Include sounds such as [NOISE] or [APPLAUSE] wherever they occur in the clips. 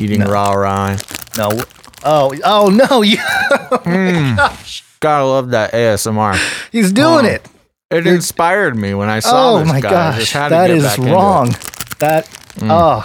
eating raw rye. No. Oh, oh no! [LAUGHS] You, hmm. Gotta love that ASMR. he's doing it. It inspired me when I saw Oh this my guy. I just gosh, had to that get is back into it. wrong. That hmm. oh,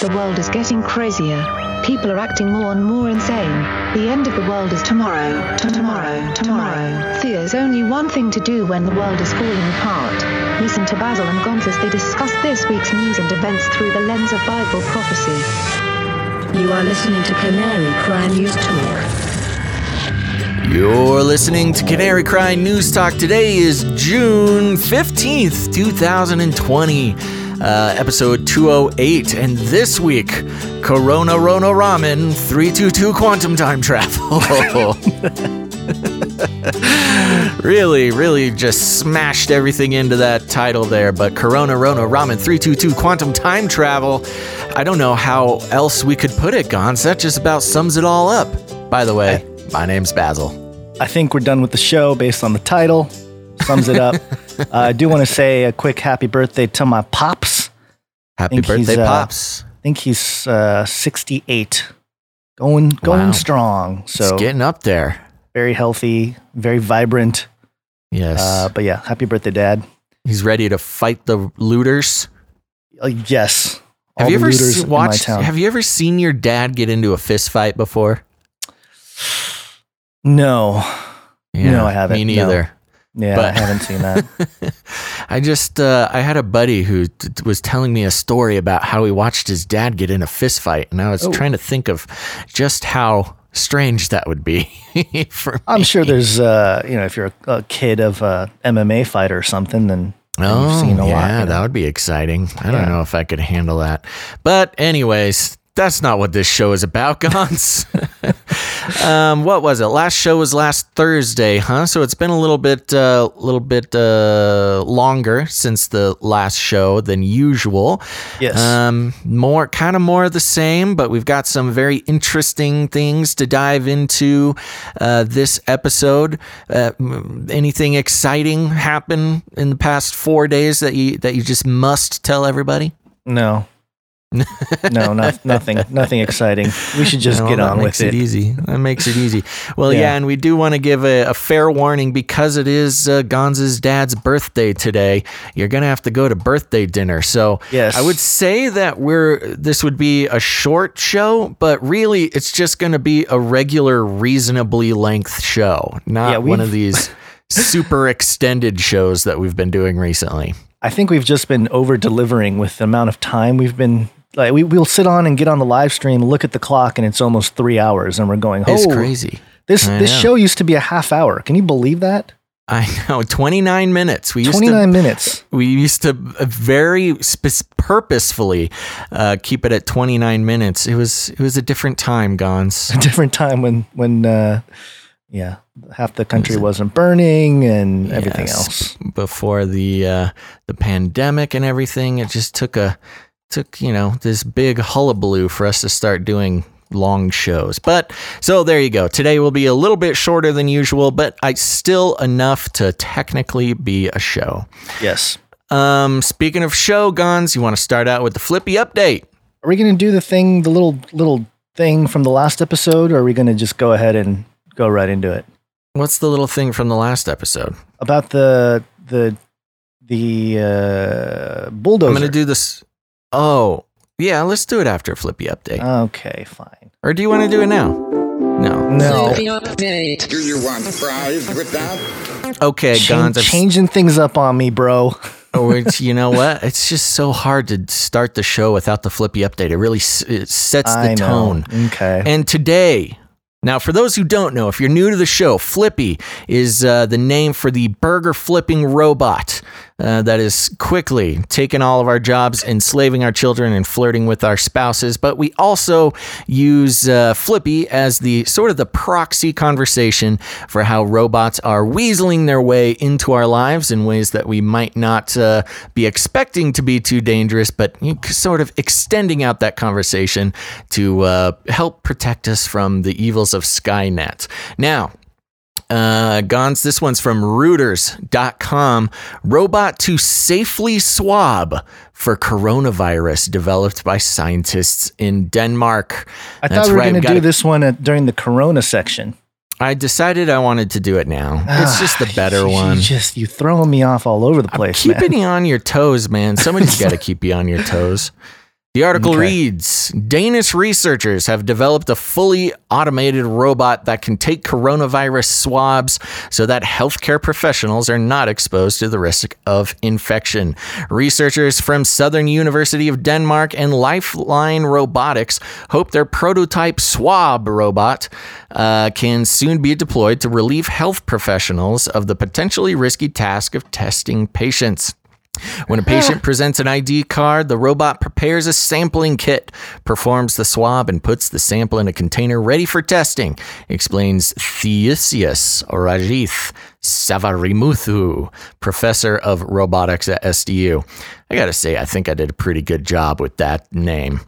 The world is getting crazier. People are acting more and more insane. The end of the world is tomorrow, to- tomorrow, tomorrow. There's only one thing to do when the world is falling apart. Listen to Basil and Gonz as they discuss this week's news and events through the lens of Bible prophecy. You are listening to Canary Cry News Talk. You're listening to Canary Cry News Talk. Today is June 15th, 2020, uh, episode 208. And this week, Corona Rona Ramen 322 Quantum Time Travel. [LAUGHS] really, really just smashed everything into that title there. But Corona Rona Ramen 322 Quantum Time Travel. I don't know how else we could put it, Gonz. That just about sums it all up. By the way, my name's Basil. I think we're done with the show based on the title. Sums it up. [LAUGHS] uh, I do want to say a quick happy birthday to my pops. Happy birthday, uh, Pops. I think he's uh, 68, going going Wow. strong. It's So getting up there. very healthy, very vibrant. Yes. Uh, but yeah, happy birthday, Dad. He's ready to fight the looters. Uh, yes. Have all you the ever looters se- in my watched town. have you ever seen your dad get into a fist fight before? No. No, I haven't. Me No. neither. Yeah, But- I haven't seen that. [LAUGHS] I just uh, I had a buddy who t- was telling me a story about how he watched his dad get in a fist fight, and I was Oh. trying to think of just how strange that would be. [LAUGHS] I'm sure there's, uh, you know, if you're a, a kid of a MMA fighter or something, then Oh, you've seen a yeah, lot. you know. that would be exciting. I don't know if I could handle that. But anyways, that's not what this show is about, [LAUGHS] Gonz. um, what was it? Last show was last Thursday, huh? So it's been a little bit, uh, little bit uh, longer since the last show than usual. Yes. Um, more, kind of more of the same, but we've got some very interesting things to dive into uh, this episode. Uh, anything exciting happen in the past four days that you that you just must tell everybody? No. [LAUGHS] no, not, nothing, nothing exciting. We should just No, get that on with makes it. easy. That makes it easy. Well, yeah, Yeah. and we do want to give a, a fair warning because it is uh, Gonz's dad's birthday today. You're gonna have to go to birthday dinner. So Yes. I would say that we're this would be a short show, but really it's just gonna be a regular, reasonably length show, not Yeah, one of these [LAUGHS] super extended shows that we've been doing recently. I think we've just been over delivering with the amount of time we've been. Like we we'll sit on and get on the live stream, look at the clock, and it's almost three hours, and we're going. Oh, It's crazy. This I this know. show used to be a half hour. Can you believe that? I know, [LAUGHS] 29 minutes. We used Twenty to nine minutes. we used to very sp- purposefully uh, keep it at 29 minutes. It was it was a different time, Gonz. [LAUGHS] A different time when when uh, yeah, half the country wasn't burning and everything Yes, else. before the uh, the pandemic and everything. It just took a took you know this big hullabaloo for us to start doing long shows. But so there you go. Today will be a little bit shorter than usual, but I still enough to technically be a show. Yes. Um, speaking of show, Gonz, you want to start out with the Flippy update? Are we going to do the thing, the little little thing from the last episode, or are we going to just go ahead and go right into it? What's the little thing from the last episode? About the the the uh, bulldozer. I'm gonna do this. Oh, yeah. Let's do it after Flippy update. Okay, fine. or do you want to do it now? No. No, Do you want fries with that? Okay, Chan- Gonz. I've- changing things up on me, bro. [LAUGHS] Oh, you know what? It's just so hard to start the show without the Flippy update. It really s- it sets the I know. tone. Okay. And today, now for those who don't know, if you're new to the show, Flippy is uh, the name for the burger flipping robot uh, that is quickly taking all of our jobs, enslaving our children, and flirting with our spouses. But we also use uh, Flippy as the sort of the proxy conversation for how robots are weaseling their way into our lives in ways that we might not uh, be expecting to be too dangerous, but sort of extending out that conversation to uh, help protect us from the evils of Skynet. Now, Uh, Gonz, this one's from Reuters.com. Robot to safely swab for coronavirus developed by scientists in Denmark. I That's thought we were right, going to do this one at, during the Corona section. I decided I wanted to do it now. It's just the better You- one. You just you throwing me off all over the place, man. Keeping you on your toes, man. Somebody's got to keep you on your toes. [LAUGHS] The article Okay. reads Danish researchers have developed a fully automated robot that can take coronavirus swabs so that healthcare professionals are not exposed to the risk of infection. Researchers from Southern University of Denmark and Lifeline Robotics hope their prototype swab robot uh, can soon be deployed to relieve health professionals of the potentially risky task of testing patients. When a patient presents an ID card, the robot prepares a sampling kit, performs the swab, and puts the sample in a container ready for testing, explains Thiusius Rajeeth Savarimuthu, professor of robotics at SDU. I gotta say, I think I did a pretty good job with that name.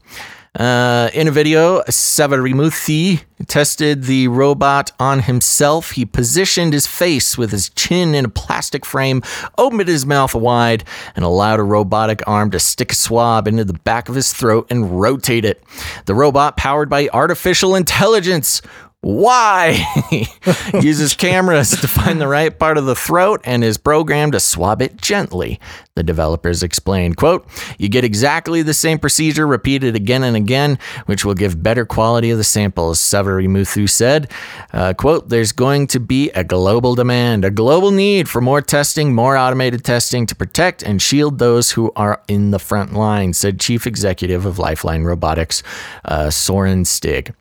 Uh, in a video, Savarimuthu tested the robot on himself. He positioned his face with his chin in a plastic frame, opened his mouth wide, and allowed a robotic arm to stick a swab into the back of his throat and rotate it. The robot, powered by artificial intelligence, why? [LAUGHS] Uses cameras to find the right part of the throat and is programmed to swab it gently. The developers explained quote you get exactly the same procedure repeated again and again which will give better quality of the samples Savarimuthu said. Uh, quote there's going to be a global demand a global need for more testing more automated testing to protect and shield those who are in the front line said chief executive of lifeline robotics uh, soren stig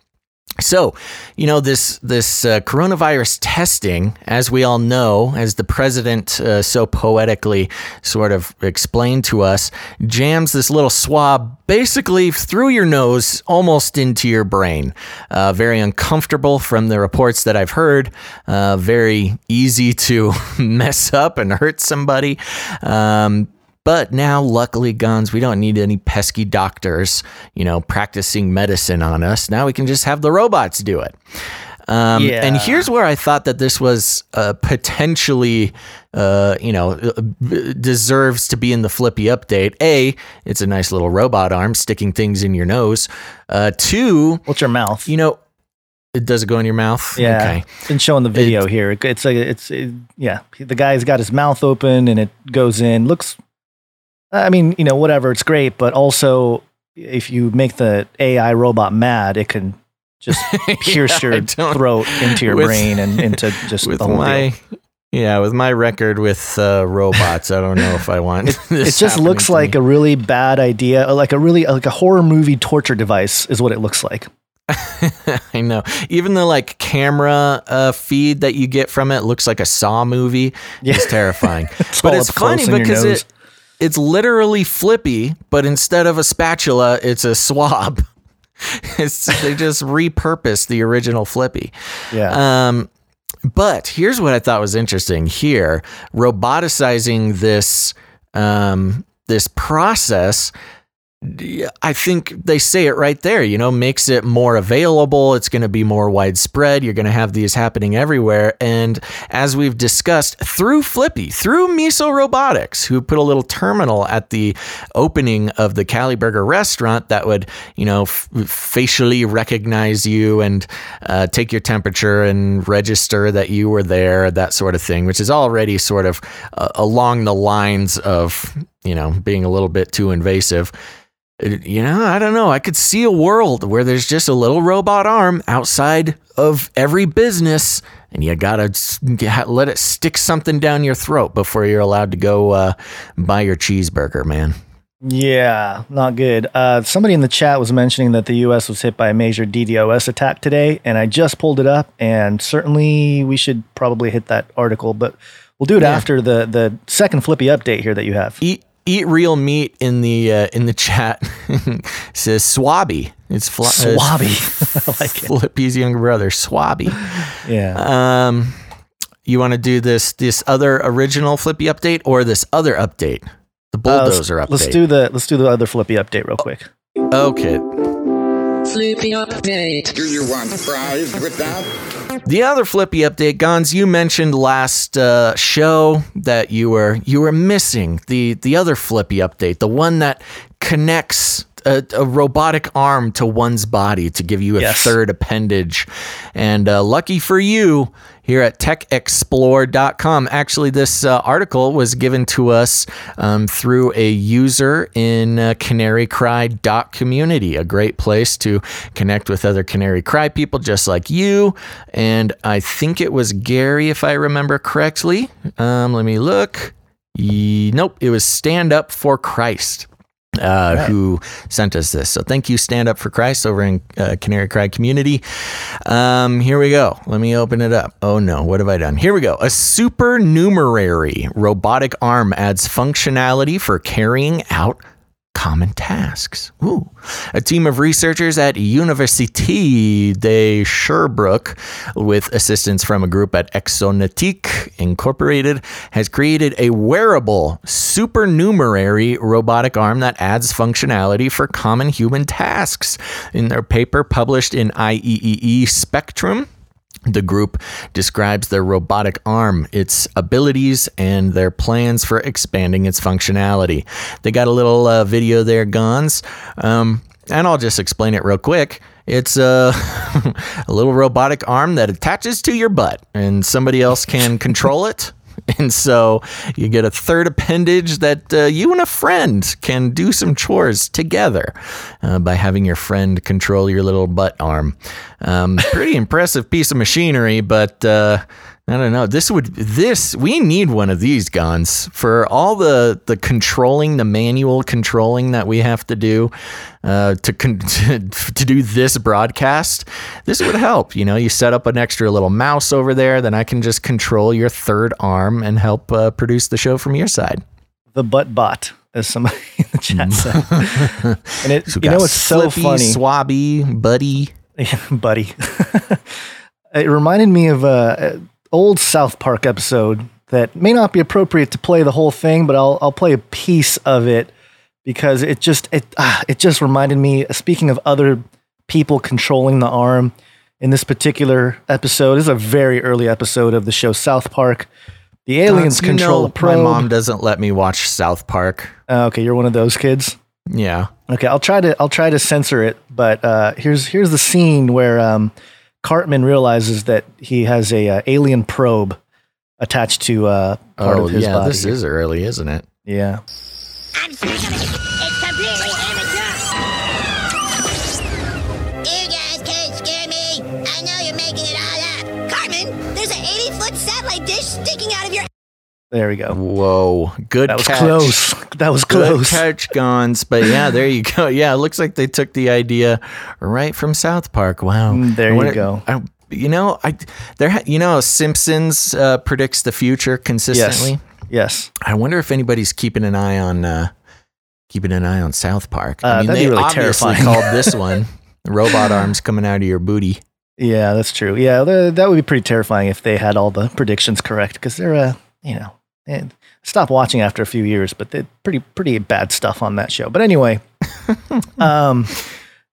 so, you know this this uh, coronavirus testing, as we all know, as the president uh, so poetically sort of explained to us, jams this little swab basically through your nose, almost into your brain. Uh, very uncomfortable from the reports that I've heard. Uh, very easy to [LAUGHS] mess up and hurt somebody. Um, but now, luckily, Gonz, we don't need any pesky doctors, you know, practicing medicine on us. Now we can just have the robots do it. Um, Yeah. And here's where I thought that this was uh, potentially, uh, you know, uh, deserves to be in the Flippy update. A, it's a nice little robot arm sticking things in your nose. Uh, two, What's your mouth? you know, it does it go in your mouth? yeah, Okay. been showing the video here. It- It's like it's it, yeah. The guy's got his mouth open and it goes in. Looks, I mean, you know, whatever. It's great, but also if you make the AI robot mad, it can just [LAUGHS] pierce Yeah, your throat into your with- brain and into [LAUGHS] just with the whole my deal. yeah with my record with uh, robots i don't know if i want [LAUGHS] It just looks like a really bad idea, uh, like a really like a horror movie torture device is what it looks like. I know. Even the like camera uh, feed that you get from it looks like a Saw movie. Yeah. It's terrifying. It's but it's funny because it it's literally flippy, but instead of a spatula, it's a swab. [LAUGHS] it's they just repurposed the original flippy. Yeah. Um, but here's what I thought was interesting here: roboticizing this um, this process. I think they say it right there, you know, makes it more available. It's going to be more widespread. You're going to have these happening everywhere. And as we've discussed through Flippy, through Miso Robotics, who put a little terminal at the opening of the CaliBurger restaurant that would, you know, f- facially recognize you and uh, take your temperature and register that you were there, that sort of thing, which is already sort of uh, along the lines of, you know, being a little bit too invasive you know, I don't know. I could see a world where there's just a little robot arm outside of every business, and you gotta let it stick something down your throat before you're allowed to go uh, buy your cheeseburger, man. Yeah, not good. Uh, somebody in the chat was mentioning that the U.S. was hit by a major DDoS attack today, and I just pulled it up, and certainly we should probably hit that article, but we'll do it Yeah. after the the second Flippy update here that you have. Eat eat real meat in the uh, in the chat [LAUGHS] says Swabby. It's fl- Swabby. I like it. Flippy's younger brother, Swabby. Yeah. Um, you want to do this this other original Flippy update or this other update, the Uh, let's- bulldozer update? Let's do the let's do the other Flippy update real quick. Okay, Do you want fries with that? The other Flippy update, Gonz, you mentioned last uh, show that you were you were missing the the other Flippy update, the one that connects a, a robotic arm to one's body to give you a Yes. third appendage. And uh, lucky for you, here at techexplore.com, actually, this uh, article was given to us um, through a user in uh, Canary Cry community, a great place to connect with other Canary Cry people just like you. And I think it was Gary, if I remember correctly. Um, let me look. Nope, it was Stand Up for Christ uh, who sent us this. So thank you, Stand Up for Christ, over in uh, Canary Cry community. Um, here we go. Let me open it up. Oh no, what have I done? Here we go. A supernumerary robotic arm adds functionality for carrying out common tasks. Ooh. A team of researchers at Université de Sherbrooke, with assistance from a group at Exonetik Incorporated, has created a wearable supernumerary robotic arm that adds functionality for common human tasks. In their paper published in IEEE Spectrum, the group describes their robotic arm, its abilities, and their plans for expanding its functionality. They got a little uh, video there, Gonz, um, and I'll just explain it real quick. It's a, [LAUGHS] a little robotic arm that attaches to your butt, and somebody else can control it. [LAUGHS] And so you get a third appendage that uh, you and a friend can do some chores together uh, by having your friend control your little butt arm. Um, pretty [LAUGHS] impressive piece of machinery, but uh, I don't know. This would this we need one of these Gonz for all the the controlling, the manual controlling that we have to do uh, to, con- to [LAUGHS] to do this broadcast. This would help. You know, you set up an extra little mouse over there, then I can just control your third arm and help uh, produce the show from your side. The butt bot, as somebody [LAUGHS] in the chat [LAUGHS] said. and it, So you know it's so funny, Swabby, Buddy. Yeah, buddy. it reminded me of a old South Park episode that may not be appropriate to play the whole thing, but I'll I'll play a piece of it because it just it ah, it just reminded me. Speaking of other people controlling the arm, in this particular episode, this is a very early episode of the show South Park. The aliens you control know a probe. My mom doesn't let me watch South Park. Uh, okay, you're one of those kids. Yeah. Okay, I'll try to I'll try to censor it, but uh, here's here's the scene where um, Cartman realizes that he has a uh, alien probe attached to uh, part oh, of his yeah. body. This is early, isn't it? yeah, there we go. Whoa. Good That was catch. close. That was Good close. catch, Gonz. But yeah, there you go. [LAUGHS] Yeah, it looks like they took the idea right from South Park. Wow. Mm, there I you wonder- go. I, you know, I there. You know, Simpsons uh, predicts the future consistently. Yes, I wonder if anybody's keeping an eye on uh, keeping an eye on South Park. Uh, I mean, that'd be they really obviously terrifying. called this [LAUGHS] one "Robot Arms Coming Out of Your Booty." yeah, that's true. Yeah, that would be pretty terrifying if they had all the predictions correct because they're uh, you know, they stop watching after a few years, but they're pretty pretty bad stuff on that show. But anyway, [LAUGHS] um,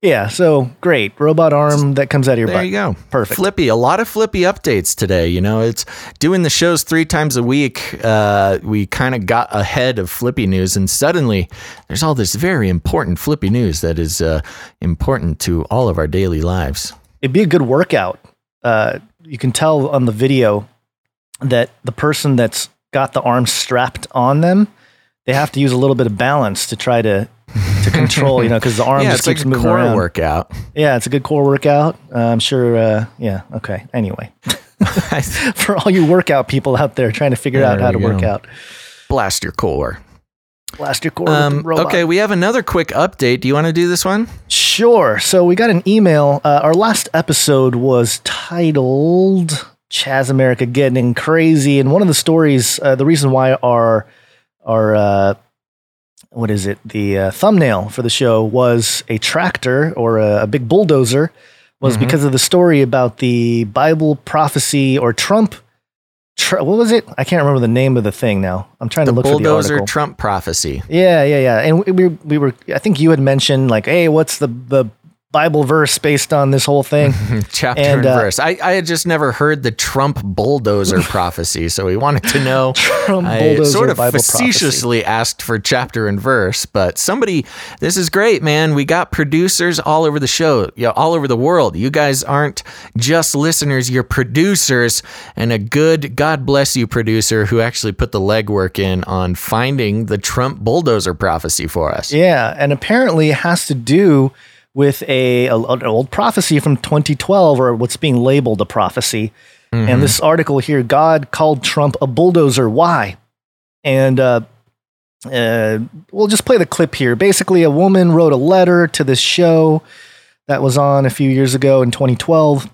yeah, so great robot arm that comes out of your There butt. you go. Perfect. Flippy, a lot of flippy updates today. You know, it's doing the shows three times a week. Uh, we kind of got ahead of flippy news, and suddenly there's all this very important flippy news that is uh, important to all of our daily lives. it'd be a good workout. Uh, you can tell on the video that the person that's got the arms strapped on them, they have to use a little bit of balance to try to to control, you know, because the arm [LAUGHS] yeah, just like keeps a moving core around. workout. Yeah, it's a good core workout. Uh, I'm sure. Uh, yeah. Okay. Anyway, [LAUGHS] [LAUGHS] for all you workout people out there trying to figure out how to we work out, Blast your core. blast your core Um, okay, we have another quick update. Do you want to do this one? Sure. So we got an email. Uh, our last episode was titled "Chaz America Getting Crazy," and one of the stories, uh, the reason why our our uh, what is it? The uh, thumbnail for the show was a tractor or a, a big bulldozer, was Mhm. because of the story about the Bible prophecy or Trump. Tr- what was it? I can't remember the name of the thing now. I'm trying The to look for the bulldozer article. Trump prophecy. Yeah, yeah, yeah. And we, we we were I think you had mentioned like, hey, what's the the Bible verse based on this whole thing. [LAUGHS] Chapter And, and, uh, verse. I, I had just never heard the Trump bulldozer [LAUGHS] prophecy, so we wanted to know. Trump I bulldozer sort of Bible prophecy. facetiously asked for chapter and verse, but somebody, this is great, man. We got producers all over the show, yeah, all over the world. You guys aren't just listeners, you're producers, and a good, God bless you, producer who actually put the legwork in on finding the Trump bulldozer prophecy for us. Yeah, and apparently it has to do with a, a- an old prophecy from 2012 or what's being labeled a prophecy. And this article here, God called Trump a bulldozer. Why? And uh, uh, we'll just play the clip here. Basically, a woman wrote a letter to this show that was on a few years ago in 2012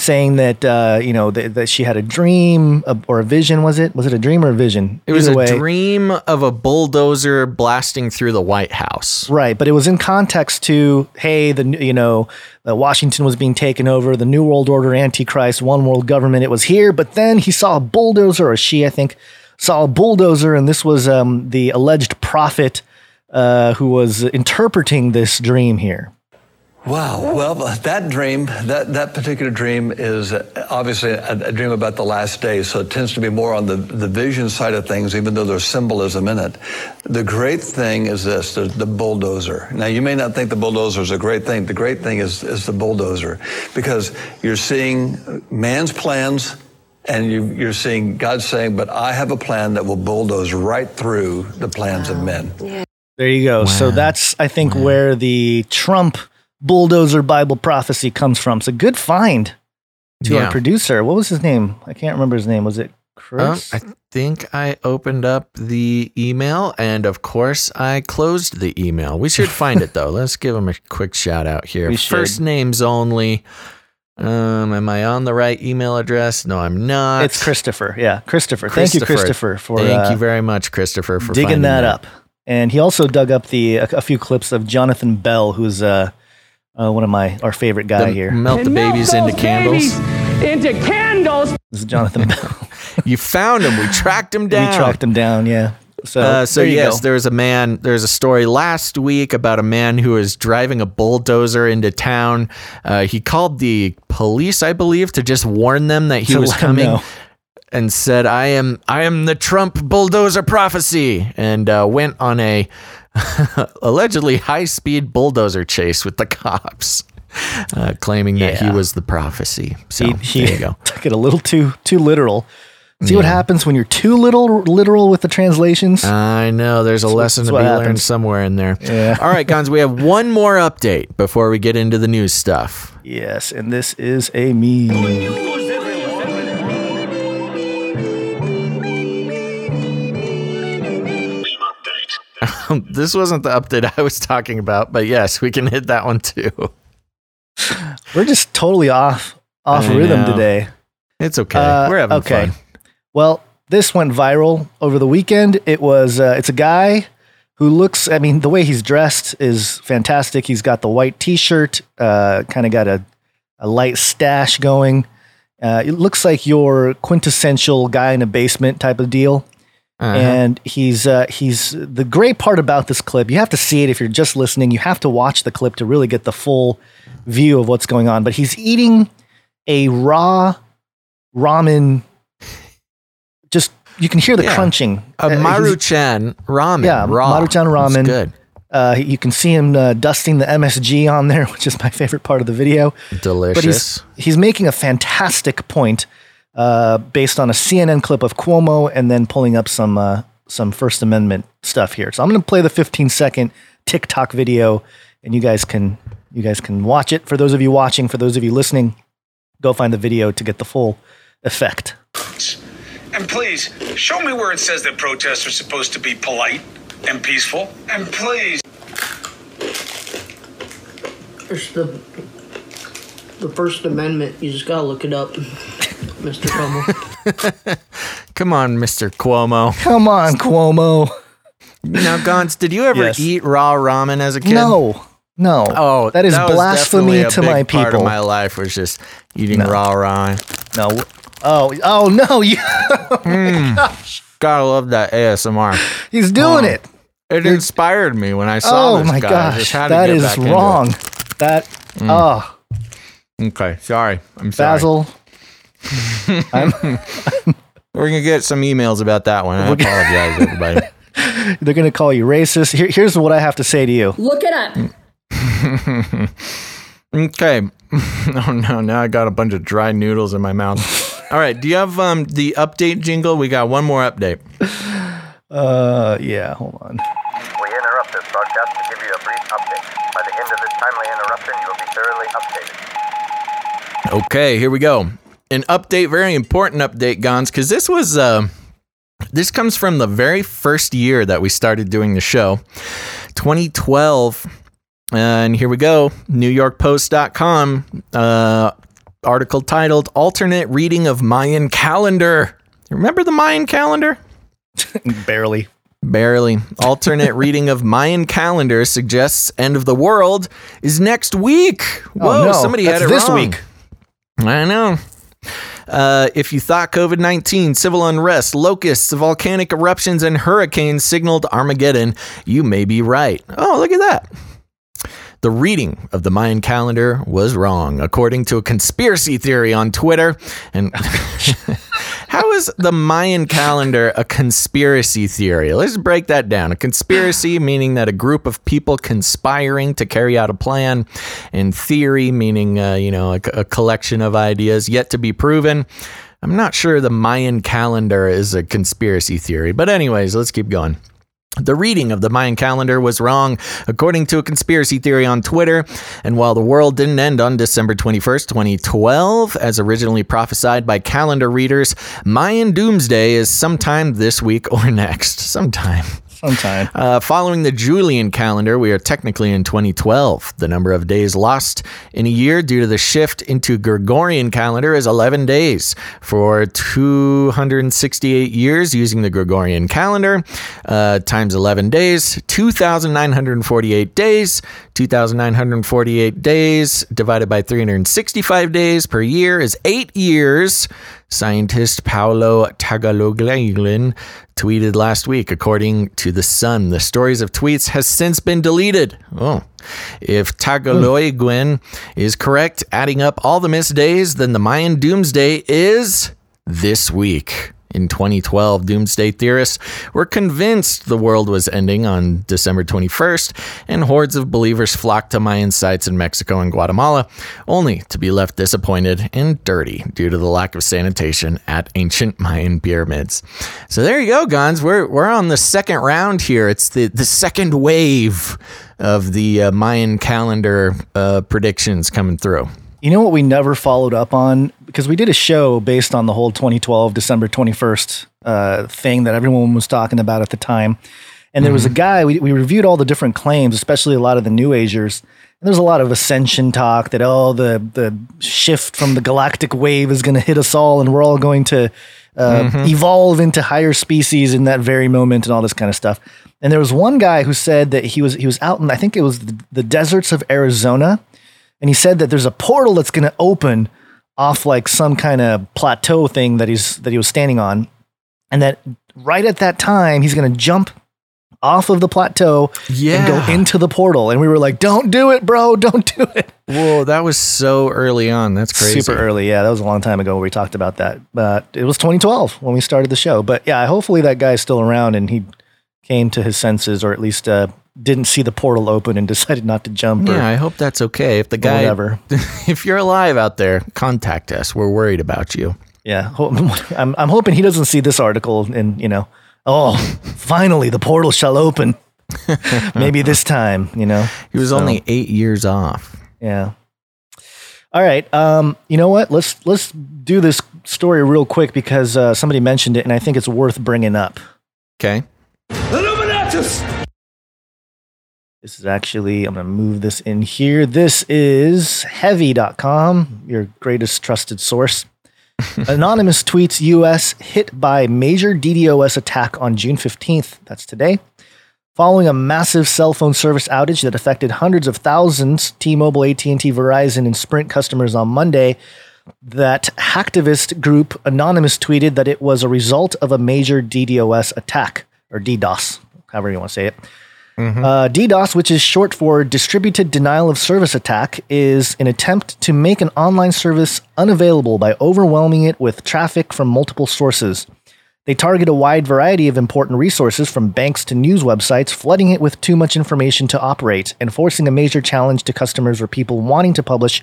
saying that uh, you know that, that she had a dream or a vision was it was it a dream or a vision It was Either a way. dream of a bulldozer blasting through the White House. Right, but it was in context to hey, the you know, uh, Washington was being taken over, the New World Order, Antichrist, one world government. It was here, but then he saw a bulldozer, or she, I think, saw a bulldozer, and this was um, the alleged prophet uh, who was interpreting this dream here. Wow. Well, that dream, that, that particular dream is uh, obviously a, a dream about the last days, so it tends to be more on the, the vision side of things, even though there's symbolism in it. The great thing is this, the, the bulldozer. Now, you may not think the bulldozer is a great thing. The great thing is, is the bulldozer because you're seeing man's plans and you, you're seeing God saying, but I have a plan that will bulldoze right through the plans of men. Yeah. There you go. So that's, I think, where the Trump bulldozer Bible prophecy comes from. It's a good find to Yeah. our producer. What was his name? I can't remember his name. Was it Um, Chris? I think I opened up the email, and of course, I closed the email. We should find it [LAUGHS] though. Let's give him a quick shout out here. First names only. Um, am I on the right email address? No, I'm not. it's Christopher. Yeah, Christopher. Thank you, Christopher, for Thank uh, you very much, Christopher, for digging finding that, up. And he also dug up the a, a few clips of Jonathan Bell, who's uh, uh, one of my our favorite guy The- here. Melt the And melt babies into candles. babies Into candles. This is Jonathan Bell. [LAUGHS] You found him. We tracked him down. we tracked him down. Yeah. So, Uh, so there yes, go. there was a man. There's a story last week about a man who was driving a bulldozer into town. Uh, he called the police, I believe, to just warn them that he To was coming, and said, "I am, I am the Trump bulldozer prophecy," and uh, went on a [LAUGHS] allegedly high-speed bulldozer chase with the cops, uh, claiming that he was the prophecy. So he, he there you go. [LAUGHS] took it a little too too literal. See what happens when you're too little literal with the translations. I know there's a lesson that's to what be learned happens. somewhere in there. Yeah. All right, Gonz, we have [LAUGHS] one more update before we get into the news stuff. yes, and this is a meme. This wasn't the update I was talking about, but yes, we can hit that one too. We're just totally off off I rhythm know. today. It's okay. Uh, We're having okay. fun. Well, this went viral over the weekend. It was uh, it's a guy who looks. I mean, the way he's dressed is fantastic. He's got the white T-shirt, uh, kind of got a a light stash going. Uh, it looks like your quintessential guy in a basement type of deal. Uh-huh. And he's uh, he's the great part about this clip. You have to see it if you're just listening. You have to watch the clip to really get the full view of what's going on. But he's eating a raw ramen. Just you can hear the Yeah. crunching. a Uh, Maruchan ramen. Yeah, raw. Maruchan It's ramen. good. Uh, you can see him uh, dusting the MSG on there, [LAUGHS] which is my favorite part of the video. Delicious. But he's he's making a fantastic point uh, based on a CNN clip of Cuomo, and then pulling up some uh, some First Amendment stuff here. So I'm going to play the 15 second TikTok video, and you guys can you guys can watch it. For those of you watching, for those of you listening, go find the video to get the full effect. And please, show me where it says that protests are supposed to be polite and peaceful. And please. There's the the First Amendment. You just gotta look it up, [LAUGHS] Mr. Cuomo. [LAUGHS] Come on, Mr. Cuomo. Come on, Cuomo. Now, Gons, did you ever Yes. eat raw ramen as a kid? No, no. Oh, that is was blasphemy definitely a to big my Part people. of my life was just eating No. raw ramen. no. Oh, oh no! You, [LAUGHS] Gotta love that ASMR. he's doing Oh. it. It inspired me when I saw Oh this my guy. I gosh, just had to get is back wrong. That Mm. oh Okay, sorry. I'm sorry. Basil. [LAUGHS] I'm, We're gonna get some emails about that one. I apologize, everybody. [LAUGHS] they're gonna call you racist. Here, here's what I have to say to you. Look it up. [LAUGHS] okay. oh no, now I got a bunch of dry noodles in my mouth. All right, do you have um the update jingle? We got one more update. Uh, yeah. Hold on. We interrupt this broadcast to give you a brief update. By the end of this timely interruption, you will be thoroughly updated. Okay, here we go. An update, very important update, Gonz, because this was uh, this comes from the very first year that we started doing the show, 2012. And here we go. NewYorkPost.com uh, article titled "Alternate Reading of Mayan Calendar." Remember the Mayan calendar? [LAUGHS] Barely. Barely. Alternate reading of Mayan calendar suggests end of the world is next week. Whoa, Oh, no. somebody That's had it this wrong. week. I know. Uh, if you thought COVID 19, civil unrest, locusts, volcanic eruptions, and hurricanes signaled Armageddon, you may be right. Oh, look at that. The reading of the Mayan calendar was wrong, according to a conspiracy theory on Twitter. And [LAUGHS] [LAUGHS] how is the Mayan calendar a conspiracy theory? Let's break that down. A conspiracy [SIGHS] meaning that a group of people conspiring to carry out a plan, and theory meaning uh, you know a, a collection of ideas yet to be proven. I'm not sure the Mayan calendar is a conspiracy theory, but anyways, let's keep going. The reading of the Mayan calendar was wrong, according to a conspiracy theory on Twitter. And while the world didn't end on December 21st, 2012, as originally prophesied by calendar readers, Mayan doomsday is sometime this week or [LAUGHS] next. Sometime. Sometime. Uh, following the Julian calendar, we are technically in 2012. The number of days lost in a year due to the shift into Gregorian calendar is 11 days. For 268 years using the Gregorian calendar, uh, times 11 days, 2,948 days. 2,948 days divided by 365 days per year is eight years. Scientist Paolo Tagaloguin tweeted last week, according to The Sun, the stories of tweets has since been deleted. Oh. If Tagaloguin is correct, adding up all the missed days, then the Mayan doomsday is this week. In 2012, doomsday theorists were convinced the world was ending on December 21st, and hordes of believers flocked to Mayan sites in Mexico and Guatemala, only to be left disappointed and dirty due to the lack of sanitation at ancient Mayan pyramids. So there you go, Gonz. We're, we're on the second round here. It's the, the second wave of the uh, Mayan calendar uh, predictions coming through. You know what we never followed up on because we did a show based on the whole 2012 December 21st uh, thing that everyone was talking about at the time, and there was a guy we, we reviewed all the different claims, especially a lot of the New Agers. And there's a lot of ascension talk that oh the the shift from the galactic wave is going to hit us all, and we're all going to uh, Mhm. evolve into higher species in that very moment, and all this kind of stuff. And there was one guy who said that he was he was out in I think it was the, the deserts of Arizona and he said that there's a portal that's going to open off like some kind of plateau thing that he's that he was standing on. And that right at that time he's going to jump off of the plateau and go into the portal. And we were like don't do it bro. [LAUGHS] Don't do it. Whoa, that was so early on. That's crazy. super early. Yeah that was a long time ago where we talked about that. But it was 2012 when we started the show. But yeah hopefully that guy's still around and he came to his senses or at least uh, didn't see the portal open and [LAUGHS] decided not to jump or Yeah, I hope that's okay. If the guy, whatever. [LAUGHS] if you're alive out there, contact us. We're worried about you. Yeah, [LAUGHS] I'm I'm hoping he doesn't see this article and you know, oh, finally the portal shall open. Maybe this time, you know. He was So, only eight years off. yeah. All right. Um, you know what? Let's let's do this story real quick because uh, somebody mentioned it, and I think it's worth bringing up. Okay. Illuminatus! This is actually, I'm going to move this in here. This is heavy.com, your greatest trusted source. [LAUGHS] Anonymous tweets US hit by major DDoS attack on June 15th. That's today. Following a massive cell phone service outage that affected hundreds of thousands T-Mobile, AT&T, Verizon and Sprint customers on Monday, that hacktivist group Anonymous tweeted that it was a result of a major DDoS attack or DDoS, however you want to say it. Uh, DDoS, which is short for Distributed Denial of Service Attack, is an attempt to make an online service unavailable by overwhelming it with traffic from multiple sources. They target a wide variety of important resources from banks to news websites, flooding it with too much information to operate and forcing a major challenge to customers or people wanting to publish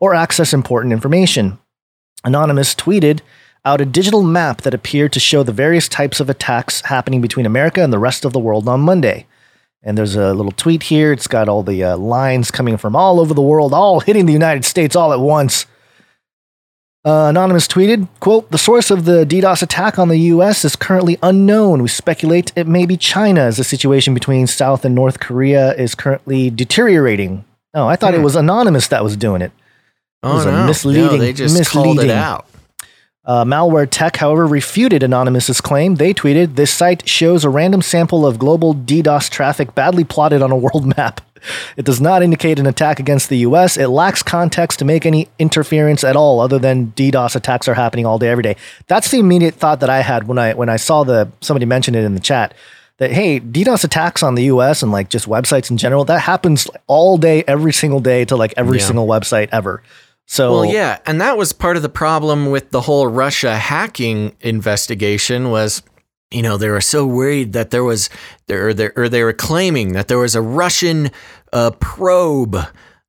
or access important information. Anonymous tweeted out a digital map that appeared to show the various types of attacks happening between America and the rest of the world on Monday. And there's a little tweet here. It's got all the uh, lines coming from all over the world, all hitting the United States all at once. Uh, Anonymous tweeted, quote, the source of the DDoS attack on the US is currently unknown. We speculate it may be China as the situation between South and North Korea is currently deteriorating. Oh, I thought it was Anonymous that was doing it. It Oh, was a no. misleading, No, they just called it misleading. out. Uh, Malware Tech, however, refuted Anonymous's claim. They tweeted, This site shows a random sample of global DDoS traffic badly plotted on a world [LAUGHS] map. It does not indicate an attack against the US. It lacks context to make any interference at all, other than DDoS attacks are happening all day, every day. That's the immediate thought that I had when I when I saw the somebody mentioned it in the chat. That hey, DDoS attacks on the US and like just websites in general, that happens all day, every single day to like every Yeah. single website ever. So Well, yeah, and that was part of the problem with the whole Russia hacking investigation was you know they were so worried that there was there or they, were claiming that there was a Russian uh, probe,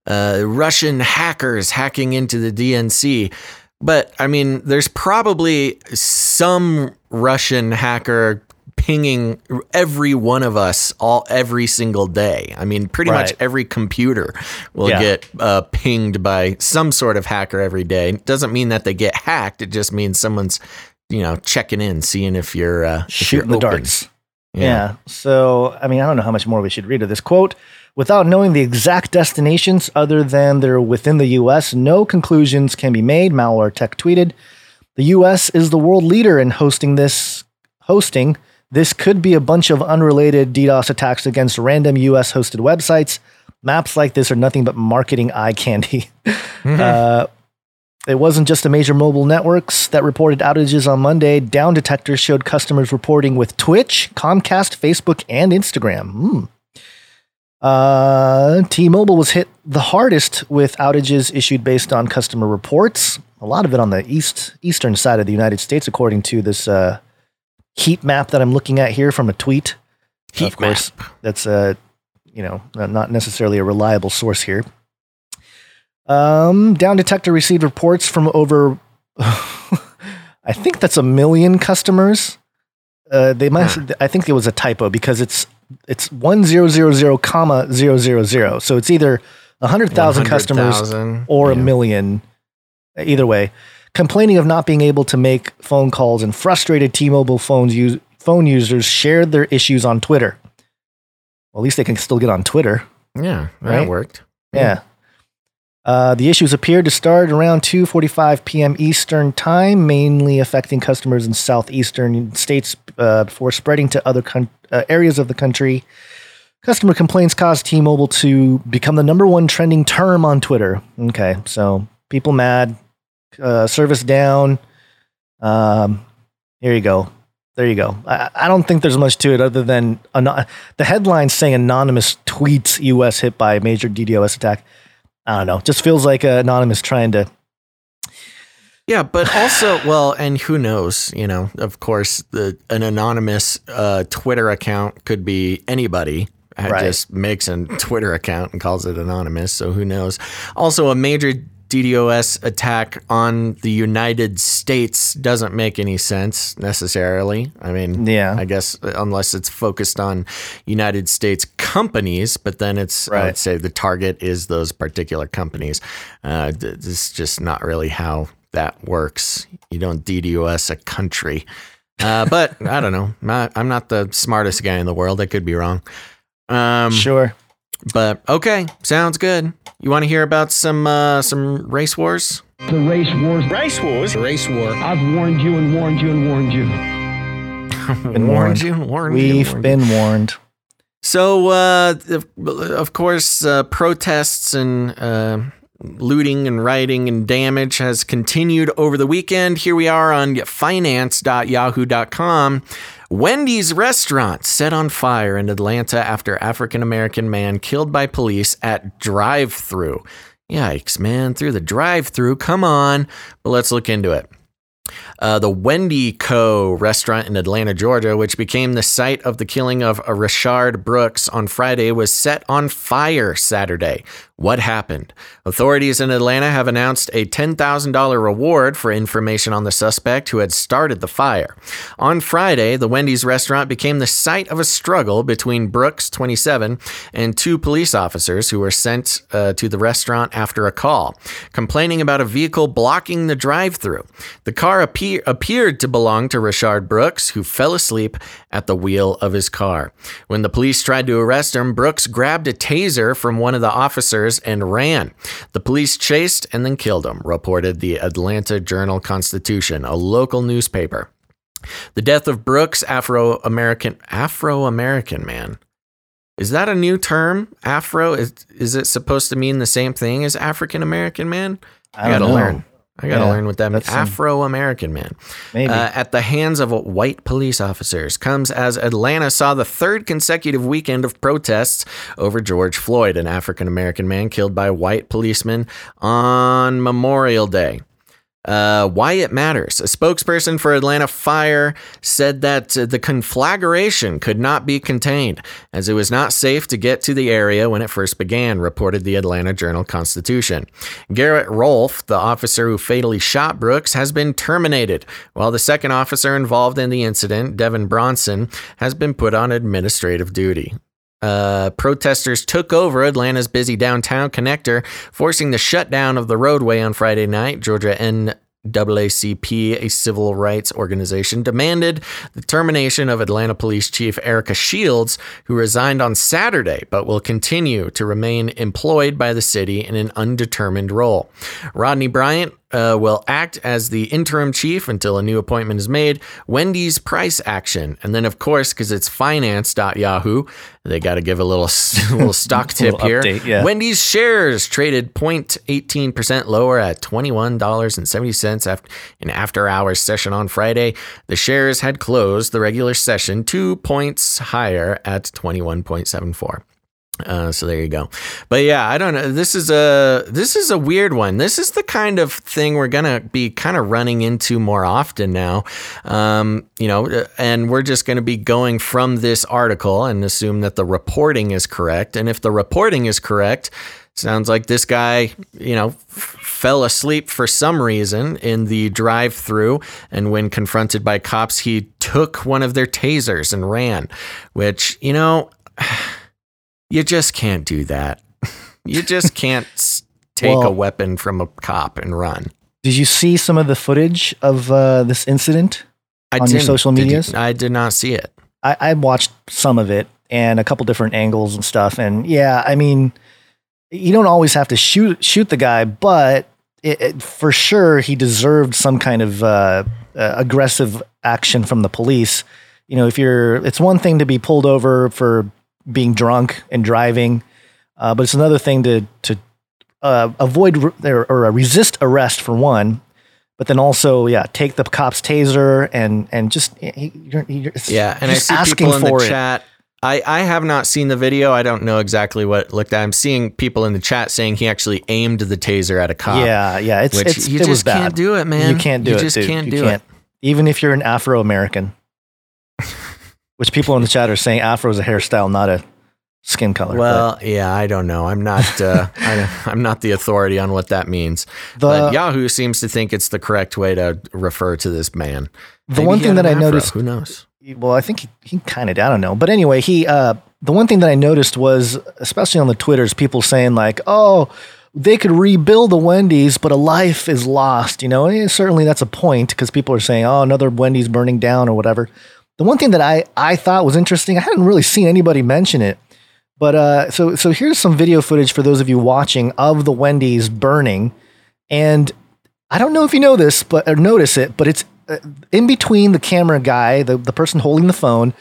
uh, Russian hackers hacking into the DNC. But I mean, there's probably some Russian hacker pinging every one of us all every single day. I mean, pretty much every computer will Yeah. get uh, pinged by some sort of hacker every day. It doesn't mean that they get hacked. It just means someone's, you know, checking in, seeing if you're uh, if you're the open. darts. Yeah. So, I mean, I don't know how much more we should read of this quote. Without knowing the exact destinations other than they're within the US, no conclusions can be made, Malware Tech tweeted. The US is the world leader in hosting this hosting. This could be a bunch of unrelated DDoS attacks against random US hosted websites. Maps like this are nothing but marketing eye candy. [LAUGHS] uh, it wasn't just the major mobile networks that reported outages on Monday. Down detectors showed customers reporting with Twitch, Comcast, Facebook, and Instagram. Hmm. Uh, T-Mobile was hit the hardest with outages issued based on customer reports. A lot of it on the east eastern side of the United States, according to this uh, heat map that I'm looking at here from a tweet. Heat of course, that's uh, you know not necessarily a reliable source here. Um, Down Detector received reports from over, [LAUGHS] I think that's a million customers. Uh, they must. I think it was a typo because it's it's one zero zero zero comma zero zero zero. So it's either a hundred thousand customers 100,000, or a million. Either way, complaining of not being able to make phone calls and frustrated T-Mobile phones use, phone users shared their issues on Twitter. Well, at least they can still get on Twitter. Yeah, that Right? worked. Yeah. Uh, the issues appeared to start around 2:45 p.m. Eastern Time, mainly affecting customers in southeastern states uh, before spreading to other coun- uh, areas of the country. Customer complaints caused T-Mobile to become the number one trending term on Twitter. Okay, so people mad, uh, service down. Um, here you go. There you go. I, I don't think there's much to it other than ano- the headline saying anonymous tweets U.S. hit by major DDoS attack. I don't know. Just feels like uh, anonymous trying to. Yeah, but also, well, and who knows? You know, of course, the an anonymous uh, Twitter account could be anybody. Right. Just makes a Twitter account and calls it anonymous. So who knows? Also, a major DDoS attack on the United States doesn't make any sense necessarily. I mean, Yeah. I guess unless it's focused on United States companies, but then it's I would say the target is those particular companies. Uh, this is just not really how that works. You don't DDoS a country. Uh, but [LAUGHS] I don't know. Not, I'm not the smartest guy in the world. I could be wrong. Um, Sure. But okay, sounds good. You want to hear about some uh, some race wars? The race wars. Race wars. Race war. I've warned you and warned you and warned you. Been [LAUGHS] warned you. Warned you. We've warned been warned. So, uh, of, of course, uh, protests and uh, looting and rioting and damage has continued over the weekend. Here we are on finance.yahoo.com. Wendy's restaurant set on fire in Atlanta after African American man killed by police at drive-through. Yikes, man, through the drive-through. Come on. But let's look into it. Uh, the Wendy Co. restaurant in Atlanta, Georgia, which became the site of the killing of a Richard Brooks on Friday, was set on fire Saturday. What happened? Authorities in Atlanta have announced a $10,000 reward for information on the suspect who had started the fire. On Friday, the Wendy's restaurant became the site of a struggle between Brooks, 27, and two police officers who were sent uh, to the restaurant after a call, complaining about a vehicle blocking the drive through. The car appear- appeared to belong to Richard Brooks, who fell asleep at the wheel of his car. When the police tried to arrest him, Brooks grabbed a taser from one of the officers and ran. The police chased and then killed him, reported the Atlanta Journal Constitution, a local newspaper. The death of Brooks, Afro American Afro American man. Is that a new term? Afro is is it supposed to mean the same thing as African American man? I gotta don't know. learn. I gotta Yeah, learn what that means. Afro American man. Maybe. Uh, at the hands of white police officers comes as Atlanta saw the third consecutive weekend of protests over George Floyd, an African American man killed by white policemen on Memorial Day. Uh, why it matters. A spokesperson for Atlanta Fire said that uh, the conflagration could not be contained as it was not safe to get to the area when it first began, reported the Atlanta Journal Constitution. Garrett Rolfe, the officer who fatally shot Brooks, has been terminated, while the second officer involved in the incident, Devin Brosnan, has been put on administrative duty. Uh, protesters took over Atlanta's busy downtown connector, forcing the shutdown of the roadway on Friday night. Georgia NAACP, a civil rights organization, demanded the termination of Atlanta Police Chief Erica Shields, who resigned on Saturday but will continue to remain employed by the city in an undetermined role. Rodney Bryant uh, will act as the interim chief until a new appointment is made. Wendy's price action, and then of course, because it's finance.yahoo, they got to give a little [LAUGHS] little [LAUGHS] stock tip Little here. update, yeah. Wendy's shares traded 0.18 percent lower at twenty one dollars and seventy cents after an after hours session on Friday. The shares had closed the regular session two points higher at twenty one point seven four. Uh, so there you go. But yeah, I don't know. This is a this is a weird one. This is the kind of thing we're gonna be kind of running into more often now. Um, you know, uh, and we're just gonna be going from this article and assume that the reporting is correct. And if the reporting is correct, sounds like this guy, you know, fell asleep for some reason in the drive-through, and when confronted by cops, he took one of their tasers and ran. Which you know [SIGHS] you just can't do that. You just can't [LAUGHS] take a weapon from a cop and run. Did you see some of the footage of uh, this incident I on your social Did you- I did not see it. I, I watched some of it and a couple different angles and stuff. And yeah, I mean, you don't always have to shoot shoot the guy, but it, it, for sure he deserved some kind of uh, uh, aggressive action from the police. You know, if you're, it's one thing to be pulled over for being drunk and driving, uh, but it's another thing to to uh, avoid re- or, or uh, resist arrest for one. But then also, yeah, take the cop's taser and and just he- you're, you're, Yeah, and I see asking people in the it. chat. I, I have not seen the video. I don't know exactly what it looked at. I'm seeing people in the chat saying he actually aimed the taser at a cop. Yeah, yeah, it's it's you it was just bad. can't do it, man. You can't do You it. You just dude. can't You do can't. it. Even if you're an Afro American, which people in the chat are saying Afro is a hairstyle, not a skin color. Well, yeah, I don't know. I'm not. Uh, [LAUGHS] I, I'm not the authority on what that means. The- but Yahoo seems to think it's the correct way to refer to this man. The Maybe one thing that I afro. noticed- Who knows? well, I think he, he kind of, I don't know. But anyway, he, uh, the one thing that I noticed was, especially on the Twitters, people saying like, oh, they could rebuild the Wendy's, but a life is lost, you know? And certainly that's a point because people are saying, oh, another Wendy's burning down or whatever. The one thing that I, I thought was interesting, I hadn't really seen anybody mention it, but uh, so so here's some video footage for those of you watching of the Wendy's burning, and I don't know if you know this, but or notice it, but it's uh, in between the camera guy, the the person holding the phone,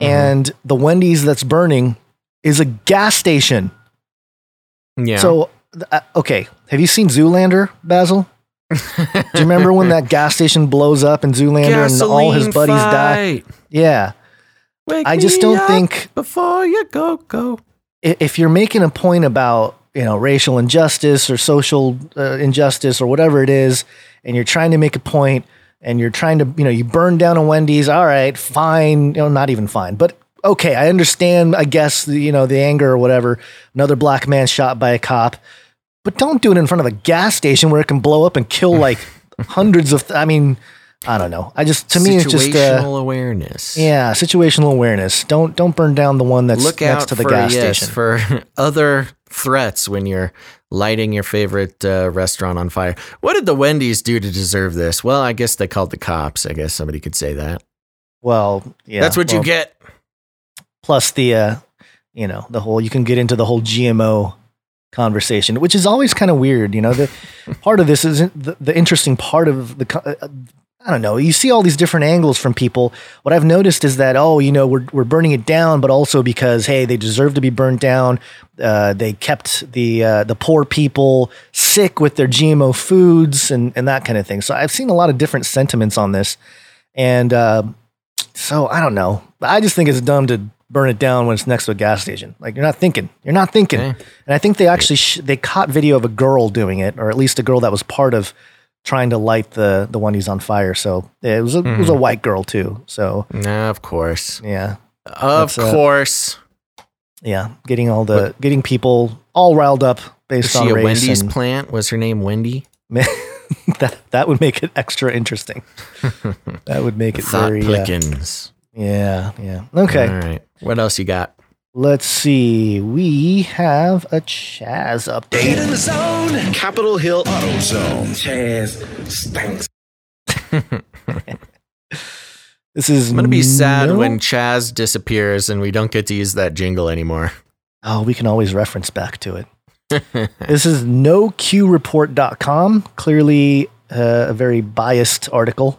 and the Wendy's that's burning is a gas station. Yeah. So uh, okay, Have you seen Zoolander, Basil? Do you remember when that gas station blows up in Zoolander and all his Gasoline buddies die? Yeah. Wake I just don't think before you go go. if you're making a point about you know racial injustice or social uh, injustice or whatever it is, and you're trying to make a point, and you're trying to you know you burn down a Wendy's, all right, fine, you know, not even fine, but okay, I understand. I guess you know the anger or whatever. Another black man shot by a cop, but don't do it in front of a gas station where it can blow up and kill like [LAUGHS] hundreds of. I mean, I don't know. I just to me it's just situational uh, awareness. yeah, situational awareness. Don't don't burn down the one that's Look next out to the for gas yes, station. for [LAUGHS] other threats when you're lighting your favorite uh, restaurant on fire. What did the Wendy's do to deserve this? Well, I guess they called the cops. I guess somebody could say that. Well, yeah, That's what well, you get. Plus the, uh, you know, the whole you can get into the whole GMO conversation, which is always kind of weird. You know, the [LAUGHS] part of this isn't the, the interesting part of the. uh, I don't know. You see all these different angles from people. What I've noticed is that oh, you know, we're we're burning it down, but also because hey, they deserve to be burnt down. Uh, they kept the uh, the poor people sick with their GMO foods and and that kind of thing. So I've seen a lot of different sentiments on this, and uh, so I don't know. I just think it's dumb to burn it down when it's next to a gas station. Like you're not thinking. You're not thinking. Okay. And I think they actually sh- they caught video of a girl doing it, or at least a girl that was part of trying to light the the one he's on fire. So it was a, it was a Mhm. white girl too. So Nah, of course. yeah, Of uh, course. yeah, getting all the getting people all riled up based she on a race. Wendy's and plant? Was her name Wendy? [LAUGHS] that that would make it extra interesting. [LAUGHS] that would make it Thought very uh, Plickens. Yeah yeah. Okay. All right. What else you got? Let's see. We have a Chaz update. in the zone. Capitol Hill Auto Zone. Chaz stinks. [LAUGHS] This is I'm gonna be sad no- when Chaz disappears and we don't get to use that jingle anymore. Oh, we can always reference back to it. [LAUGHS] this is noqreport.com. Clearly uh, a very biased article.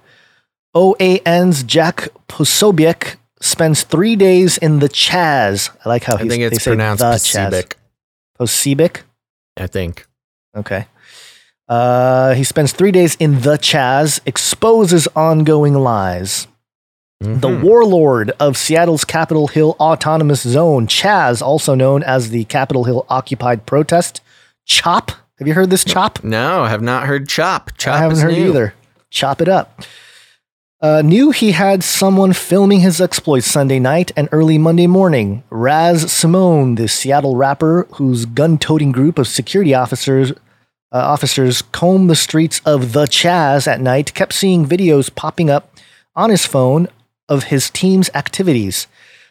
OAN's Jack Posobiec spends three days in the Chaz. I like how I think they it's say pronounced the Chaz. Pacific. Posebic? I think. Okay. Uh, he spends three days in the Chaz, exposes ongoing lies. The Mhm. warlord of Seattle's Capitol Hill Autonomous Zone, Chaz, also known as the Capitol Hill Occupied Protest, Chop. Have you heard this Chop? No, I have not heard Chop. Chop I haven't heard new. either. Chop it up. Uh, knew he had someone filming his exploits Sunday night and early Monday morning. Raz Simone, the Seattle rapper whose gun-toting group of security officers uh, officers comb the streets of the Chaz at night, kept seeing videos popping up on his phone of his team's activities.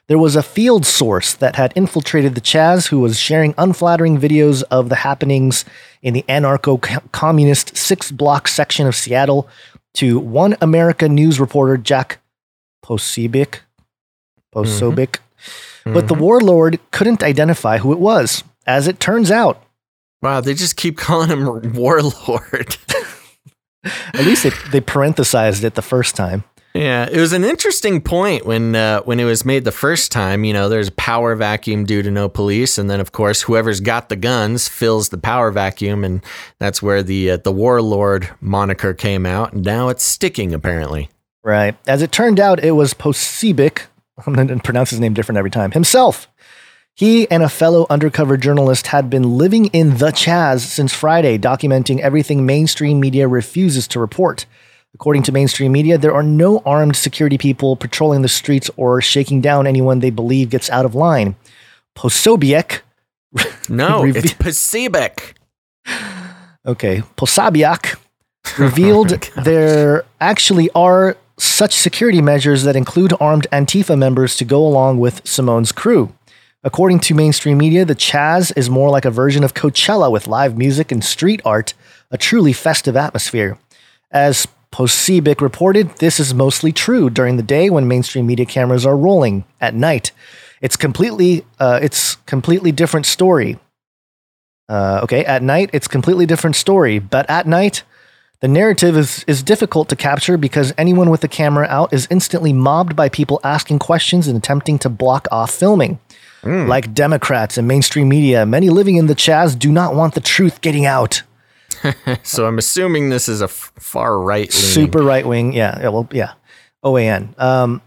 There was a field source that had infiltrated the Chaz who was sharing unflattering videos of the happenings in the anarcho communist six block section of Seattle to One America News reporter Jack Posobiec. Posobiec. Mm-hmm. But the mm-hmm. warlord couldn't identify who it was. As it turns out, Wow, they just keep calling him [LAUGHS] Warlord. [LAUGHS] at least they, they parenthesized it the first time. Yeah, it was an interesting point when uh, when it was made the first time. You know, there's a power vacuum due to no police, and then of course whoever's got the guns fills the power vacuum, and that's where the uh, the Warlord moniker came out. And now it's sticking apparently. Right. As it turned out, it was Posebic, [LAUGHS] I'm going to pronounce his name different every time, himself. He and a fellow undercover journalist had been living in the Chaz since Friday, documenting everything mainstream media refuses to report. According to mainstream media, there are no armed security people patrolling the streets or shaking down anyone they believe gets out of line. Posobiec, [LAUGHS] No, it's Pacific. [SIGHS] okay, Posabiak [LAUGHS] revealed there actually are such security measures that include armed Antifa members to go along with Simone's crew. According to mainstream media, the Chaz is more like a version of Coachella with live music and street art, a truly festive atmosphere. As Posebic reported, this is mostly true during the day when mainstream media cameras are rolling. At night, it's completely uh, it's completely different story. Uh, okay, at night it's completely different story, but at night the narrative is, is difficult to capture because anyone with the camera out is instantly mobbed by people asking questions and attempting to block off filming. Like Democrats and mainstream media, many living in the Chaz do not want the truth getting out. [LAUGHS] so I'm assuming this is a far right super right wing. Yeah, yeah, well, yeah, OAN. Um,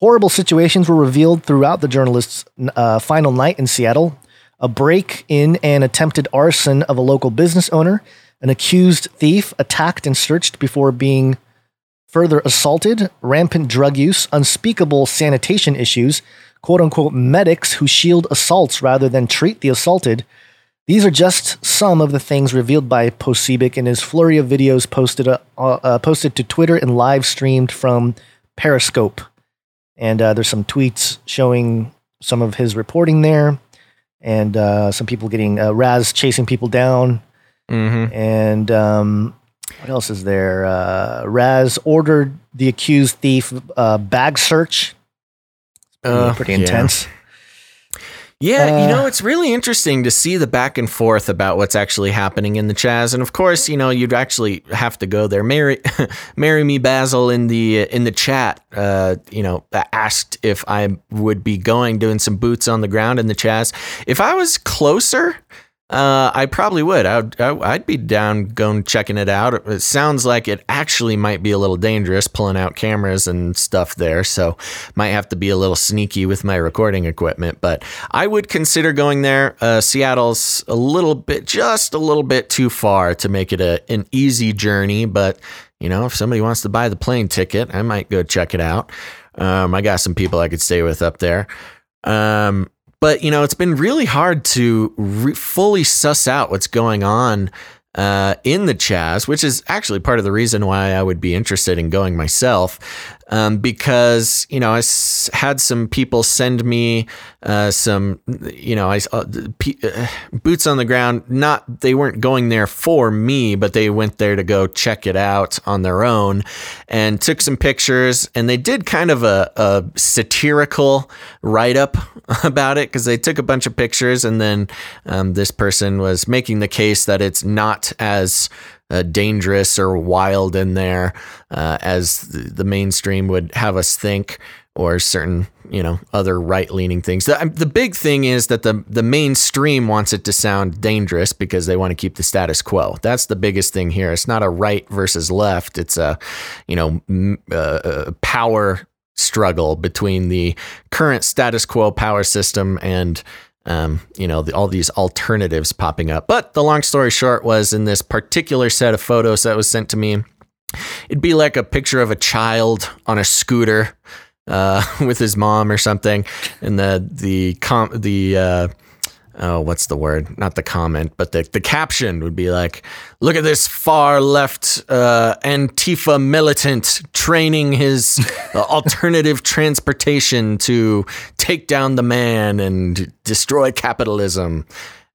horrible situations were revealed throughout the journalist's uh, final night in Seattle. A break in and attempted arson of a local business owner. An accused thief attacked and searched before being further assaulted. Rampant drug use, unspeakable sanitation issues, quote unquote medics who shield assaults rather than treat the assaulted. These are just some of the things revealed by Posebic in his flurry of videos posted uh, uh, posted to Twitter and live streamed from Periscope. And uh, there's some tweets showing some of his reporting there, and uh, some people getting uh, Raz chasing people down, Mm-hmm. and um, what else is there? Uh, Raz ordered the accused thief uh, bag search. Pretty, pretty yeah. intense. Yeah, you Uh, know, it's really interesting to see the back and forth about what's actually happening in the Chaz. And of course, you know, you'd actually have to go there. Marry, [LAUGHS] marry me, Basil, in the in the chat. Uh, you know, asked if I would be going doing some boots on the ground in the Chaz. If I was closer. Uh, I probably would. I'd, I'd be down going checking it out. It sounds like it actually might be a little dangerous pulling out cameras and stuff there. So might have to be a little sneaky with my recording equipment. But I would consider going there. Uh, Seattle's a little bit, just a little bit too far to make it a, an easy journey. But, you know, if somebody wants to buy the plane ticket, I might go check it out. Um, I got some people I could stay with up there. Um, but you know, it's been really hard to re- fully suss out what's going on uh, in the Chaz, which is actually part of the reason why I would be interested in going myself. Um, because you know, I s- had some people send me uh, some, you know, I uh, p- uh, boots on the ground. Not they weren't going there for me, but they went there to go check it out on their own, and took some pictures. And they did kind of a, a satirical write up [LAUGHS] about it because they took a bunch of pictures, and then um, this person was making the case that it's not as uh, dangerous or wild in there uh, as the, mainstream would have us think, or certain you know other right leaning things. The, the big thing is that the the mainstream wants it to sound dangerous because they want to keep the status quo. That's the biggest thing here. It's not a right versus left. It's a you know uh, uh, power struggle between the current status quo power system and um, you know, the, all these alternatives popping up. But the long story short was in this particular set of photos that was sent to me, it'd be like a picture of a child on a scooter uh, [LAUGHS] with his mom or something, and the the com the uh, oh what's the word? Not the comment, but the the caption would be like, "Look at this far left uh, Antifa militant training his uh, [LAUGHS] alternative transportation to take down the man and destroy capitalism."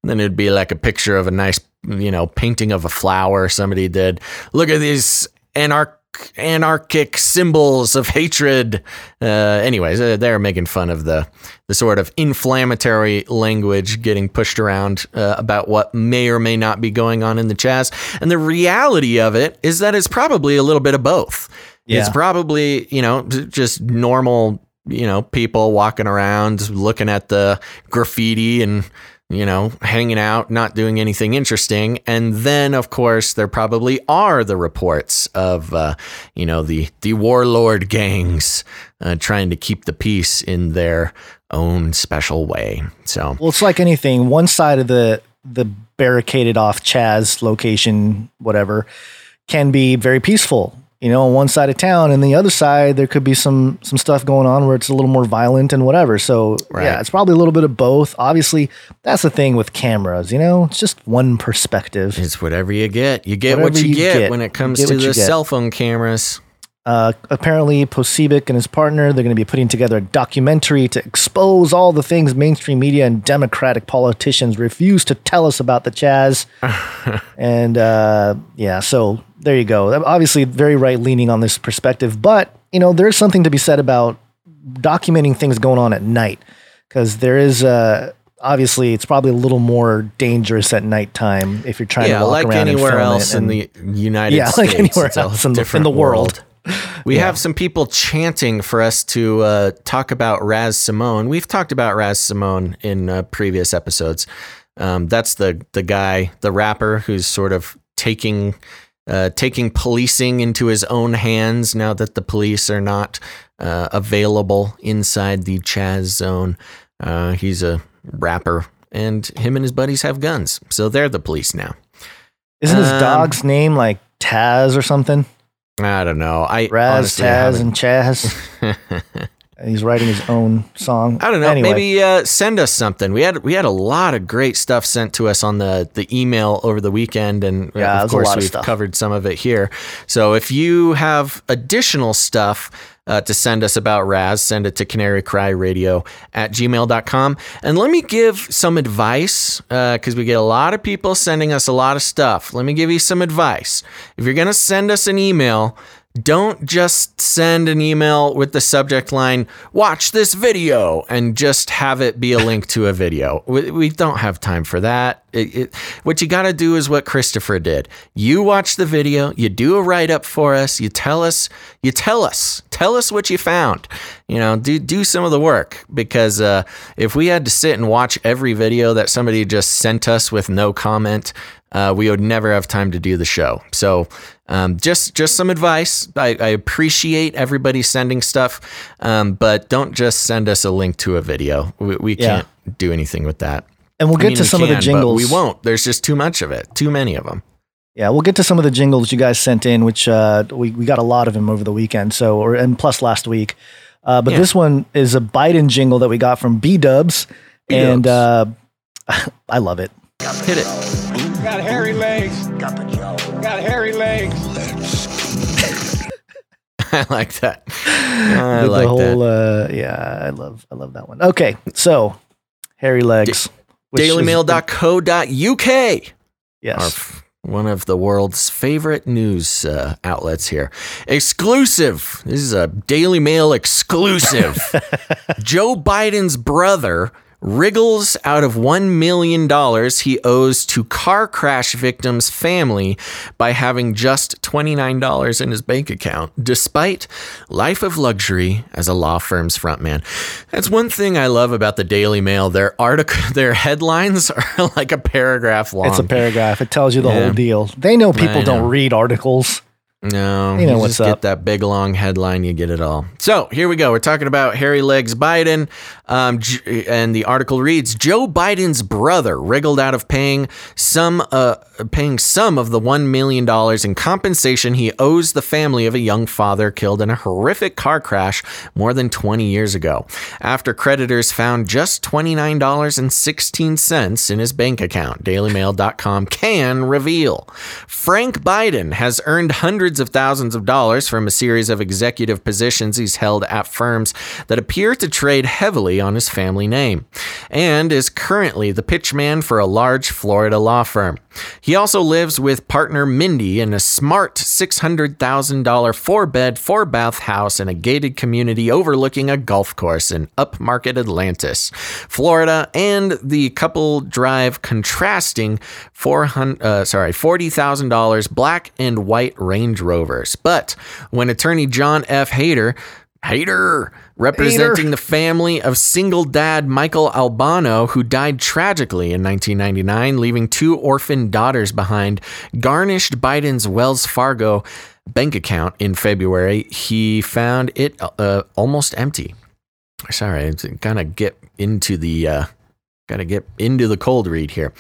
And then it'd be like a picture of a nice, you know, painting of a flower somebody did. Look at these anarch anarchic symbols of hatred. Uh, anyways, uh, they're making fun of the the sort of inflammatory language getting pushed around uh, about what may or may not be going on in the Chaz. And the reality of it is that it's probably a little bit of both. It's probably you know just normal you know people walking around looking at the graffiti and you know, hanging out, not doing anything interesting. And then, of course, there probably are the reports of, uh, you know, the, the warlord gangs uh, trying to keep the peace in their own special way. So, Well, it's like anything. One side of the the barricaded off Chaz location, whatever, can be very peaceful. You know, on one side of town, and the other side, there could be some some stuff going on where it's a little more violent and whatever. So Right. yeah, it's probably a little bit of both. Obviously, that's the thing with cameras. You know, it's just one perspective. it's whatever you get. You get Whatever what you, you get, get. when it comes to the cell phone cameras. Uh, apparently, Posebic and his partner they're going to be putting together a documentary to expose all the things mainstream media and Democratic politicians refuse to tell us about the Chaz. [LAUGHS] and uh, yeah, so there you go. Obviously, very right leaning on this perspective, but you know there is something to be said about documenting things going on at night because there is. Uh, Obviously, it's probably a little more dangerous at nighttime if you're trying yeah, to walk like around anywhere else in the United Yeah, [LAUGHS] States. like anywhere else in the- in the world. We Yeah. have some people chanting for us to uh, talk about Raz Simone. We've talked about Raz Simone in uh, previous episodes. Um, that's the the guy, the rapper who's sort of taking uh, taking policing into his own hands now that the police are not uh, available inside the Chaz zone. Uh, he's a rapper, and him and his buddies have guns, so they're the police now. Isn't his Um, dog's name like Taz or something? I don't know. I Raz, honestly Taz, and Chaz. [LAUGHS] He's writing his own song. I don't know. Anyway, Maybe uh, send us something. We had we had a lot of great stuff sent to us on the the email over the weekend, and uh, Yeah, of course we've covered some of it here. So if you have additional stuff uh, to send us about Raz, send it to canarycryradio at gmail.com. And let me give some advice because we get a lot of people sending us a lot of stuff. Let me give you some advice. If you're going to send us an email, don't just send an email with the subject line, watch this video, and just have it be a link to a video. [LAUGHS] We, we don't have time for that. It, it, what you got to do is what Christopher did. You watch the video, you do a write up for us, you tell us, you tell us, tell us what you found. You know, do, do some of the work because uh, if we had to sit and watch every video that somebody just sent us with no comment, uh, we would never have time to do the show. So, um, just just some advice. I, I appreciate everybody sending stuff, um, but don't just send us a link to a video. We, we Yeah. can't do anything with that. And we'll I get mean, to we some of the can, but jingles. We won't. There's just too much of it. Too many of them. Yeah, we'll get to some of the jingles you guys sent in, which uh, we we got a lot of them over the weekend. So, or and plus last week. Uh, but Yeah. this one is a Biden jingle that we got from B Dubs, and uh, [LAUGHS] I love it. Hit it. Got hairy legs. Got hairy legs. [LAUGHS] I like that. I the, like the whole, that. uh, yeah, I love I love that one. Okay, so hairy legs. which is- DailyMail.co.uk. Yes. Our f- one of the world's favorite news uh, outlets here. Exclusive. This is a Daily Mail exclusive. [LAUGHS] Joe Biden's brother wriggles out of $1 million he owes to car crash victims' family by having just $29 in his bank account, despite life of luxury as a law firm's frontman. That's one thing I love about the Daily Mail. Their article, [LAUGHS] their headlines [LAUGHS] are like a paragraph long. It's a paragraph. It tells you the Yeah. whole deal. They know people I don't read articles. No, You know you what's just get that big long headline, you get it all. So here we go. We're talking about Harry Legs Biden, um, and the article reads: Joe Biden's brother wriggled out of paying some, uh, paying some of the one million dollars in compensation he owes the family of a young father killed in a horrific car crash more than 20 years ago. After creditors found just twenty nine dollars and sixteen cents in his bank account, DailyMail.com can reveal. Frank Biden has earned hundreds of thousands of dollars from a series of executive positions he's held at firms that appear to trade heavily on his family name, and is currently the pitchman for a large Florida law firm. He also lives with partner Mindy in a smart $600,000 four bed, four bath house in a gated community overlooking a golf course in upmarket Atlantis, Florida, and the couple drive contrasting 400 uh, sorry, $40,000 black and white Range Rovers. But when attorney John F. Hayter Hater, representing the family of single dad Michael Albano, who died tragically in 1999, leaving two orphan daughters behind, garnished Biden's Wells Fargo bank account in February. He found it uh, almost empty. Sorry, it's kind of get into the uh, got to get into the cold read here.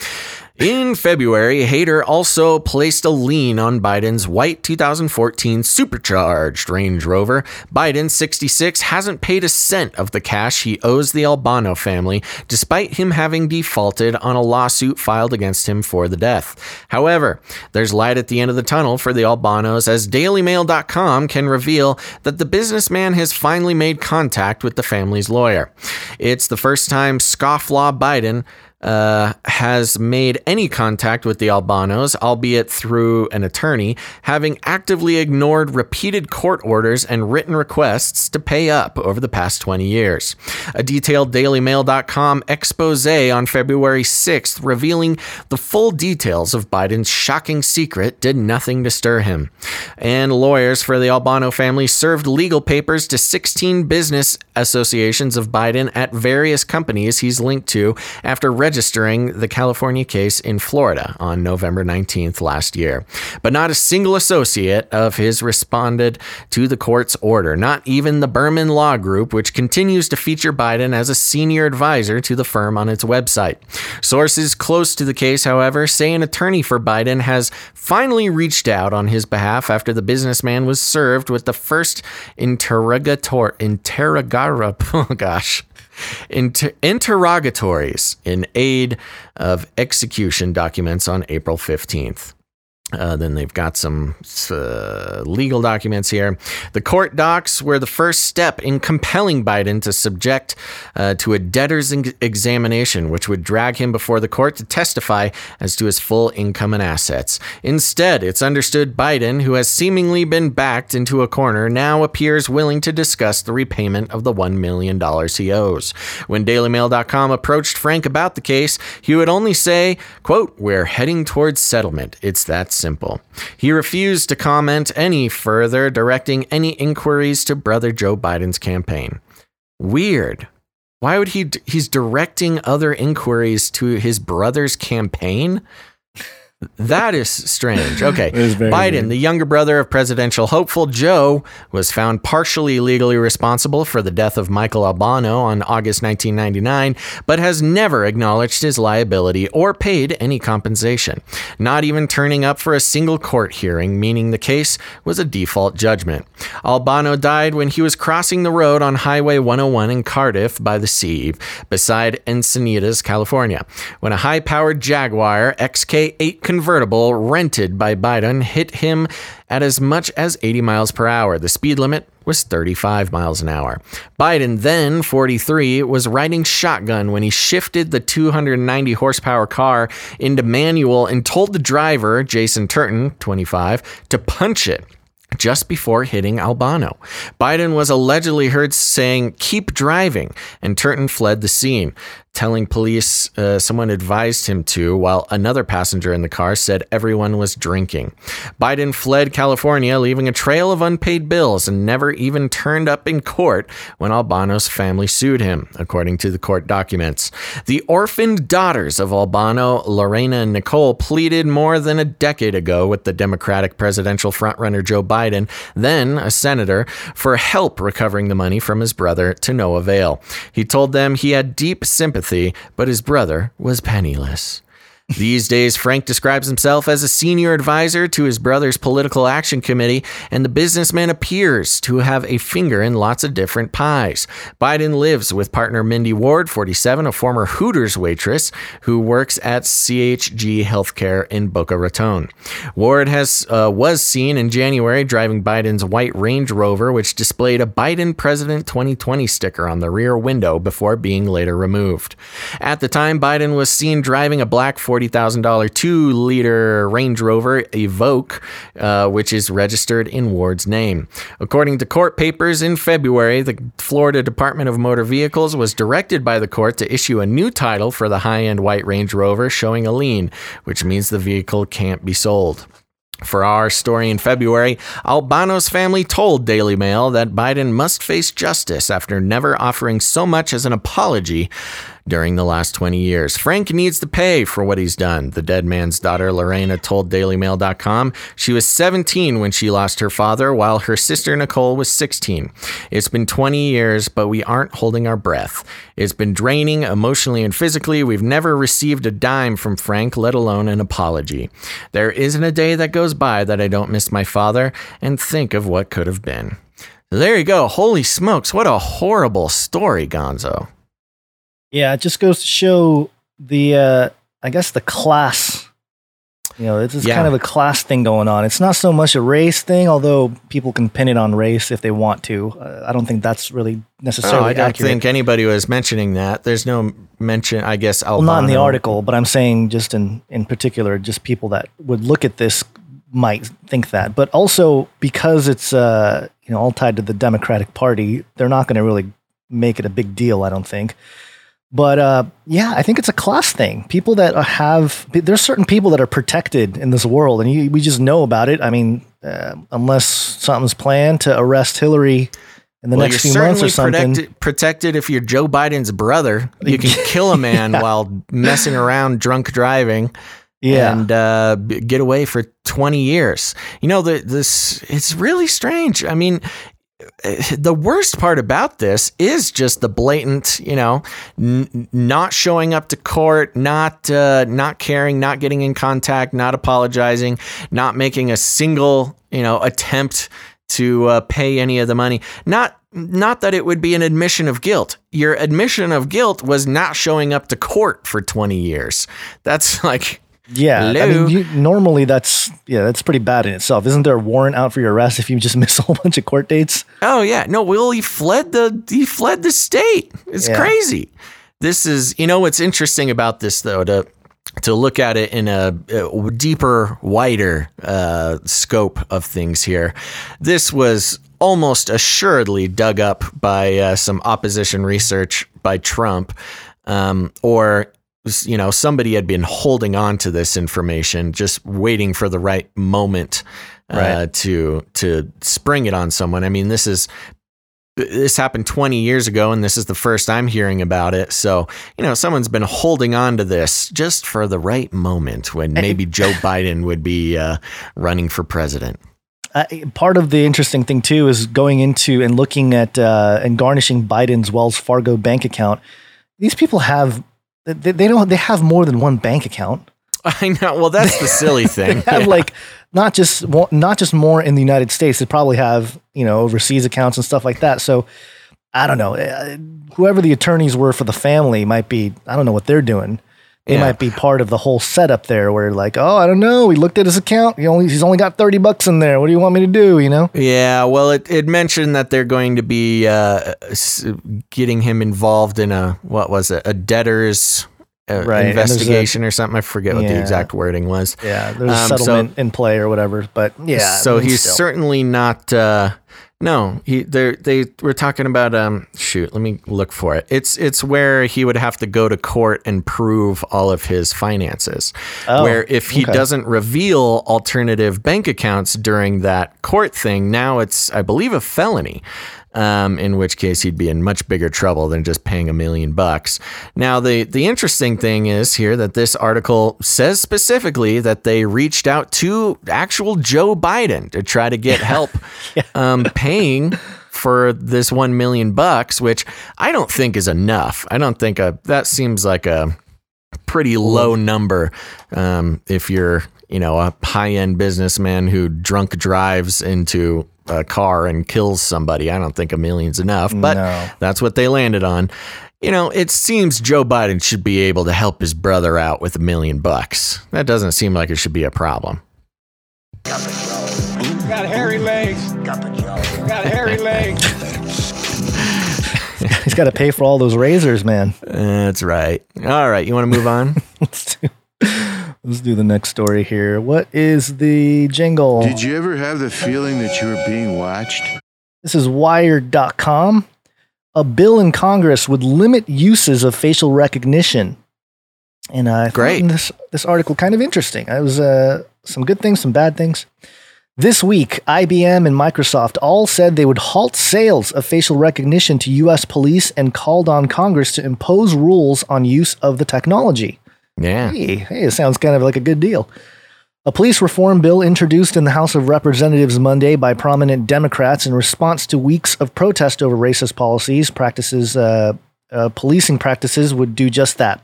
In February, Hayter also placed a lien on Biden's white 2014 supercharged Range Rover. Biden, 66, hasn't paid a cent of the cash he owes the Albano family, despite him having defaulted on a lawsuit filed against him for the death. However, there's light at the end of the tunnel for the Albanos, as DailyMail.com can reveal that the businessman has finally made contact with the family's lawyer. It's the first time scofflaw Biden uh, has made any contact with the Albanos, albeit through an attorney, having actively ignored repeated court orders and written requests to pay up over the past 20 years. A detailed DailyMail.com expose on February 6th revealing the full details of Biden's shocking secret did nothing to stir him. And lawyers for the Albano family served legal papers to 16 business associations of Biden at various companies he's linked to after registering the California case in Florida on November 19th last year. But not a single associate of his responded to the court's order, not even the Berman Law Group, which continues to feature Biden as a senior advisor to the firm on its website. Sources close to the case, however, say an attorney for Biden has finally reached out on his behalf after the businessman was served with the first interrogator [LAUGHS] interrogara oh gosh inter- interrogatories in aid of execution documents on April 15th. Uh, then they've got some uh, legal documents here. The court docs were the first step in compelling Biden to subject uh, to a debtor's in- examination, which would drag him before the court to testify as to his full income and assets. Instead, it's understood Biden, who has seemingly been backed into a corner, now appears willing to discuss the repayment of the $1 million he owes. When DailyMail.com approached Frank about the case, he would only say, quote, we're heading towards settlement. It's that simple. He refused to comment any further, directing any inquiries to brother Joe Biden's campaign. Weird. Why would he? He's directing other inquiries to his brother's campaign. That is strange. [LAUGHS] Okay. Biden, weird. the younger brother of presidential hopeful Joe, was found partially legally responsible for the death of Michael Albano on August 1999, but has never acknowledged his liability or paid any compensation, not even turning up for a single court hearing, meaning the case was a default judgment. Albano died when he was crossing the road on Highway 101 in Cardiff by the sea, beside Encinitas, California, when a high powered Jaguar XK8 convertible rented by Biden hit him at as much as 80 miles per hour. The speed limit was 35 miles an hour. Biden, then 43, was riding shotgun when he shifted the 290 horsepower car into manual and told the driver, Jason Turton, 25, to punch it just before hitting Albano. Biden was allegedly heard saying, Keep driving, and Turton fled the scene, telling police uh, someone advised him to, while another passenger in the car said everyone was drinking. Biden fled California, leaving a trail of unpaid bills and never even turned up in court when Albano's family sued him, according to the court documents. The orphaned daughters of Albano, Lorena and Nicole, pleaded more than a decade ago with the Democratic presidential frontrunner Joe Biden, then a senator, for help recovering the money from his brother to no avail. He told them he had deep sympathy, but his brother was penniless. These days, Frank describes himself as a senior advisor to his brother's political action committee, and the businessman appears to have a finger in lots of different pies. Biden lives with partner Mindy Ward, 47, a former Hooters waitress who works at CHG Healthcare in Boca Raton. Ward has uh, was seen in January driving Biden's white Range Rover, which displayed a Biden President 2020 sticker on the rear window before being later removed. At the time, Biden was seen driving a black $40,000 two liter Range Rover Evoque, uh, which is registered in Ward's name. According to court papers in February, the Florida Department of Motor Vehicles was directed by the court to issue a new title for the high end white Range Rover showing a lien, which means the vehicle can't be sold. For our story in February, Albano's family told Daily Mail that Biden must face justice after never offering so much as an apology during the last 20 years. Frank needs to pay for what he's done, the dead man's daughter Lorena told DailyMail.com. She was 17 when she lost her father, while her sister Nicole was 16. It's been 20 years, but we aren't holding our breath. It's been draining emotionally and physically. We've never received a dime from Frank, let alone an apology. There isn't a day that goes by that I don't miss my father and think of what could have been. There you go. Holy smokes, what a horrible story, Gonzo. Yeah, it just goes to show the, uh, I guess, the class. You know, this is Yeah. kind of a class thing going on. It's not so much a race thing, although people can pin it on race if they want to. Uh, I don't think that's really necessarily. Oh, I don't accurate. think anybody was mentioning that. There's no mention, I guess, well, not in the article, but I'm saying just in in particular, just people that would look at this might think that. But also because it's uh, you know all tied to the Democratic Party, they're not going to really make it a big deal. I don't think. But uh, yeah, I think it's a class thing. People that have there's certain people that are protected in this world, and you, we just know about it. I mean, uh, unless something's planned to arrest Hillary in the well, next few months or something. protected, protected if you're Joe Biden's brother. You can [LAUGHS] kill a man Yeah. while messing around drunk driving. Yeah. and uh, get away for 20 years. You know, the, this it's really strange. I mean, [SIGHS] the worst part about this is just the blatant, you know, n- not showing up to court, not uh, not caring, not getting in contact, not apologizing, not making a single, you know, attempt to uh, pay any of the money. Not not that it would be an admission of guilt. Your admission of guilt was not showing up to court for 20 years. That's [LAUGHS] like Yeah, I mean, you, normally that's yeah, that's pretty bad in itself. Isn't there a warrant out for your arrest if you just [LAUGHS] miss a whole bunch of court dates? Oh yeah, no. Well, he fled the he fled the state. It's Yeah. crazy. This is you know what's interesting about this though to to look at it in a, a deeper, wider uh, scope of things here. This was almost assuredly dug up by uh, some opposition research by Trump, um, or you know somebody had been holding on to this information, just waiting for the right moment uh, Right. to to spring it on someone. I mean, this is this happened 20 years ago and this is the first I'm hearing about it. So, you know, someone's been holding on to this just for the right moment when maybe [LAUGHS] Joe Biden would be uh, running for president. Uh, part of the interesting thing too is going into and looking at uh, and garnishing Biden's Wells Fargo bank account. These people have they, they don't they have more than one bank account. [LAUGHS] I know. Well, that's the silly [LAUGHS] thing. They have Yeah. like not just not just more in the United States. They probably have you know overseas accounts and stuff like that. So I don't know. Uh, Whoever the attorneys were for the family might be. I don't know what they're doing. They Yeah. might be part of the whole setup there, where like, oh, I don't know. We looked at his account. He only he's only got thirty bucks in there. What do you want me to do? You know? Yeah, well, it, it mentioned that they're going to be uh, getting him involved in a what was it, a debtor's uh, Right, there's a- investigation or something. I forget what the exact wording was. Yeah, there's a Um, so- settlement in play or whatever. But yeah, so I mean, he's still. certainly not. Uh, no, he they they were talking about um shoot. Let me look for it. It's it's where he would have to go to court and prove all of his finances. Oh, where if he okay. doesn't reveal alternative bank accounts during that court thing, now it's I believe a felony. Um, in which case he'd be in much bigger trouble than just paying a million bucks. Now, the the interesting thing is here that this article says specifically that they reached out to actual Joe Biden to try to get [LAUGHS] help um, paying for this one million bucks, which I don't think is enough. I don't think a that seems like a pretty low number um, if you're you know a high end businessman who drunk drives into a car and kills somebody. I don't think a million's enough, but No. that's what they landed on. You know, it seems Joe Biden should be able to help his brother out with a million bucks. That doesn't seem like it should be a problem. Got hairy legs. Got hairy legs. [LAUGHS] he's got to pay for all those razors, man. That's right. All right, you want to move on? [LAUGHS] Let's do, let's do the next story here. What is the jingle? Did you ever have the feeling that you were being watched? This is Wired.com. A bill in Congress would limit uses of facial recognition. And I Great. found this this article kind of interesting. It was uh, some good things, some bad things. This week, IBM and Microsoft all said they would halt sales of facial recognition to U.S. police and called on Congress to impose rules on use of the technology. Yeah. Hey, hey, it sounds kind of like a good deal. A police reform bill introduced in the House of Representatives Monday by prominent Democrats in response to weeks of protest over racist policies, practices, uh, uh, policing practices would do just that.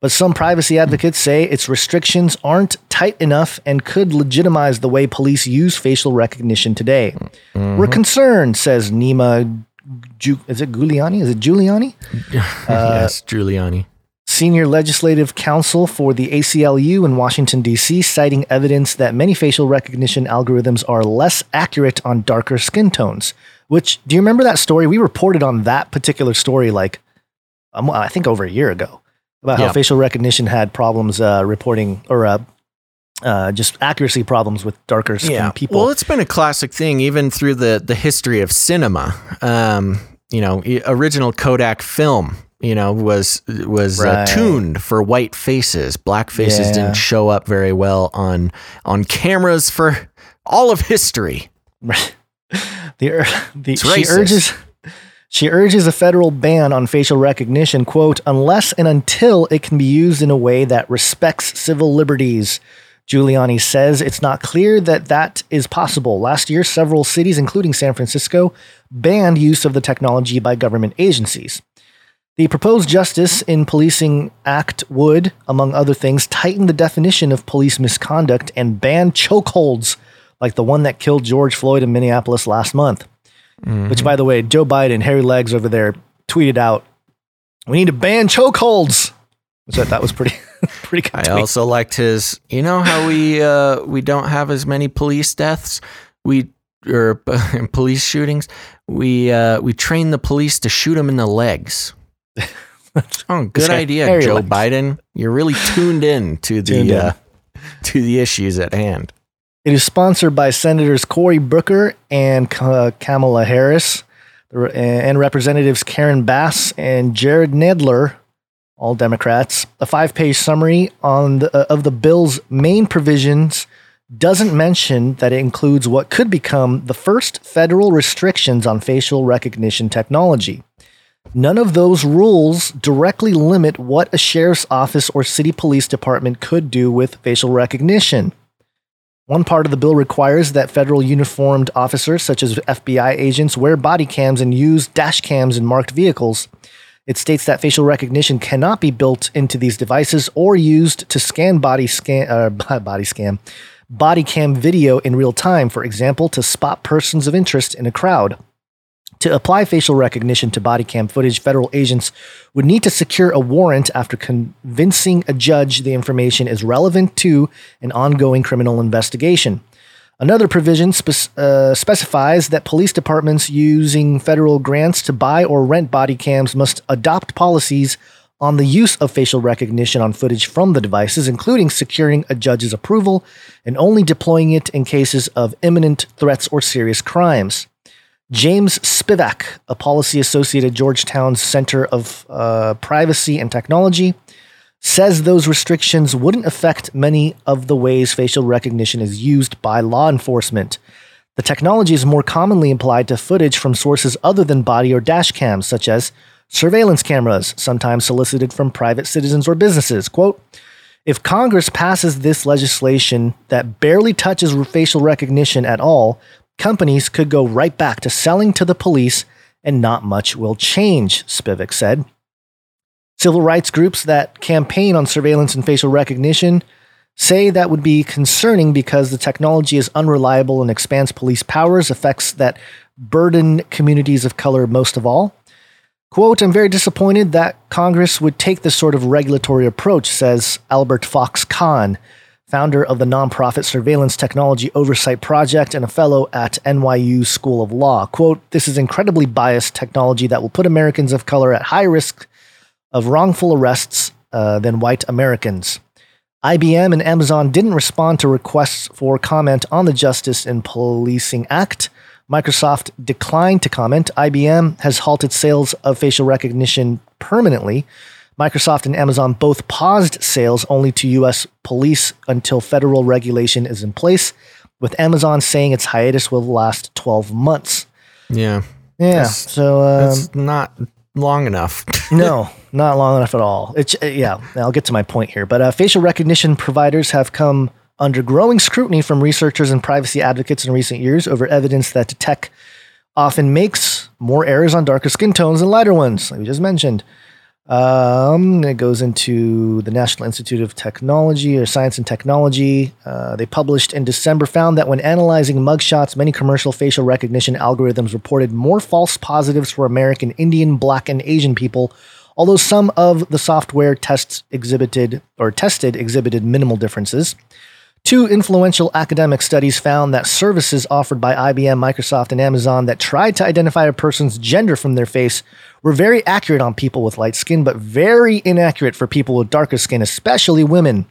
But some privacy advocates say its restrictions aren't tight enough and could legitimize the way police use facial recognition today. We're concerned, says Neema. Ju- is it Guliani? Is it Guliani? [LAUGHS] yes, Guliani. Senior legislative counsel for the ACLU in Washington, D.C., citing evidence that many facial recognition algorithms are less accurate on darker skin tones. Which, do you remember that story? We reported on that particular story like, um, I think over a year ago, about how facial recognition had problems uh, reporting or uh, uh, just accuracy problems with darker skin people. Well, it's been a classic thing even through the the history of cinema. Um, you know, original Kodak film, you know, was was uh, tuned for white faces. Black faces Yeah. didn't show up very well on on cameras for all of history. [LAUGHS] the the It's she urges She urges a federal ban on facial recognition, quote, unless and until it can be used in a way that respects civil liberties. Guliani says it's not clear that that is possible. Last year, several cities, including San Francisco, banned use of the technology by government agencies. The proposed Justice in Policing Act would, among other things, tighten the definition of police misconduct and ban chokeholds like the one that killed George Floyd in Minneapolis last month. Which, by the way, Joe Biden, Harry Legs over there, tweeted out, "We need to ban chokeholds," which I thought was pretty, [LAUGHS] pretty good. I tweet. also liked his. You know how we uh, we don't have as many police deaths. We or [LAUGHS] police shootings. We uh, we train the police to shoot them in the legs. Oh, good idea, Joe Legs. Biden. You're really tuned in to the Tuned in. Uh, to the issues at hand. It is sponsored by Senators Cory Booker and Ka- Kamala Harris, and Representatives Karen Bass and Jerrold Nadler, all Democrats. A five-page summary on the, uh, of the bill's main provisions doesn't mention that it includes what could become the first federal restrictions on facial recognition technology. None of those rules directly limit what a sheriff's office or city police department could do with facial recognition. One part of the bill requires that federal uniformed officers, such as FBI agents, wear body cams and use dash cams in marked vehicles. It states that facial recognition cannot be built into these devices or used to scan body scan uh, [LAUGHS] body scan body cam video in real time, for example, to spot persons of interest in a crowd. To apply facial recognition to body cam footage, federal agents would need to secure a warrant after convincing a judge the information is relevant to an ongoing criminal investigation. Another provision spec- uh, specifies that police departments using federal grants to buy or rent body cams must adopt policies on the use of facial recognition on footage from the devices, including securing a judge's approval and only deploying it in cases of imminent threats or serious crimes. James Spivack, a policy associate at Georgetown's Center of uh, Privacy and Technology, says those restrictions wouldn't affect many of the ways facial recognition is used by law enforcement. The technology is more commonly applied to footage from sources other than body or dash cams, such as surveillance cameras, sometimes solicited from private citizens or businesses. Quote, if Congress passes this legislation that barely touches facial recognition at all, companies could go right back to selling to the police and not much will change, Spivack said. Civil rights groups that campaign on surveillance and facial recognition say that would be concerning because the technology is unreliable and expands police powers, effects that burden communities of color most of all. Quote, I'm very disappointed that Congress would take this sort of regulatory approach, says Albert Fox Cahn, founder of the nonprofit Surveillance Technology Oversight Project and a fellow at NYU School of Law. Quote, this is incredibly biased technology that will put Americans of color at high risk of wrongful arrests uh, than white Americans. IBM and Amazon didn't respond to requests for comment on the Justice in Policing Act. Microsoft declined to comment. IBM has halted sales of facial recognition permanently. Microsoft and Amazon both paused sales only to US police until federal regulation is in place, with Amazon saying its hiatus will last 12 months. Yeah. Yeah. That's- so um, That's not long enough. [LAUGHS] no, not long enough at all. It's uh, yeah. I'll get to my point here, but uh, facial recognition providers have come under growing scrutiny from researchers and privacy advocates in recent years over evidence that tech often makes more errors on darker skin tones than lighter ones, like we just mentioned. Um, it goes into the National Institute of Technology or Science and Technology. Uh, they published in December found that when analyzing mugshots, many commercial facial recognition algorithms reported more false positives for American, Indian, Black, and Asian people. Although some of the software tests exhibited or tested exhibited minimal differences. Two influential academic studies found that services offered by IBM, Microsoft, and Amazon that tried to identify a person's gender from their face were very accurate on people with light skin, but very inaccurate for people with darker skin, especially women.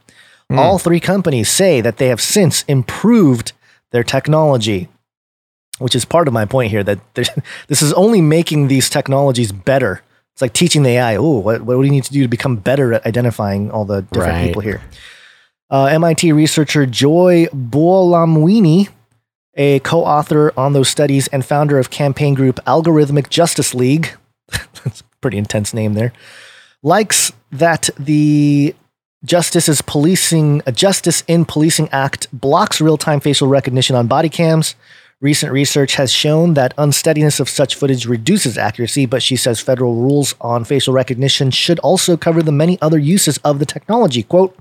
Hmm. All three companies say that they have since improved their technology, which is part of my point here that [LAUGHS] this is only making these technologies better. It's like teaching the AI, oh, what, what do you need to do to become better at identifying all the different Right. people here? Uh, MIT researcher Joy Buolamwini a co-author on those studies and founder of campaign group Algorithmic Justice League. [LAUGHS] That's a pretty intense name there. Likes that the Justice is Policing a Justice in Policing Act blocks real-time facial recognition on body cams. Recent research has shown that unsteadiness of such footage reduces accuracy, but she says federal rules on facial recognition should also cover the many other uses of the technology. Quote,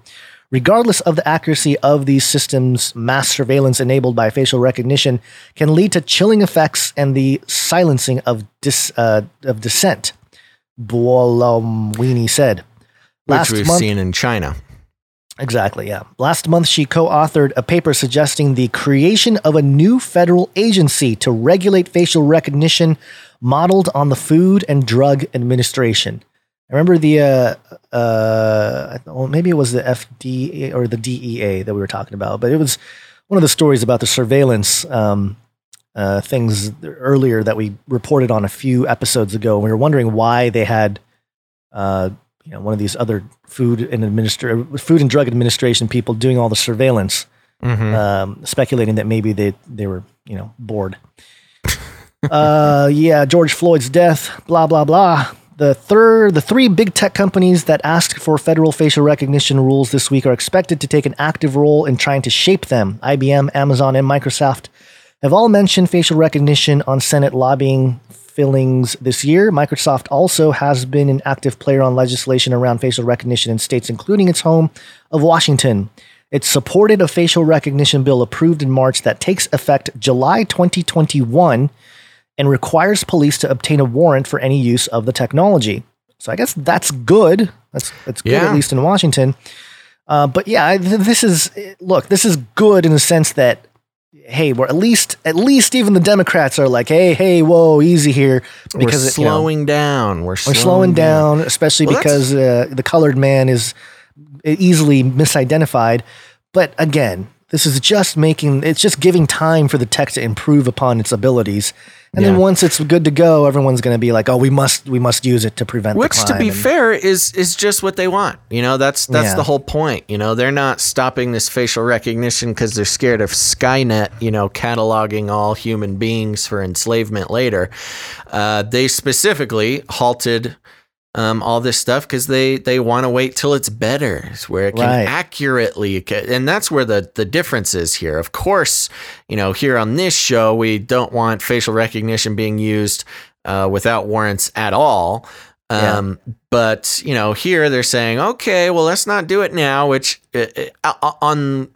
regardless of the accuracy of these systems, mass surveillance enabled by facial recognition can lead to chilling effects and the silencing of, dis, uh, of dissent, Buolamwini said. Which we've seen in China. Exactly, yeah. Last month, she co authored a paper suggesting the creation of a new federal agency to regulate facial recognition modeled on the Food and Drug Administration. I remember the, uh, uh, well, maybe it was the FDA or the DEA that we were talking about, but it was one of the stories about the surveillance um, uh, things earlier that we reported on a few episodes ago. We were wondering why they had uh, you know one of these other food and administra- food and drug administration people doing all the surveillance, Mhm. um, speculating that maybe they they were you know bored. [LAUGHS] uh, yeah, George Floyd's death, blah blah blah. The third, the three big tech companies that asked for federal facial recognition rules this week are expected to take an active role in trying to shape them. IBM, Amazon, and Microsoft have all mentioned facial recognition on Senate lobbying fillings this year. Microsoft also has been an active player on legislation around facial recognition in states, including its home of Washington. It supported a facial recognition bill approved in March that takes effect July 2021 and requires police to obtain a warrant for any use of the technology. So I guess that's good. That's that's good Yeah. at least in Washington. Uh, but yeah, this is look. This is good in the sense that hey, we're at least at least even the Democrats are like, hey, hey, whoa, easy here We're because it, you know, slowing down. We're we're slowing, slowing down, especially Well, because uh, the colored man is easily misidentified. But again, this is just making it's just giving time for the tech to improve upon its abilities. And then once it's good to go, everyone's going to be like, "Oh, we must we must use it to prevent Which, to be And- fair, is is just what they want. You know, that's that's Yeah. the whole point. You know, they're not stopping this facial recognition because they're scared of Skynet. You know, cataloging all human beings for enslavement later. Uh, they specifically halted. Um, all this stuff because they they want to wait till it's better, it's where it can Right. accurately, and that's where the the difference is here. Of course, you know, here on this show, we don't want facial recognition being used uh, without warrants at all. Yeah. Um, But you know, here they're saying, okay, well, let's not do it now. Which uh, uh, on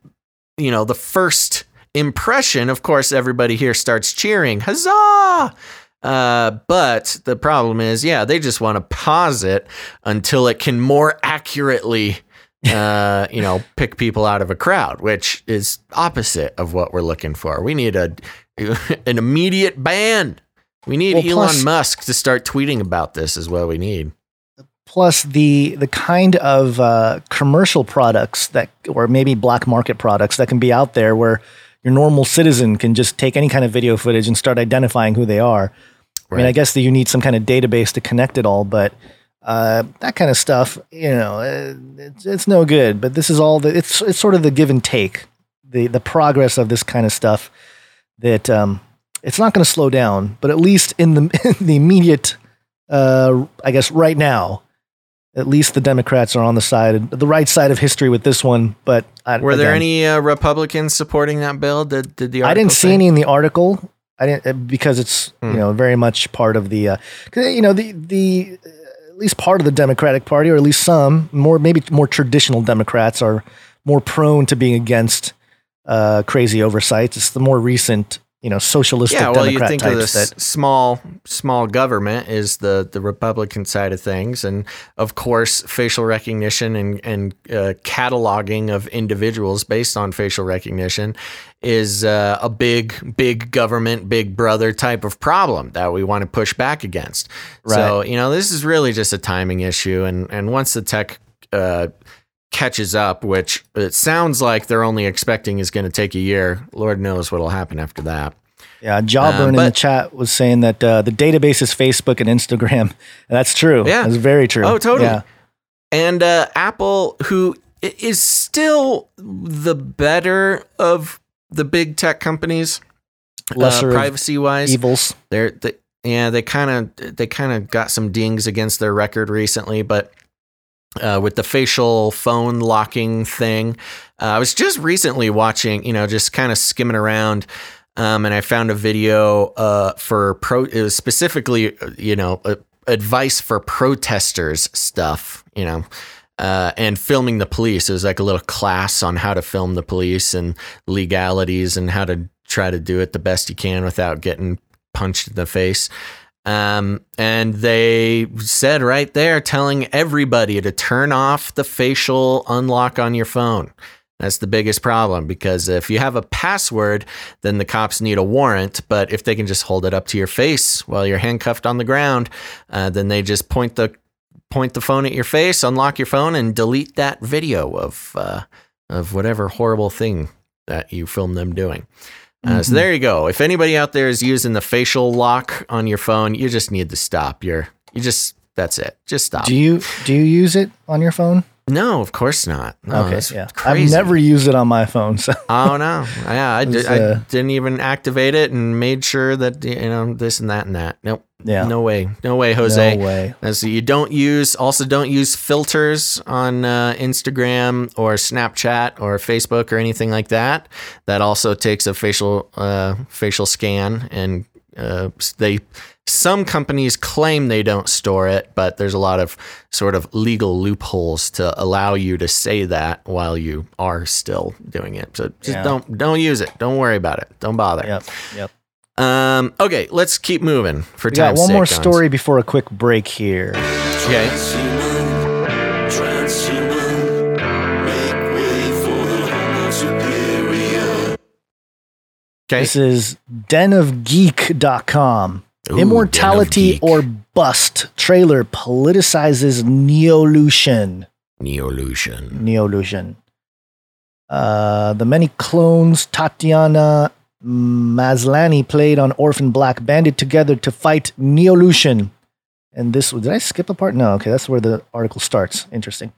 you know the first impression, of course, everybody here starts cheering, huzzah! Uh, but the problem is, yeah, they just want to pause it until it can more accurately, [LAUGHS] uh, you know, pick people out of a crowd, which is opposite of what we're looking for. We need a [LAUGHS] an immediate ban. We need Well, Elon plus- Musk to start tweeting about this. Is what we need. plus the the kind of uh, commercial products that or maybe black market products that can be out there where your normal citizen can just take any kind of video footage and start identifying who they are. I mean, I guess that you need some kind of database to connect it all, but uh, that kind of stuff, you know, uh, it's, it's no good. But this is all the it's it's sort of the give and take, the the progress of this kind of stuff that um, it's not going to slow down, but at least in the [LAUGHS] in the immediate, uh, I guess right now, at least the Democrats are on the side, the right side of history with this one. But I, Were there any uh, Republicans supporting that bill? Did did the I didn't see say? any in the article. I didn't uh, because it's Hmm. you know very much part of the uh, you know the the uh, at least part of the Democratic Party or at least some more maybe more traditional Democrats are more prone to being against uh, crazy oversights. It's the more recent you know socialistic yeah, well, you Democrat think of types this that small small government is the the Republican side of things, and of course, facial recognition and and uh, cataloging of individuals based on facial recognition is uh, a big big government, big brother type of problem that we want to push back against. So you know, this is really just a timing issue, and and once the tech. Uh, catches up which it sounds like they're only expecting is going to take a year lord knows what'll happen after that Yeah, Jawburn Um, in the chat was saying that uh, the database is Facebook and Instagram. [LAUGHS] That's true. Yeah. that's very true. Oh, totally. Yeah. And uh, Apple, who is still the better of the big tech companies, Lesser of privacy wise evils. They're they, yeah they kind of they kind of got some dings against their record recently, but uh, with the facial phone locking thing, uh, I was just recently watching, you know, just kind of skimming around. Um, and I found a video uh, for pro, it was specifically, uh, you know, advice for protesters stuff, you know, uh, and filming the police. It was like a little class on how to film the police and legalities and how to try to do it the best you can without getting punched in the face. Um, and they said right there, telling everybody to turn off the facial unlock on your phone. That's the biggest problem because if you have a password, then the cops need a warrant. But if they can just hold it up to your face while you're handcuffed on the ground, uh, then they just point the point the phone at your face, unlock your phone, and delete that video of uh, of whatever horrible thing that you filmed them doing. Uh, Mm-hmm. So there you go. If anybody out there is using the facial lock on your phone, you just need to stop. You're you just that's it. Just stop. Do you do you use it on your phone? No, of course not. No, okay, yeah. I've never used it on my phone, so [LAUGHS] Oh no! Yeah, I, was, I uh, didn't even activate it and made sure that you know this and that and that. Nope. Yeah. No way. No way, Jose. No way. So you don't use. Also, don't use filters on uh, Instagram or Snapchat or Facebook or anything like that. That also takes a facial uh, facial scan, and uh, they some companies claim they don't store it, but there's a lot of sort of legal loopholes to allow you to say that while you are still doing it. So just Yeah. don't don't use it. Don't worry about it. Don't bother. Yep. Yep. Um, okay, let's keep moving for We got one more Gonz. story before a quick break here. Okay. Okay. This is denofgeek.com. Ooh, Immortality Den or Bust trailer politicizes Neolution. Neolution. Neolution. Uh, the many clones Tatiana Maslany played on Orphan Black banded together to fight Neolution. And this did I skip a part? No, okay, that's where the article starts. Interesting.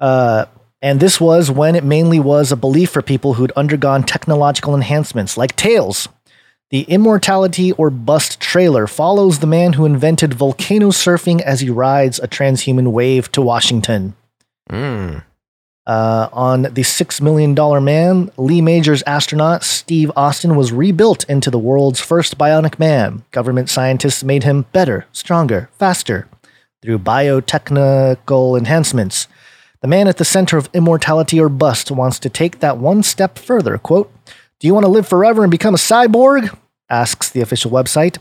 Uh, and this was when it mainly was a belief for people who'd undergone technological enhancements like Tails. The Immortality or Bust trailer follows the man who invented volcano surfing as he rides a transhuman wave to Washington. Mm. Uh, on the $6 million man, Lee Majors astronaut Steve Austin was rebuilt into the world's first bionic man. Government scientists made him better, stronger, faster through biotechnical enhancements. The man at the center of immortality or bust wants to take that one step further. Quote, Do you want to live forever and become a cyborg? asks the official website,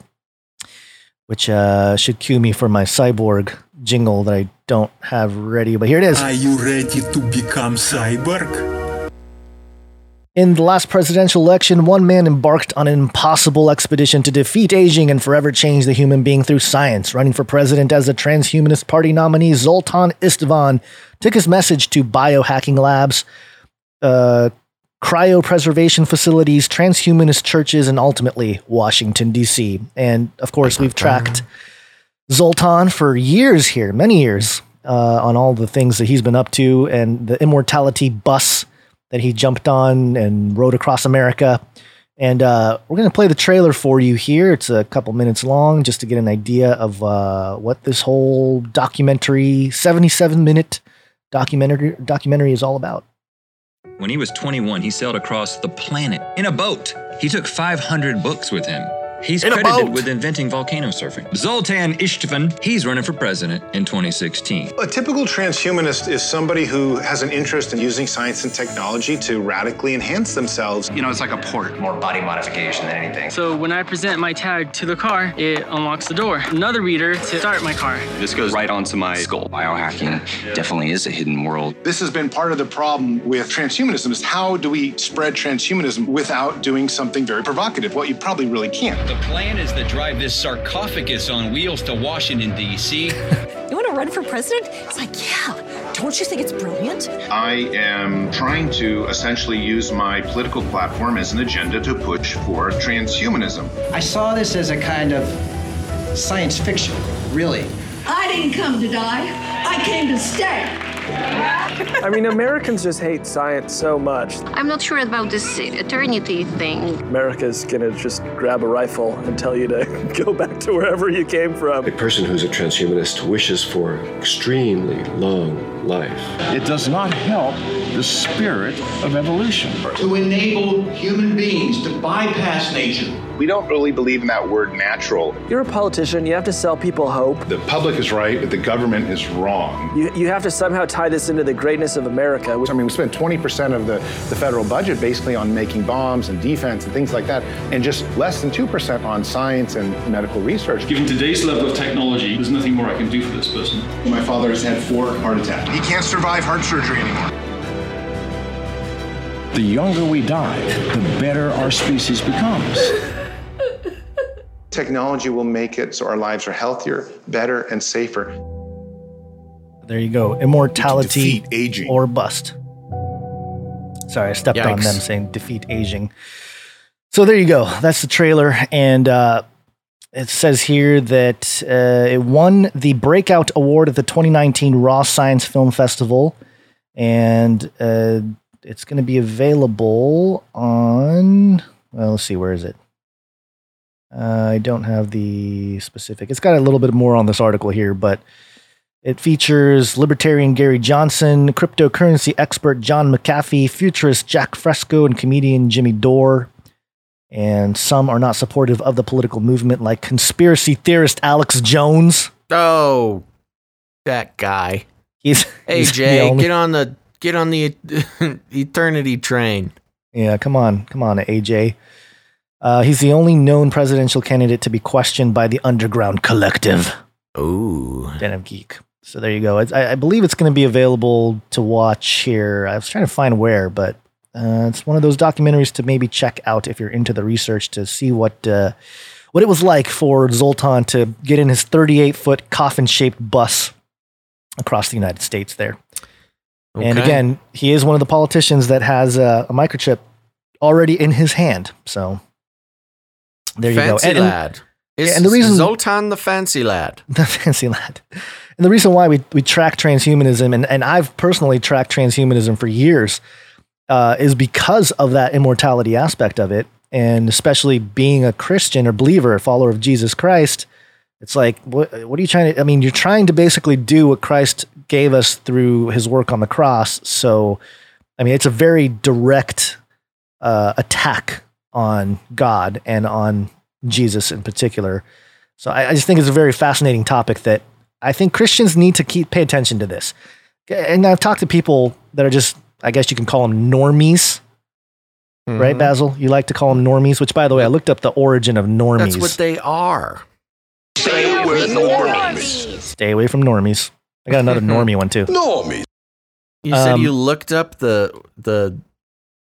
which uh, should cue me for my cyborg jingle that I don't have ready, but here it is. Are you ready to become cyborg? In the last presidential election, one man embarked on an impossible expedition to defeat aging and forever change the human being through science. Running for president as a transhumanist party nominee, Zoltan Istvan took his message to biohacking labs, uh, cryopreservation facilities, transhumanist churches, and ultimately Washington, D.C. And of course, we've tracked Zoltan for years here, many years, uh, on all the things that he's been up to and the immortality bus that he jumped on and rode across America. And uh, we're going to play the trailer for you here. It's a couple minutes long just to get an idea of uh, what this whole documentary, 77 minute documentary, documentary is all about. When he was 21, he sailed across the planet in a boat. He took 500 books with him. He's In a credited boat. with inventing volcano surfing. Zoltan Istvan, he's running for president in 2016. A typical transhumanist is somebody who has an interest in using science and technology to radically enhance themselves. You know, it's like a port. More body modification than anything. So when I present my tag to the car, it unlocks the door. Another reader to start my car. This goes right onto my skull. Biohacking definitely is a hidden world. This has been part of the problem with transhumanism is how do we spread transhumanism without doing something very provocative? Well, you probably really can't. The plan is to drive this sarcophagus on wheels to Washington, D.C. [LAUGHS] You want to run for president? It's like, yeah. Don't you think it's brilliant? I am trying to essentially use my political platform as an agenda to push for transhumanism. I saw this as a kind of science fiction, really. I didn't come to die. I came to stay. I mean, Americans just hate science so much. I'm not sure about this eternity thing. America's gonna just grab a rifle and tell you to [LAUGHS] go back to wherever you came from. A person who's a transhumanist wishes for extremely long life. It does not help the spirit of evolution. To enable human beings to bypass nature. We don't really believe in that word natural. You're a politician, you have to sell people hope. The public is right, but the government is wrong. You, you have to somehow tie this into the greatness of America. I mean, we spend 20% of the, the federal budget basically on making bombs and defense and things like that, and just less than 2% on science and medical research. Given today's level of technology, there's nothing more I can do for this person. My father has had four heart attacks. He can't survive heart surgery anymore. The younger we die, the better our species becomes. [LAUGHS] Technology will make it so our lives are healthier, better, and safer. There you go. Immortality aging. or bust. Sorry, I stepped on them saying defeat aging. So there you go. That's the trailer. And uh, it says here that uh, it won the Breakout Award at the 2019 Raw Science Film Festival. And uh, it's going to be available on, well, let's see, where is it? Uh, I don't have the specific. It's got a little bit more on this article here, but it features libertarian Gary Johnson, cryptocurrency expert John McAfee, futurist Jacque Fresco, and comedian Jimmy Dore. And some are not supportive of the political movement, like conspiracy theorist Alex Jones. Oh, that guy. He's Hey he's Jay, get on the get on the [LAUGHS] eternity train. Yeah, come on, come on, AJ. Uh, he's the only known presidential candidate to be questioned by the Underground Collective. Ooh, Den of Geek. So there you go. I, I believe it's going to be available to watch here. I was trying to find where, but uh, it's one of those documentaries to maybe check out if you're into the research to see what uh, what it was like for Zoltan to get in his 38 foot coffin shaped bus across the United States there. And again, he is one of the politicians that has a, a microchip already in his hand. So there you fancy go. And- and- lad. And the reason- Zoltan the fancy lad? [LAUGHS] the fancy lad. And the reason why we, we track transhumanism, and, and I've personally tracked transhumanism for years, uh, is because of that immortality aspect of it. And especially being a Christian or believer, a follower of Jesus Christ, it's like, what, what are you trying to? I mean, you're trying to basically do what Christ gave us through his work on the cross. So, I mean, it's a very direct uh, attack on God and on Jesus in particular. So I, I just think it's a very fascinating topic that I think Christians need to keep pay attention to this. And I've talked to people that are just, I guess you can call them normies, right, Mhm. Basil? You like to call them normies, which, by the way, I looked up the origin of normies. That's what they are. Stay away from normies. I got another [LAUGHS] normie one too. Normies. You said Um, you looked up the the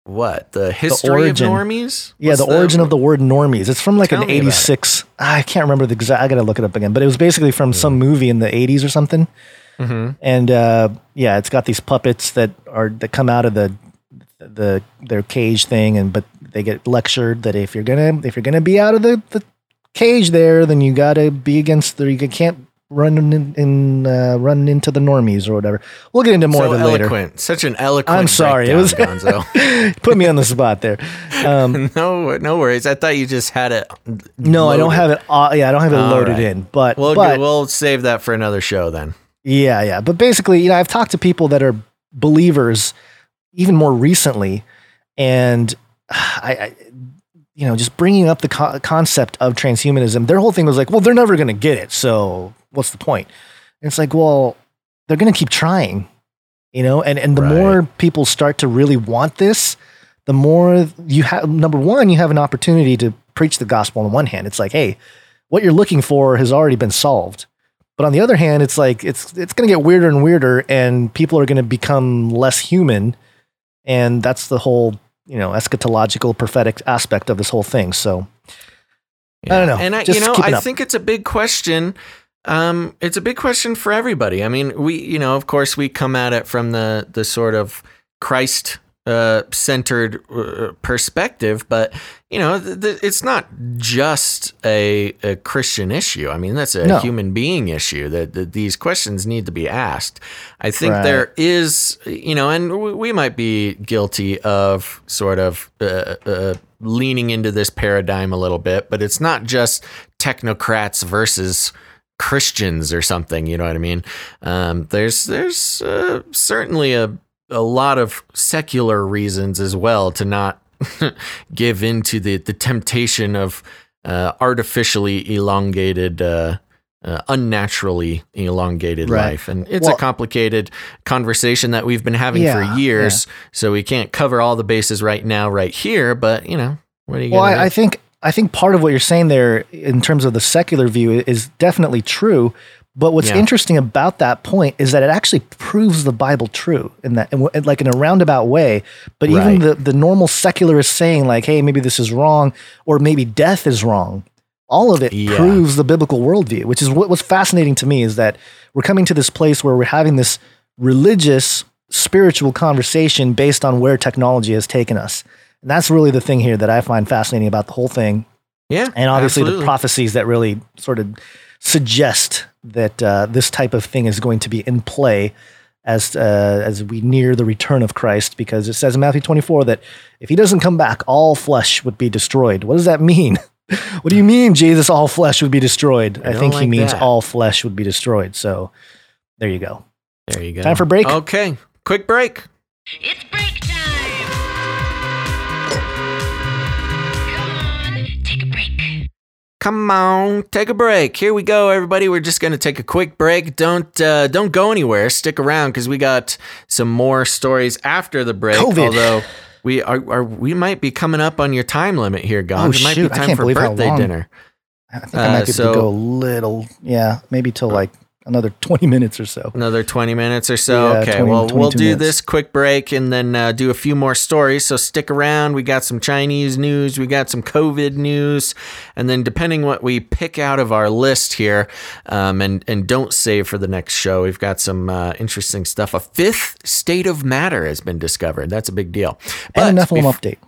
what the history origin. of normies? Yeah, What's the origin of the word normies. It's from like Tell an me about it. 86. I can't remember the exact. I got to look it up again. But it was basically from some movie in the 80s or something. Mhm. And uh, yeah, it's got these puppets that are that come out of the the their cage thing, and but they get lectured that if you're gonna if you're gonna be out of the, the cage there, then you gotta be against the you can't run in, in uh, run into the normies or whatever. We'll get into more so of it later. eloquent, such an eloquent. I'm sorry, it was Gonzo. [LAUGHS] put me on the spot there. Um, [LAUGHS] no, no worries. I thought you just had it. no, I don't have it. Uh, yeah, I don't have it All loaded right. in. But We'll but we'll save that for another show then. Yeah, yeah. But basically, you know, I've talked to people that are believers even more recently, and [SIGHS] I, I you know, just bringing up the co- concept of transhumanism, their whole thing was like, well, they're never going to get it. So what's the point? And it's like, well, they're going to keep trying, you know, and, and the more people start to really want this, the more you have, number one, you have an opportunity to preach the gospel on one hand. It's like, hey, what you're looking for has already been solved. But on the other hand, it's like it's it's going to get weirder and weirder, and people are going to become less human, and that's the whole you know eschatological prophetic aspect of this whole thing. So I don't know, And I, Just you know, I think it's a big question. Um, it's a big question for everybody. I mean, we, you know, of course, we come at it from the the sort of Christ uh, centered uh, perspective, but you know, th- th- it's not just a, a Christian issue. I mean, that's a No. human being issue that, that these questions need to be asked. I think Right. there is, you know, and w- we might be guilty of sort of uh, uh, leaning into this paradigm a little bit, but it's not just technocrats versus Christians or something. You know what I mean? Um, there's there's uh, certainly a a lot of secular reasons as well to not [LAUGHS] give in to the the temptation of uh, artificially elongated. Uh, uh, unnaturally elongated Right. life, and it's Well- a complicated conversation that we've been having Yeah, for years. So we can't cover all the bases right now, right here. But you know, what are you? Well. I, I think I think part of what you're saying there, in terms of the secular view, is definitely true. But what's Yeah. interesting about that point is that it actually proves the Bible true in that, in, like in a roundabout way. But even Right. the the normal secularist saying like, "Hey, maybe this is wrong," or maybe death is wrong. All of it Yeah. proves the biblical worldview, which is what was fascinating to me. Is that we're coming to this place where we're having this religious, spiritual conversation based on where technology has taken us. And that's really the thing here that I find fascinating about the whole thing. Yeah. And obviously absolutely. the prophecies that really sort of suggest that uh, this type of thing is going to be in play as uh, as we near the return of Christ, because it says in Matthew 24 that if he doesn't come back, all flesh would be destroyed. What does that mean? [LAUGHS] what do you mean, Jesus? All flesh would be destroyed? I I, don't think he means that. all flesh would be destroyed. So there you go. There you go. Time for break. Okay, quick break. It's Come on, take a break. Here we go, everybody. We're just gonna take a quick break. Don't uh, don't go anywhere. Stick around because we got some more stories after the break. COVID. Although we are, are we might be coming up on your time limit here, Gonz. Oh, it might shoot. be time for birthday dinner. I think I might Uh, be so- able to go a little, yeah, maybe till like another [LAUGHS] 20 minutes or so. Another 20 minutes or so. Yeah, okay. 20 well, we'll do minutes. this quick break and then uh, do a few more stories. So stick around. We got some Chinese news. We got some COVID news. And then, depending what we pick out of our list here um, and, and don't save for the next show, we've got some uh, interesting stuff. A fifth state of matter has been discovered. That's a big deal. And a Nephilim bef- update.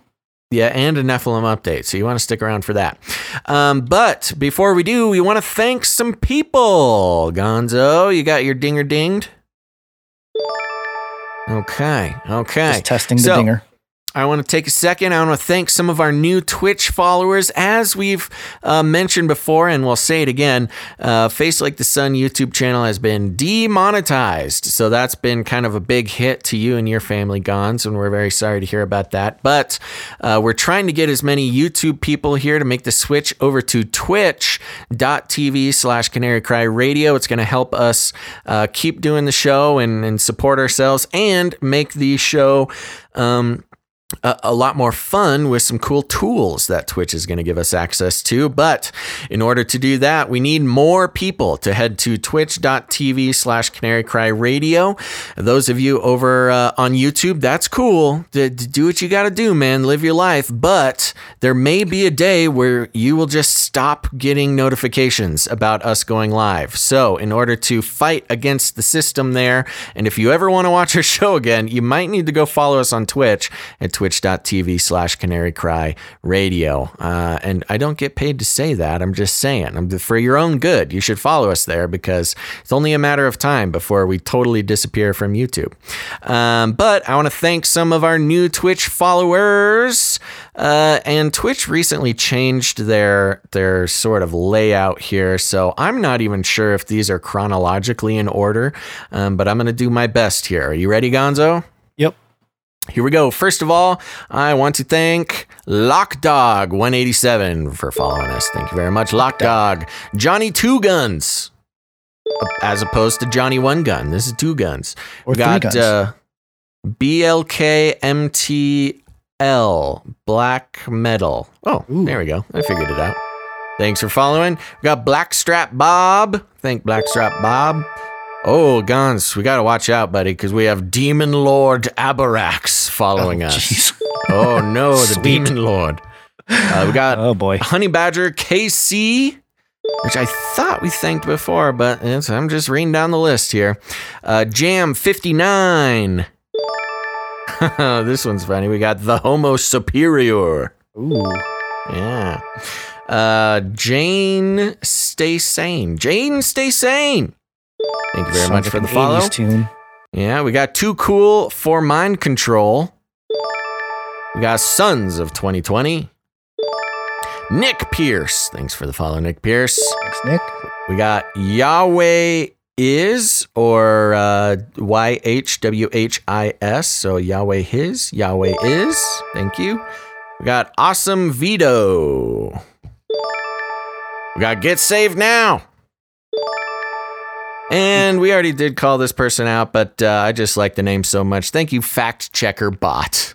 Yeah, and a Nephilim update. So you want to stick around for that. Um, but before we do, we want to thank some people. Gonzo, you got your dinger dinged? Okay, okay. Just testing the So, dinger. I want to take a second. I want to thank some of our new Twitch followers. As we've uh, mentioned before, and we'll say it again, uh, Face Like the Sun YouTube channel has been demonetized. So that's been kind of a big hit to you and your family, Gonz, and we're very sorry to hear about that. But uh, we're trying to get as many YouTube people here to make the switch over to twitch.tv slash Canary Cry Radio. It's going to help us uh, keep doing the show and, and support ourselves and make the show. Um, a, a lot more fun with some cool tools that Twitch is going to give us access to. But in order to do that, we need more people to head to twitch.tv slash canary cry radio. Those of you over uh, on YouTube, that's cool. D- do what you got to do, man. Live your life. But there may be a day where you will just stop getting notifications about us going live. So, in order to fight against the system there, and if you ever want to watch our [LAUGHS] show again, you might need to go follow us on Twitch at twitch.tv slash canary cry radio. Uh, and I don't get paid to say that. I'm just saying, I'm, for your own good, you should follow us there because it's only a matter of time before we totally disappear from YouTube. Um, but I want to thank some of our new Twitch followers. Uh, and Twitch recently changed their their sort of layout here, so I'm not even sure if these are chronologically in order. Um, but I'm going to do my best here. Are you ready, Gonzo? Here we go. First of all, I want to thank Lockdog187 for following us. Thank you very much, Lockdog. Johnny Two Guns, as opposed to Johnny One Gun. This is Two Guns. Or We got guns. Uh, BLKMTL Black Metal. Oh, there we go. I figured it out. Thanks for following. We got Blackstrap Bob. Thank Blackstrap Bob. Oh, Gonz, we got to watch out, buddy, because we have Demon Lord Abarax following us. [LAUGHS] Oh, no, the Sweet. Demon Lord. Uh, we got oh boy, Honey Badger KC, which I thought we thanked before, but it's, I'm just reading down the list here. Uh, Jam 59. [LAUGHS] this one's funny. We got the Homo Superior. Ooh. Yeah. Uh, Jane, stay sane. Jane, stay sane. Thank you very Sounds much for the follow. 80s tune. Yeah, we got Too Cool for Mind Control. We got Sons of 2020. Nick Pierce. Thanks for the follow, Nick Pierce. Thanks, Nick. We got Yahweh is or uh, Y H W H I S. So Yahweh his. Yahweh is. Thank you. We got Awesome Vito. We got Get Saved Now. And we already did call this person out, but uh, I just like the name so much. Thank you, Fact Checker Bot.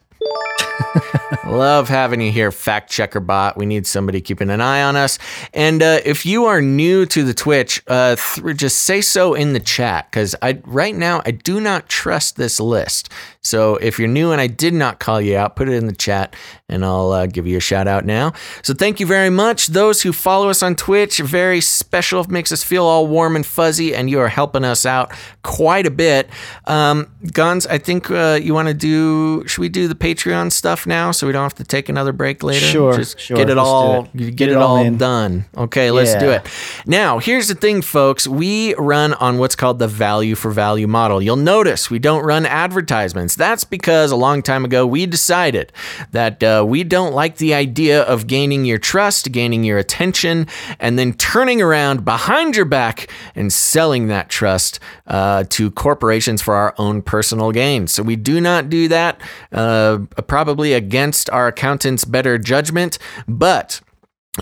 [LAUGHS] Love having you here, Fact Checker Bot. We need somebody keeping an eye on us. And uh, if you are new to the Twitch, uh, th- just say so in the chat because I right now I do not trust this list. So if you're new and I did not call you out, put it in the chat and I'll uh, give you a shout out now. So thank you very much. Those who follow us on Twitch, very special, makes us feel all warm and fuzzy, and you are helping us out quite a bit. Um, Gonz, I think uh, you want to do, should we do the Patreon stuff now so we don't have to take another break later? Sure, Just sure, get it let's all, it. get, it, all in. done. Okay, let's do it. Now, here's the thing, folks. We run on what's called the value for value model. You'll notice we don't run advertisements. That's because a long time ago we decided that uh, we don't like the idea of gaining your trust, gaining your attention, and then turning around behind your back and selling that trust uh, to corporations for our own personal gain. So we do not do that, uh, probably against our accountant's better judgment, but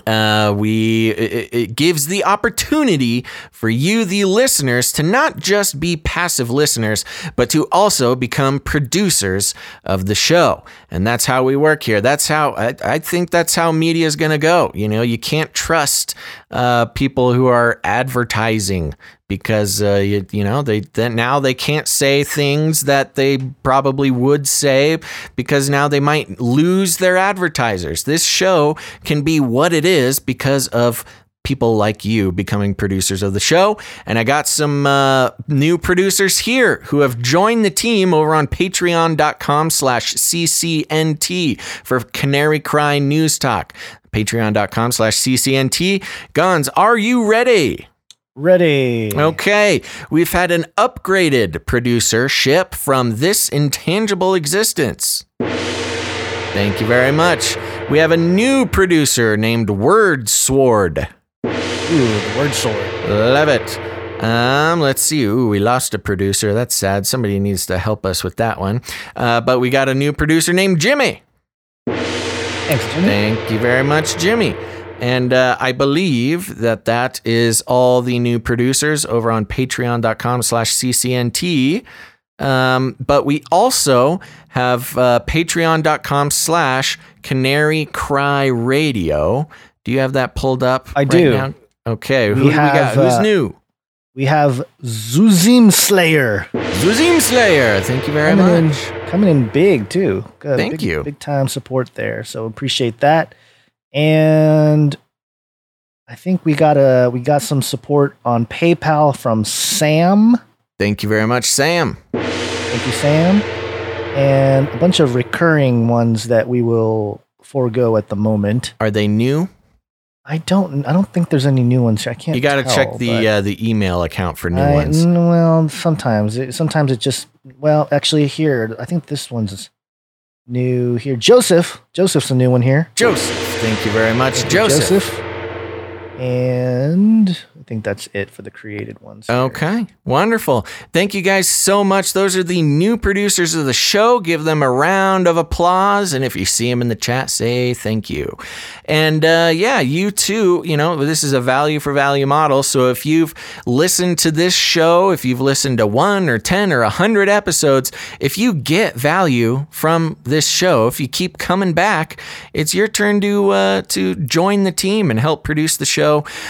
uh, we it, it gives the opportunity for you the listeners to not just be passive listeners but to also become producers of the show. And that's how we work here. That's how i, I think that's how media is going to go. You know you can't trust uh, people who are advertising because uh, you, you know they then now they can't say things that they probably would say because now they might lose their advertisers. This show can be what it is because of people like you becoming producers of the show. And I got some uh, new producers here who have joined the team over on patreon.com slash CCNT for Canary Cry News Talk. Patreon.com slash CCNT. Gonz, are you ready? Ready. Okay, we've had an upgraded producer ship from This Intangible Existence. Thank you very much. We have a new producer named Word Sword. Ooh, word sword. Love it. Um, let's see. Ooh, we lost a producer. That's sad. Somebody needs to help us with that one. Uh, but we got a new producer named Jimmy. Thanks, Jimmy. Thank you very much, Jimmy. And uh, I believe that that is all the new producers over on patreon.com slash CCNT. Um, but we also have uh, patreon.com slash canary cry radio. Do you have that pulled up? I right do. now? Okay. We do we got? have, Who's uh, new? We have Zuzim Slayer. Zuzim Slayer. Thank you very coming much. In, coming in big too. Good. Thank big, you. Big time support there. So appreciate that. And I think we got a we got some support on PayPal from Sam. Thank you very much, Sam. Thank you, Sam. And a bunch of recurring ones that we will forego at the moment. Are they new? I don't. I don't think there's any new ones. I can't. You got to check the uh, the email account for new I- ones. Well, sometimes. It, sometimes it just. Well, actually, here I think this one's new. Here, Joseph. Joseph's a new one here. Joseph. Thank you very much, you, Joseph. And I think that's it for the created ones. Okay, wonderful. Thank you guys so much. Those are the new producers of the show. Give them a round of applause. And if you see them in the chat, say thank you. And uh, yeah, you too, you know, this is a value for value model. So if you've listened to this show, if you've listened to one or 10 or 100 episodes, if you get value from this show, if you keep coming back, it's your turn to, uh, to join the team and help produce the show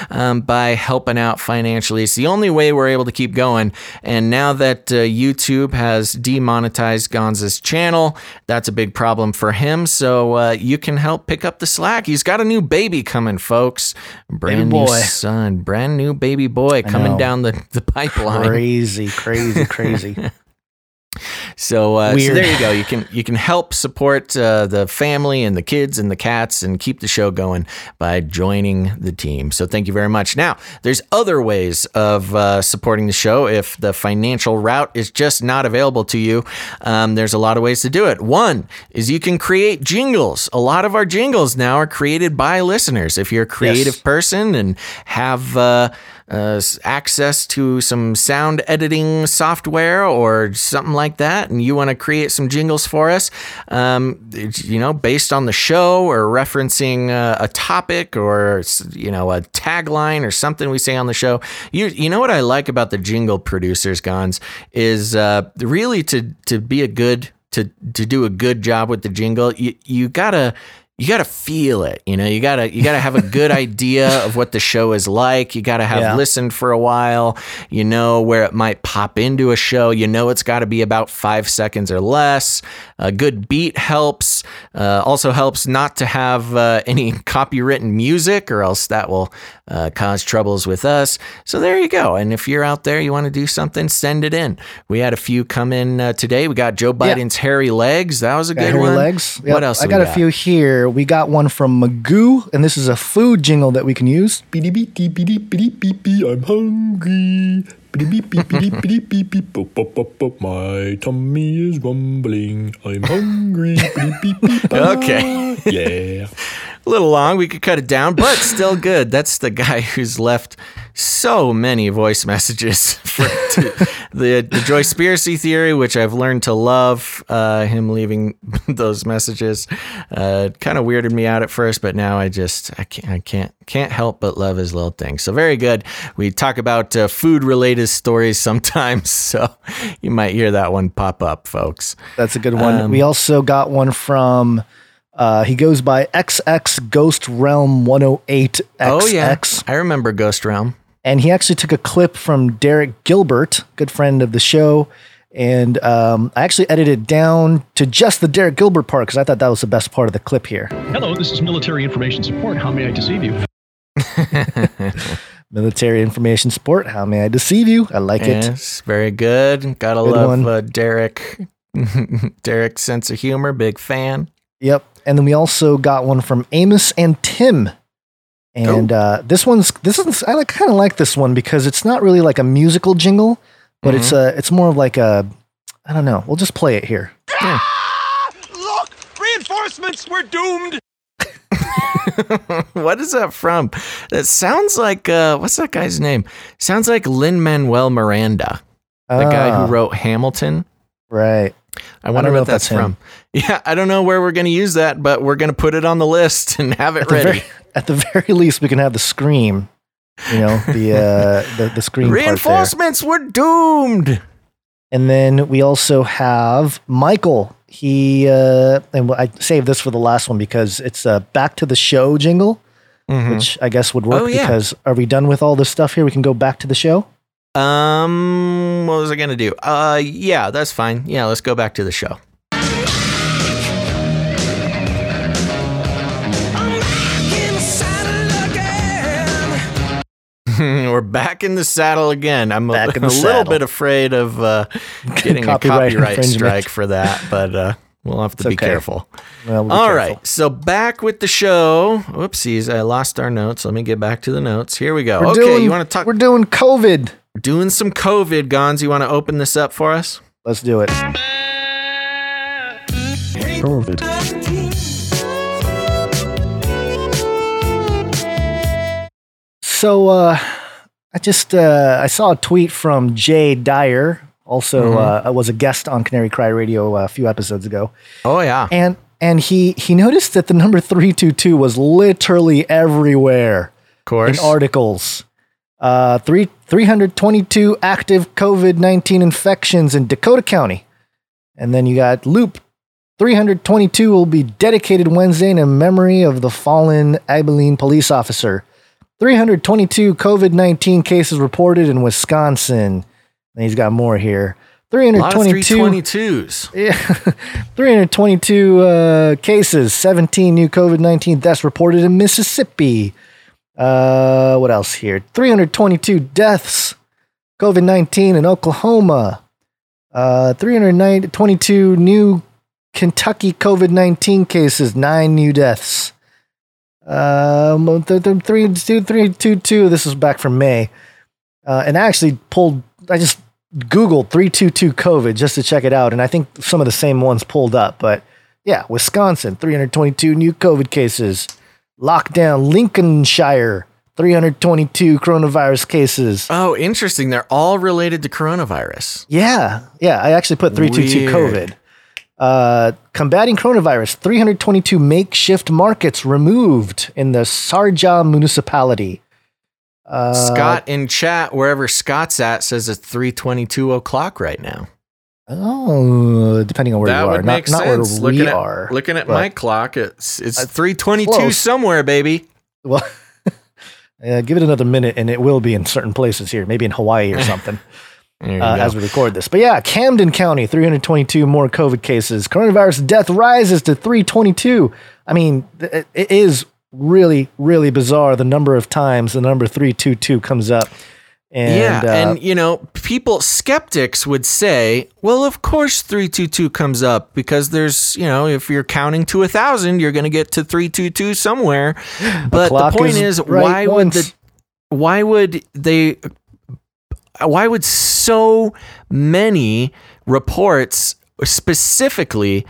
um, by helping out financially. It's the only way we're able to keep going. And now that uh, YouTube has demonetized Gonza's channel, that's a big problem for him. So uh, you can help pick up the slack. He's got a new baby coming, folks. Brand Baby new boy. son, brand new baby boy coming know. down the, the pipeline. Crazy, crazy, [LAUGHS] crazy. So, uh, so there you go. You can you can help support uh, the family and the kids and the cats and keep the show going by joining the team. So thank you very much. Now, there's other ways of uh, supporting the show if the financial route is just not available to you. Um, there's a lot of ways to do it. One is you can create jingles. A lot of our jingles now are created by listeners. If you're a creative person and have uh, access to some sound editing software or something like that, and you want to create some jingles for us, um, you know, based on the show or referencing uh, a topic or you know a tagline or something we say on the show, you you know what I like about the jingle producers, Gonz, is uh, really to to be a good to to do a good job with the jingle. You you gotta you got to feel it you know? You got to you got to have a good [LAUGHS] idea of what the show is like. You got to have Yeah. listened for a while. You know where it might pop into a show. You know it's got to be about five seconds or less a good beat helps uh, also helps not to have uh, [LAUGHS] any copywritten music or else that will uh, cause troubles with us. So there you go. And if you're out there you want to do something send it in. We had a few come in uh, today. We got joe biden's hairy legs. That was a Got good hairy one. Legs. what else I we got, a few here. We got one from Magoo, and this is a food jingle that we can use. Beep, beep, beep, beep, beep, beep, beep, I'm hungry. My tummy is rumbling. I'm hungry. Okay. Yeah. A little long. We could cut it down, but still good. That's the guy who's left so many voice messages [LAUGHS] for the the Joyce Spiracy theory, which I've learned to love. Uh, him leaving [LAUGHS] those messages uh, kind of weirded me out at first, but now I just I can't I can't can't help but love his little thing. So very good. We talk about uh, food related stories sometimes, [LAUGHS] so you might hear that one pop up, folks. That's a good one. Um, we also got one from. Uh, he goes by XX Ghost Realm 108XX. Oh yeah, I remember Ghost Realm. And he actually took a clip from Derek Gilbert, good friend of the show. And um, I actually edited down to just the Derek Gilbert part because I thought that was the best part of the clip here. Hello, this is military information support. How may I deceive you? [LAUGHS] Military information support. How may I deceive you? I like it. Yes, very good. Gotta Good love one. uh, Derek. [LAUGHS] Derek's sense of humor, big fan. Yep. And then we also got one from Amos and Tim. And uh, this one's this is I like kind of like this one because it's not really like a musical jingle, but it's Mm-hmm. a it's more of like a I don't know. We'll just play it here. [LAUGHS] Look! Reinforcements! We're doomed! [LAUGHS] what is that from? That sounds like uh, what's that guy's name? Sounds like Lin Manuel Miranda, the guy Ah. who wrote Hamilton. Right. I wonder don't what if that's, from. [LAUGHS] Yeah, I don't know where we're going to use that, but we're going to put it on the list and [LAUGHS] have it At the, ready. very, at the very least, we can have the scream. You know the uh, [LAUGHS] the the scream part there. Reinforcements, we're doomed. And then we also have Michael. He uh, and I saved this for the last one because it's a back to the show jingle, Mhm. which I guess would work Oh, yeah. because are we done with all this stuff here? We can go back to the show. Um, what was I going to do? Uh, yeah, that's fine. Yeah, let's go back to the show. [LAUGHS] We're back in the saddle again. I'm a, in [LAUGHS] the a little saddle. bit afraid of uh, [LAUGHS] getting a Copyright copyright strike for that, but uh, we'll have to It's be okay. careful. Well, we'll be All careful. right, so back with the show. Whoopsies, I lost our notes. Let me get back to the notes. Here we go. We're okay, doing, you want to talk? We're doing COVID. Doing some COVID, Gonz. You want to open this up for us? Let's do it. COVID. So uh, I just uh, I saw a tweet from Jay Dyer. Also, Mhm. uh, was a guest on Canary Cry Radio a few episodes ago. Oh yeah. and and he he noticed that the number 322 was literally everywhere Of course. in articles uh 3 322 active covid-19 infections in dakota county. And then you got loop. 322 will be dedicated wednesday in memory of the fallen abilene police officer. 322 covid-19 cases reported in wisconsin. And he's got more here. A lot of 322 322s. [LAUGHS] yeah, 322 uh, cases, 17 new COVID 19 deaths reported in Mississippi. Uh, what else here? 322 deaths, COVID 19 in Oklahoma. Uh, 322 new Kentucky COVID 19 cases, nine new deaths. Um, th- th- three, two, three, two, two. This is back from May. Uh, and I actually pulled, I just Googled 322 COVID just to check it out. And I think some of the same ones pulled up. But yeah, Wisconsin, 322 new COVID cases. Lockdown, Lincolnshire, 322 coronavirus cases. Oh, interesting. They're all related to coronavirus. Yeah, yeah. I actually put 322 COVID. Uh, combating coronavirus, 322 makeshift markets removed in the Sharjah municipality. Uh, Scott in chat, wherever Scott's at, says it's 322 o'clock right now. Oh, depending on where that you are, would not, make not where sense. we looking at, are. Looking at my clock, it's it's Uh, 322 somewhere, baby. Well, [LAUGHS] uh, give it another minute, and it will be in certain places here, maybe in Hawaii or [LAUGHS] something. Uh, as we record this. But yeah, Camden County, 322 more COVID cases. Coronavirus death rises to 322. I mean, it- it is really, really bizarre the number of times the number 322 comes up. And, yeah, uh, and you know, people skeptics would say, "Well, of course, three two two comes up because there's, you know, if you're counting to a thousand, you're going to get to three two two somewhere." But the point is is, right why would the, why would they, why would so many reports specifically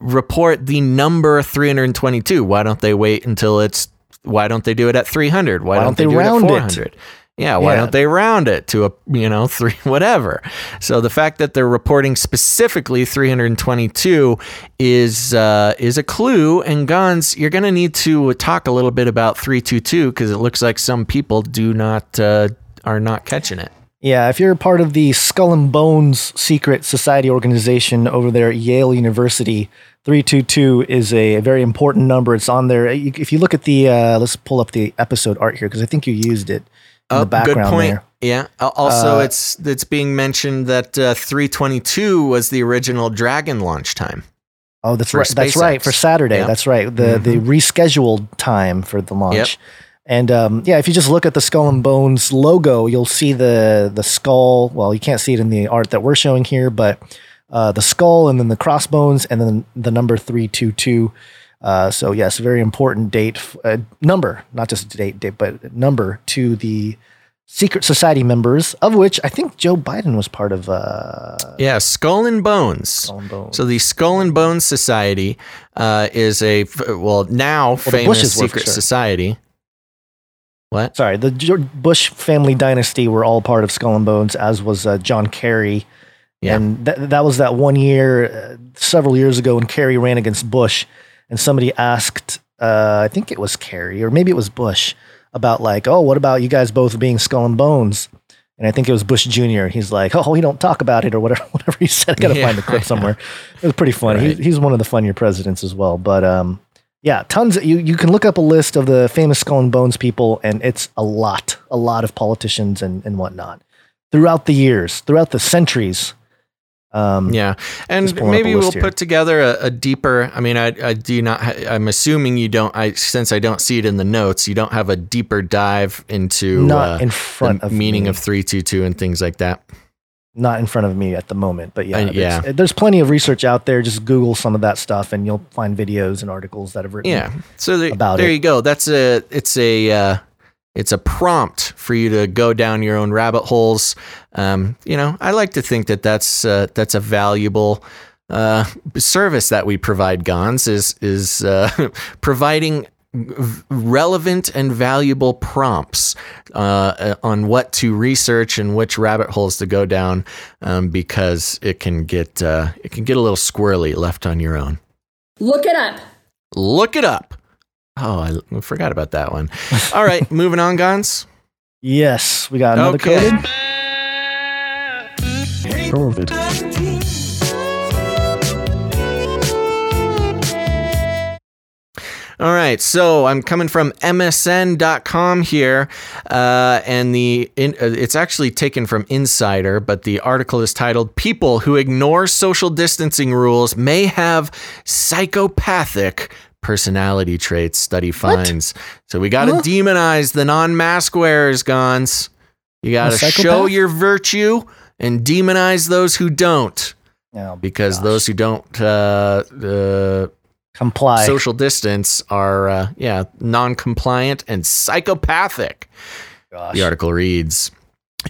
report the number three hundred twenty two? Why don't they wait until it's? Why don't they do it at three hundred? Why, Why don't don't they, they do round it it? at four hundred? Yeah, why Yeah. don't they round it to a you know three [LAUGHS] whatever? So the fact that they're reporting specifically 322 is uh, is a clue. And Gonz, you're going to need to talk a little bit about 322 because it looks like some people do not uh, are not catching it. Yeah, if you're part of the Skull and Bones secret society organization over there at Yale University, 322 is a, very important number. It's on there. If you look at the, uh, let's pull up the episode art here because I think you used it Oh, the background good point. there. Yeah. Also, Uh, it's it's being mentioned that uh, 322 was the original Dragon launch time. Oh, that's right. That's right for Saturday. Yeah. That's right. The the rescheduled time for the launch. Yep. And um, yeah, if you just look at the Skull and Bones logo, you'll see the the skull. Well, you can't see it in the art that we're showing here, but uh, the skull and then the crossbones and then the number three two two. Uh, so yes, very important date uh, number, not just date, date, but number to the secret society members, of which I think Joe Biden was part of. Uh, Yeah, Skull and Bones. Skull and Bones. So the Skull and Bones Society uh, is a well now the famous secret sure. society. What? Sorry, the Bush family dynasty were all part of Skull and Bones, as was uh, John Kerry. Yeah. And that, that was that one year, uh, several years ago, when Kerry ran against Bush, and somebody asked, uh, I think it was Kerry, or maybe it was Bush, about like, oh, what about you guys both being Skull and Bones? And I think it was Bush Jr. He's like, oh, we don't talk about it, or whatever, [LAUGHS] whatever he said. I gotta Yeah, find the clip somewhere. It was pretty funny. Right. He, he's one of the funnier presidents as well. But um, yeah, tons. You you can look up a list of the famous Skull and Bones people, and it's a lot, a lot of politicians and and whatnot throughout the years, throughout the centuries. Um, Yeah, and Just pulling up a maybe we'll here. put together a, a deeper. I mean, I, I do not. ha- I'm assuming you don't. I since I don't see it in the notes, you don't have a deeper dive into Not uh, in front the of meaning me. of three two two and things like that. not in front of me at the moment, but yeah, Uh, there's, yeah. there's plenty of research out there. Just Google some of that stuff, and you'll find videos and articles that have written. Yeah. So there, about there it. you go. That's a. It's a. Uh, it's a prompt for you to go down your own rabbit holes. Um, you know, I like to think that that's uh, that's a valuable uh, service that we provide. Gonz is is uh, [LAUGHS] providing relevant and valuable prompts uh, on what to research and which rabbit holes to go down, um, because it can get uh, it can get a little squirrely left on your own. Look it up. Look it up. Oh, I forgot about that one. All right, [LAUGHS] moving on, Gonz. Yes, we got another Okay. coded. COVID. All right, so I'm coming from MSN.com here, uh, and the in, uh, it's actually taken from Insider, but the article is titled "People Who Ignore Social Distancing Rules May Have Psychopathic Personality Traits." Study finds. So we got to Huh? demonize the non-mask wearers, Gonz. You got to show your virtue and demonize those who don't. Oh, because those who don't uh, uh, comply, social distance, are uh, yeah non-compliant and psychopathic. Gosh. The article reads.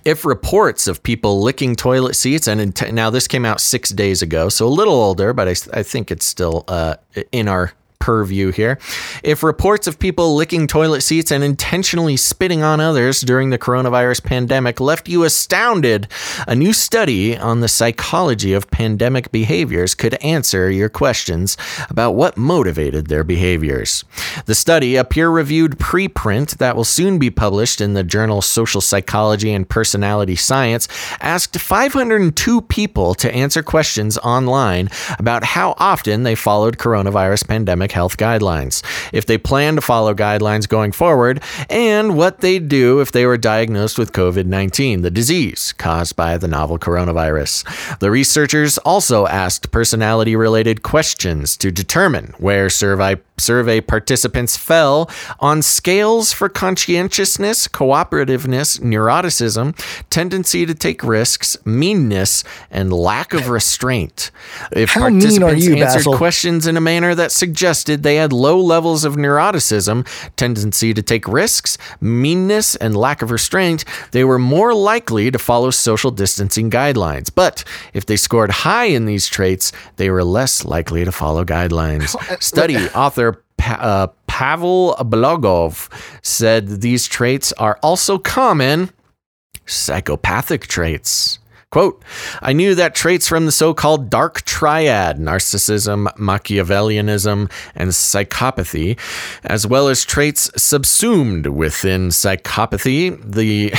If reports of people licking toilet seats, and in now this came out six days ago, so a little older, but I, I think it's still uh, in our purview here. If reports of people licking toilet seats and intentionally spitting on others during the coronavirus pandemic left you astounded, a new study on the psychology of pandemic behaviors could answer your questions about what motivated their behaviors. The study, a peer reviewed preprint that will soon be published in the journal Social Psychology and Personality Science, asked 502 people to answer questions online about how often they followed coronavirus pandemic health guidelines, if they plan to follow guidelines going forward, and what they'd do if they were diagnosed with COVID 19, the disease caused by the novel coronavirus. The researchers also asked personality related questions to determine where survey survey participants fell on scales for conscientiousness, cooperativeness, neuroticism, tendency to take risks, meanness, and lack of restraint. If How participants you, answered Basil? questions in a manner that suggested they had low levels of neuroticism, tendency to take risks, meanness, and lack of restraint, they were more likely to follow social distancing guidelines. But if they scored high in these traits, they were less likely to follow guidelines. [LAUGHS] Study author Pa- uh, Pavel Blagov said these traits are also common psychopathic traits. Quote, I knew that traits from the so called dark triad, narcissism, Machiavellianism, and psychopathy, as well as traits subsumed within psychopathy, the,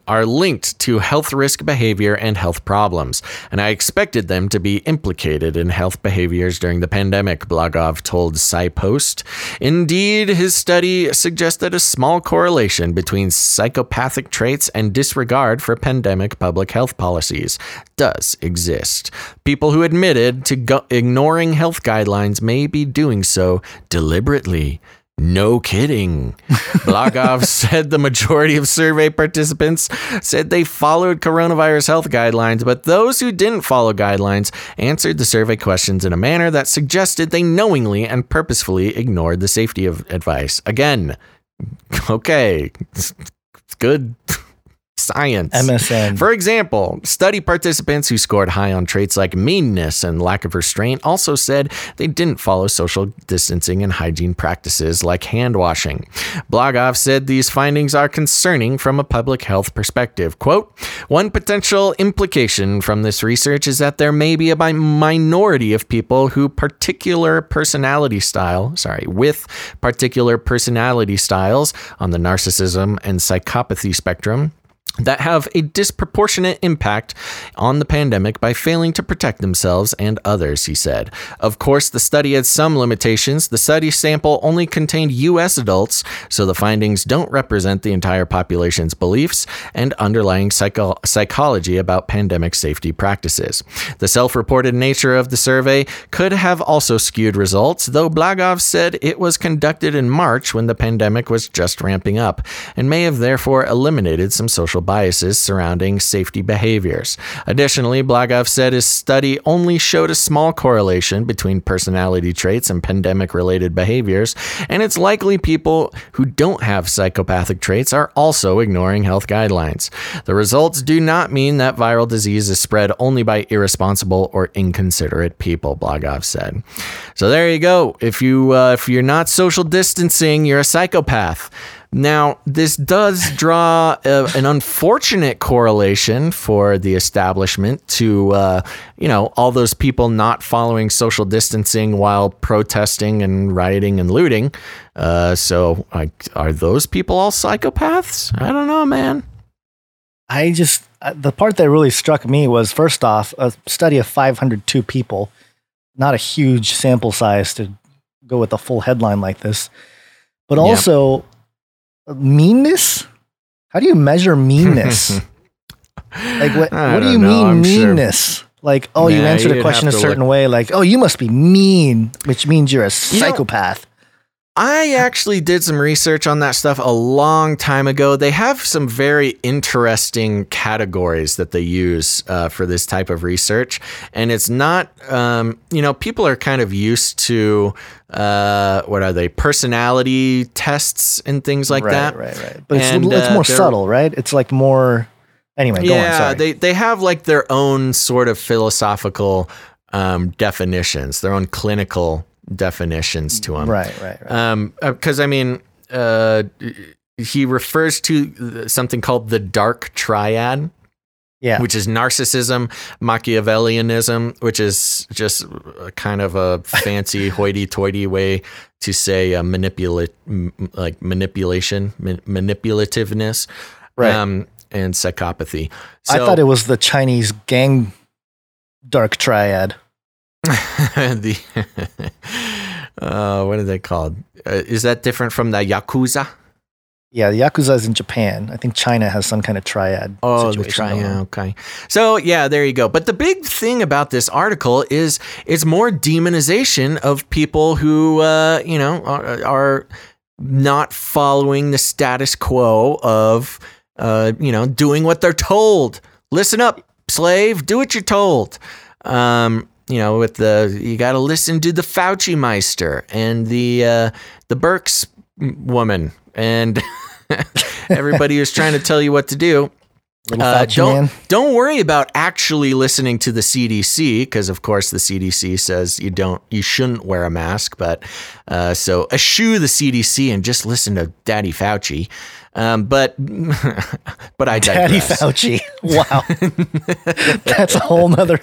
[LAUGHS] are linked to health risk behavior and health problems, and I expected them to be implicated in health behaviors during the pandemic, Blagov told PsyPost. Indeed, his study suggested a small correlation between psychopathic traits and disregard for pandemic public health policies does exist. People who admitted to go- ignoring health guidelines may be doing so deliberately. No kidding. [LAUGHS] Blagov said the majority of survey participants said they followed coronavirus health guidelines, but those who didn't follow guidelines answered the survey questions in a manner that suggested they knowingly and purposefully ignored the safety of advice. Again, [LAUGHS] okay, it's [LAUGHS] good science. MSN. For example, study participants who scored high on traits like meanness and lack of restraint also said they didn't follow social distancing and hygiene practices like hand washing. Blagov said these findings are concerning from a public health perspective. Quote, one potential implication from this research is that there may be a minority of people who particular personality style, sorry, with particular personality styles on the narcissism and psychopathy spectrum that have a disproportionate impact on the pandemic by failing to protect themselves and others, he said. Of course, the study had some limitations. The study sample only contained U.S. adults, so the findings don't represent the entire population's beliefs and underlying psycho- psychology about pandemic safety practices. The self reported nature of the survey could have also skewed results, though Blagov said it was conducted in March when the pandemic was just ramping up and may have therefore eliminated some social biases surrounding safety behaviors. Additionally, Blagov said his study only showed a small correlation between personality traits and pandemic related behaviors, and it's likely people who don't have psychopathic traits are also ignoring health guidelines. The results do not mean that viral disease is spread only by irresponsible or inconsiderate people, Blagov said. So there you go. If you uh, if you're not social distancing, you're a psychopath. Now, this does draw a, an unfortunate correlation for the establishment to, uh, you know, all those people not following social distancing while protesting and rioting and looting. Uh, so, are those people all psychopaths? I don't know, man. I just uh, the part that really struck me was first off a study of 502 people, not a huge sample size to go with a full headline like this, but Yeah. Also meanness. How do you measure meanness? [LAUGHS] like what? I What do you know, mean I'm sure- meanness? Like oh, you Nah, answered you'd a question a certain look- way. Like oh, you must be mean, which means you're a You know- psychopath. I actually did some research on that stuff a long time ago. They have some very interesting categories that they use uh, for this type of research. And it's not, um, you know, people are kind of used to, uh, what are they, personality tests and things like right, that. Right, right, right. But it's, And, it's uh, more they're- subtle, right? It's like more. Anyway, go on. yeah, they they have like their own sort of philosophical um, definitions, their own clinical definitions to them. Right, right, right. Um, because I mean, uh, he refers to something called the dark triad. Yeah. Which is narcissism, Machiavellianism, which is just a kind of a [LAUGHS] fancy hoity-toity way to say uh, manipulate, m- like manipulation, ma- manipulativeness, Right. um, and psychopathy. I thought it was the Chinese gang dark triad. [LAUGHS] the [LAUGHS] uh, what are they called? Uh, is that different from the yakuza? Yeah, the Yakuza is in Japan. I think China has some kind of triad. Oh, the triad. Okay. So yeah, there you go. But the big thing about this article is it's more demonization of people who uh, you know are, are not following the status quo of uh, you know doing what they're told. Listen up, slave. Do what you're told. Um, you know, with the you got to listen to the Fauci Meister and the uh, the Birx woman and [LAUGHS] everybody who's trying to tell you what to do. Uh, don't man. don't worry about actually listening to the CDC because of course the CDC says you don't you shouldn't wear a mask. But uh, so eschew the CDC and just listen to Daddy Fauci. Um, but [LAUGHS] but I Daddy. Fauci. [LAUGHS] Wow. That's a whole nother.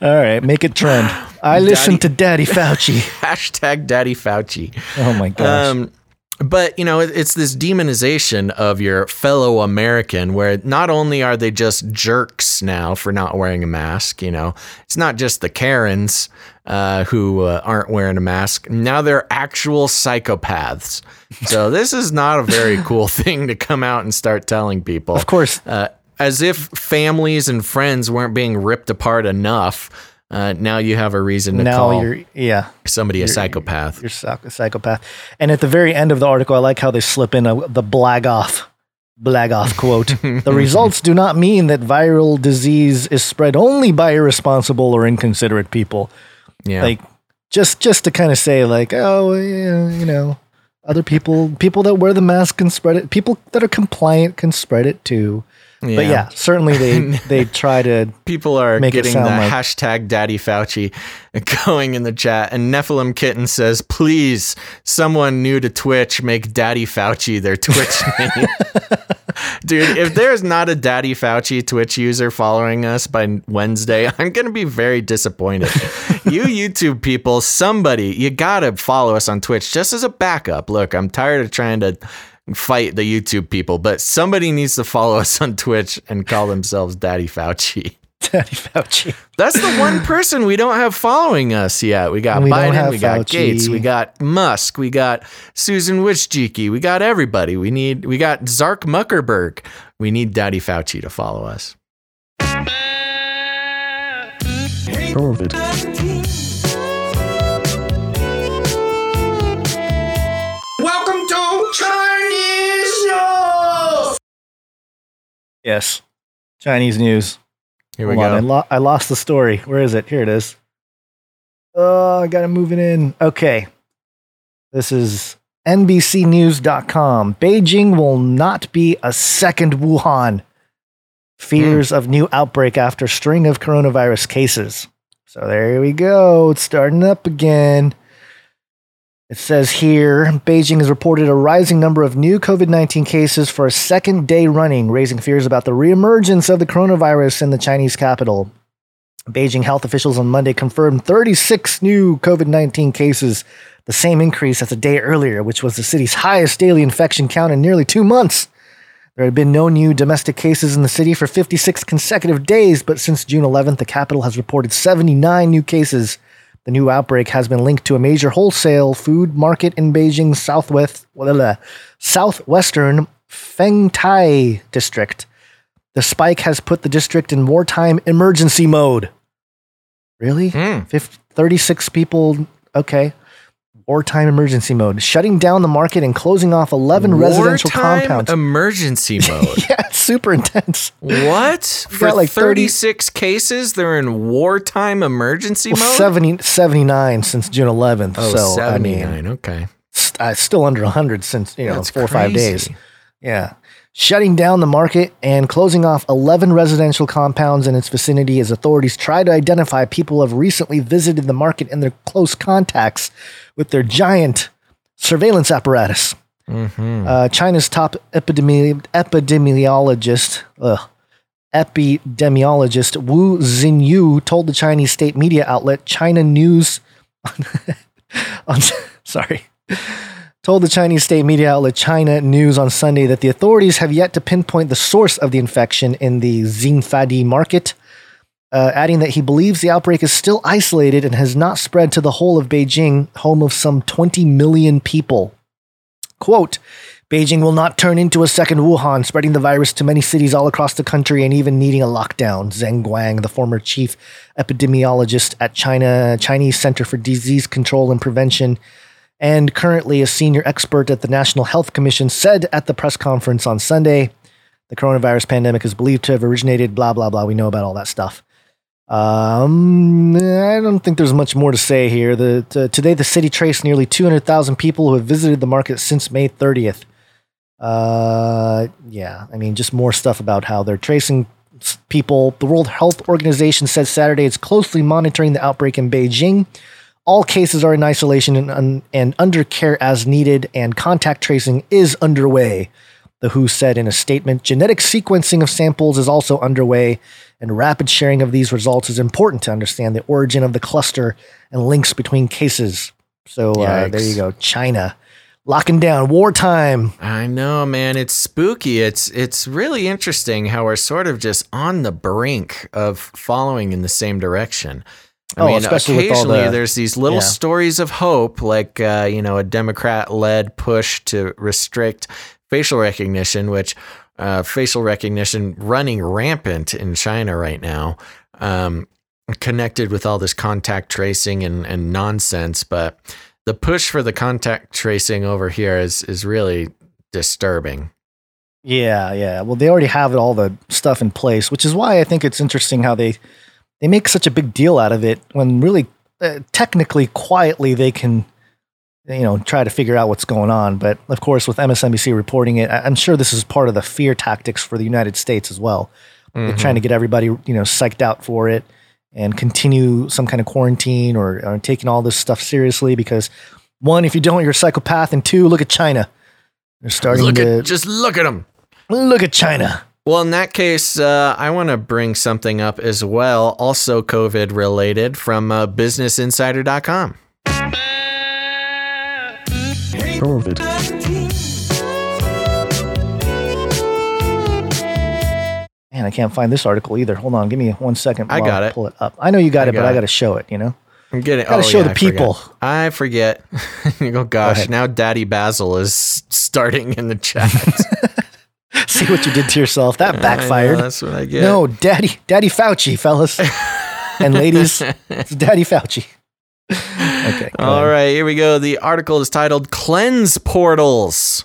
All right, make it trend. I listen to Daddy Fauci. [LAUGHS] Hashtag Daddy Fauci. Oh my gosh. Um, but you know, it- it's this demonization of your fellow American, where not only are they just jerks now for not wearing a mask, you know, it's not just the Karens uh, who uh, aren't wearing a mask. Now they're actual psychopaths. So this is not a very cool [LAUGHS] thing to come out and start telling people. Of course. uh, as if families and friends weren't being ripped apart enough. Uh, now you have a reason to now call you're yeah. somebody a You're- psychopath. You're psych- a psychopath. And at the very end of the article, I like how they slip in a, the blagoff, blagoff [LAUGHS] quote. the results do not mean that viral disease is spread only by irresponsible or inconsiderate people. Yeah. Like just just to kind of say like, oh, yeah, you know, other people people that wear the mask can spread it. People that are compliant can spread it too. But Yeah. yeah, certainly they [LAUGHS] they try to People are getting the like hashtag Daddy Fauci going in the chat, and Nephilim Kitten says, "Please, someone new to Twitch, make Daddy Fauci their Twitch [LAUGHS] name." [LAUGHS] Dude, if there's not a Daddy Fauci Twitch user following us by Wednesday, I'm gonna be very disappointed. you YouTube people, somebody, you gotta follow us on Twitch just as a backup. Look, I'm tired of trying to fight the YouTube people, but somebody needs to follow [LAUGHS] us on Twitch and call themselves Daddy Fauci. Daddy Fauci. That's the one person we don't have following us yet. We got We Biden, have we got Fauci. Gates, we got Musk, we got Susan Wojcicki, we got everybody. We need we got Zark Muckerberg. We need Daddy Fauci to follow us. Orbit. Yes. Chinese news. Here we Hold on, go. I, lo- I lost the story. Where is it? Here it is. Oh, I got to move it in. Okay. This is NBCNews.com. Beijing will not be a second Wuhan. Fears hmm. of new outbreak after string of coronavirus cases. So there we go. It's starting up again. It says here Beijing has reported a rising number of new COVID 19 cases for a second day running, raising fears about the reemergence of the coronavirus in the Chinese capital. Beijing health officials on Monday confirmed 36 new COVID 19 cases, the same increase as a day earlier, which was the city's highest daily infection count in nearly two months. There had been no new domestic cases in the city for 56 consecutive days, but since June 11th, the capital has reported 79 new cases. The new outbreak has been linked to a major wholesale food market in Beijing's southwest, southwestern Fengtai district. The spike has put the district in wartime emergency mode. Really? Hmm. Fif- 36 people. Okay. Wartime emergency mode, shutting down the market and closing off 11 residential Wartime compounds. emergency [LAUGHS] mode. yeah, it's super intense. What? [LAUGHS] We For got like 30 36 cases, they're in wartime emergency Well, mode? 70, 79 since June 11th. Oh, so, I mean, okay. st- uh, still under 100 since, you know, That's four or five days. Yeah. Shutting down the market and closing off 11 residential compounds in its vicinity as authorities try to identify people who have recently visited the market and their close contacts with their giant surveillance apparatus. Mm-hmm. Uh, China's top epidemi- epidemiologist, ugh, epidemiologist Wu Zunyou told the Chinese state media outlet China News [LAUGHS] on, sorry, told the Chinese state media outlet China News on Sunday that the authorities have yet to pinpoint the source of the infection in the Xinfadi market, uh, adding that he believes the outbreak is still isolated and has not spread to the whole of Beijing, home of some 20 million people. Quote, Beijing will not turn into a second Wuhan, spreading the virus to many cities all across the country and even needing a lockdown. Zeng Guang, the former chief epidemiologist at China Chinese Center for Disease Control and Prevention, and currently a senior expert at the National Health Commission, said at the press conference on Sunday, the coronavirus pandemic is believed to have originated. Blah blah blah. We know about all that stuff. Um, I don't think there's much more to say here. The, today, the city traced nearly 200,000 people who have visited the market since May 30th. Uh, yeah, I mean, just more stuff about how they're tracing people. The World Health Organization said Saturday it's closely monitoring the outbreak in Beijing. All cases are in isolation and, and under care as needed, and contact tracing is underway. The WHO said in a statement genetic sequencing of samples is also underway, and rapid sharing of these results is important to understand the origin of the cluster and links between cases. So uh, there you go, China locking down wartime. I know, man. It's spooky. It's it's really interesting how we're sort of just on the brink of following in the same direction. I Oh, mean, especially with all occasionally the- there's these little yeah. stories of hope, like uh, you know, a Democrat-led push to restrict facial recognition, which uh, facial recognition running rampant in China right now, um, connected with all this contact tracing and, and nonsense. But the push for the contact tracing over here is is really disturbing. Yeah, yeah. Well, they already have all the stuff in place, which is why I think it's interesting how they they make such a big deal out of it when really uh, technically quietly they can you know try to figure out what's going on. But of course, with MSNBC reporting it, I'm sure this is part of the fear tactics for the United States as well. They're Mhm. trying to get everybody you know psyched out for it and continue some kind of quarantine or, or taking all this stuff seriously because one, if you don't, you're a psychopath, and two, look at China. They're starting Look to at just look at them. look at China. Well, in that case, uh, I want to bring something up as well, also COVID related, from uh, BusinessInsider.com. COVID. Man, I can't find this article either. Hold on, give me one second. I while got it. Pull it up. I know you got I it, but got I got to show it. You know, I'm getting. Gotta oh, show yeah, the I forget. people. I forget. [LAUGHS] oh gosh! ahead. Now Daddy Basil is starting in the chat. [LAUGHS] see what you did to yourself. That [LAUGHS] I know, backfired. that's what I get. No, Daddy, Daddy Fauci, fellas and ladies, it's Daddy Fauci. [LAUGHS] Okay. All ahead. right, here we go. The article is titled "Cleanse Portals."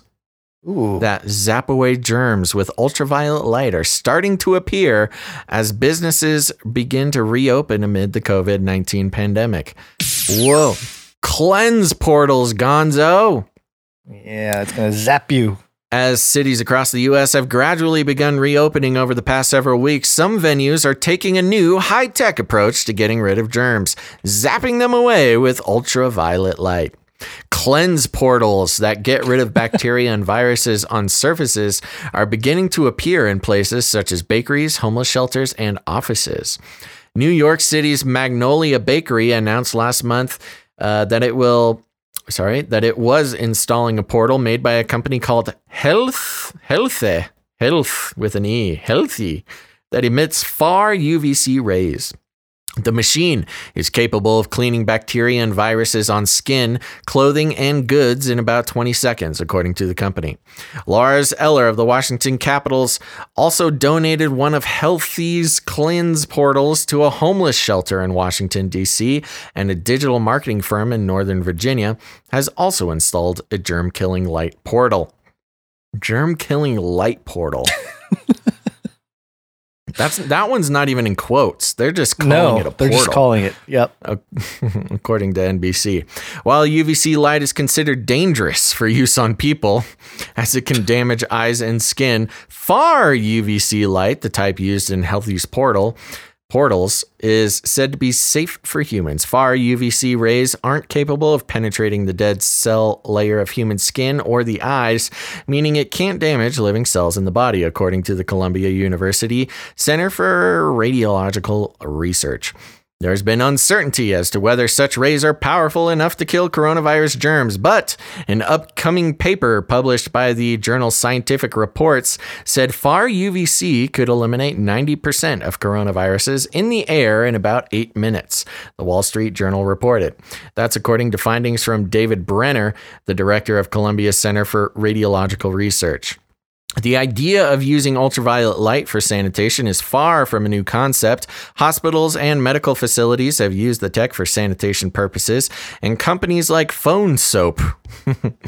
Ooh. that zap away germs with ultraviolet light are starting to appear as businesses begin to reopen amid the COVID 19 pandemic. Whoa. Cleanse portals, gonzo. Yeah, it's gonna zap you. As cities across the U.S. have gradually begun reopening over the past several weeks, some venues are taking a new high tech approach to getting rid of germs, zapping them away with ultraviolet light. Cleanse portals that get rid of bacteria and viruses on surfaces are beginning to appear in places such as bakeries, homeless shelters, and offices. New York City's Magnolia Bakery announced last month uh, that it will, sorry, that it was installing a portal made by a company called Health, Healthy, Health with an E, Healthy, that emits far UVC rays. The machine is capable of cleaning bacteria and viruses on skin, clothing, and goods in about 20 seconds, according to the company. Lars Eller of the Washington Capitals also donated one of Healthy's cleanse portals to a homeless shelter in Washington, D.C., and a digital marketing firm in Northern Virginia has also installed a germ killing light portal. Germ killing light portal. [LAUGHS] That's that one's not even in quotes. They're just calling no, it a portal. they're just calling it. Yep. [LAUGHS] According to NBC. While UVC light is considered dangerous for use on people, as it can damage eyes and skin, far UVC light, the type used in Healthy's portal, portals is said to be safe for humans. Far UVC rays aren't capable of penetrating the dead cell layer of human skin or the eyes, meaning it can't damage living cells in the body, according to the Columbia University Center for Radiological Research. There's been uncertainty as to whether such rays are powerful enough to kill coronavirus germs, but an upcoming paper published by the journal Scientific Reports said far UVC could eliminate 90% of coronaviruses in the air in about eight minutes, the Wall Street Journal reported. That's according to findings from David Brenner, the director of Columbia Center for Radiological Research. The idea of using ultraviolet light for sanitation is far from a new concept. Hospitals and medical facilities have used the tech for sanitation purposes, and companies like Phone Soap [LAUGHS]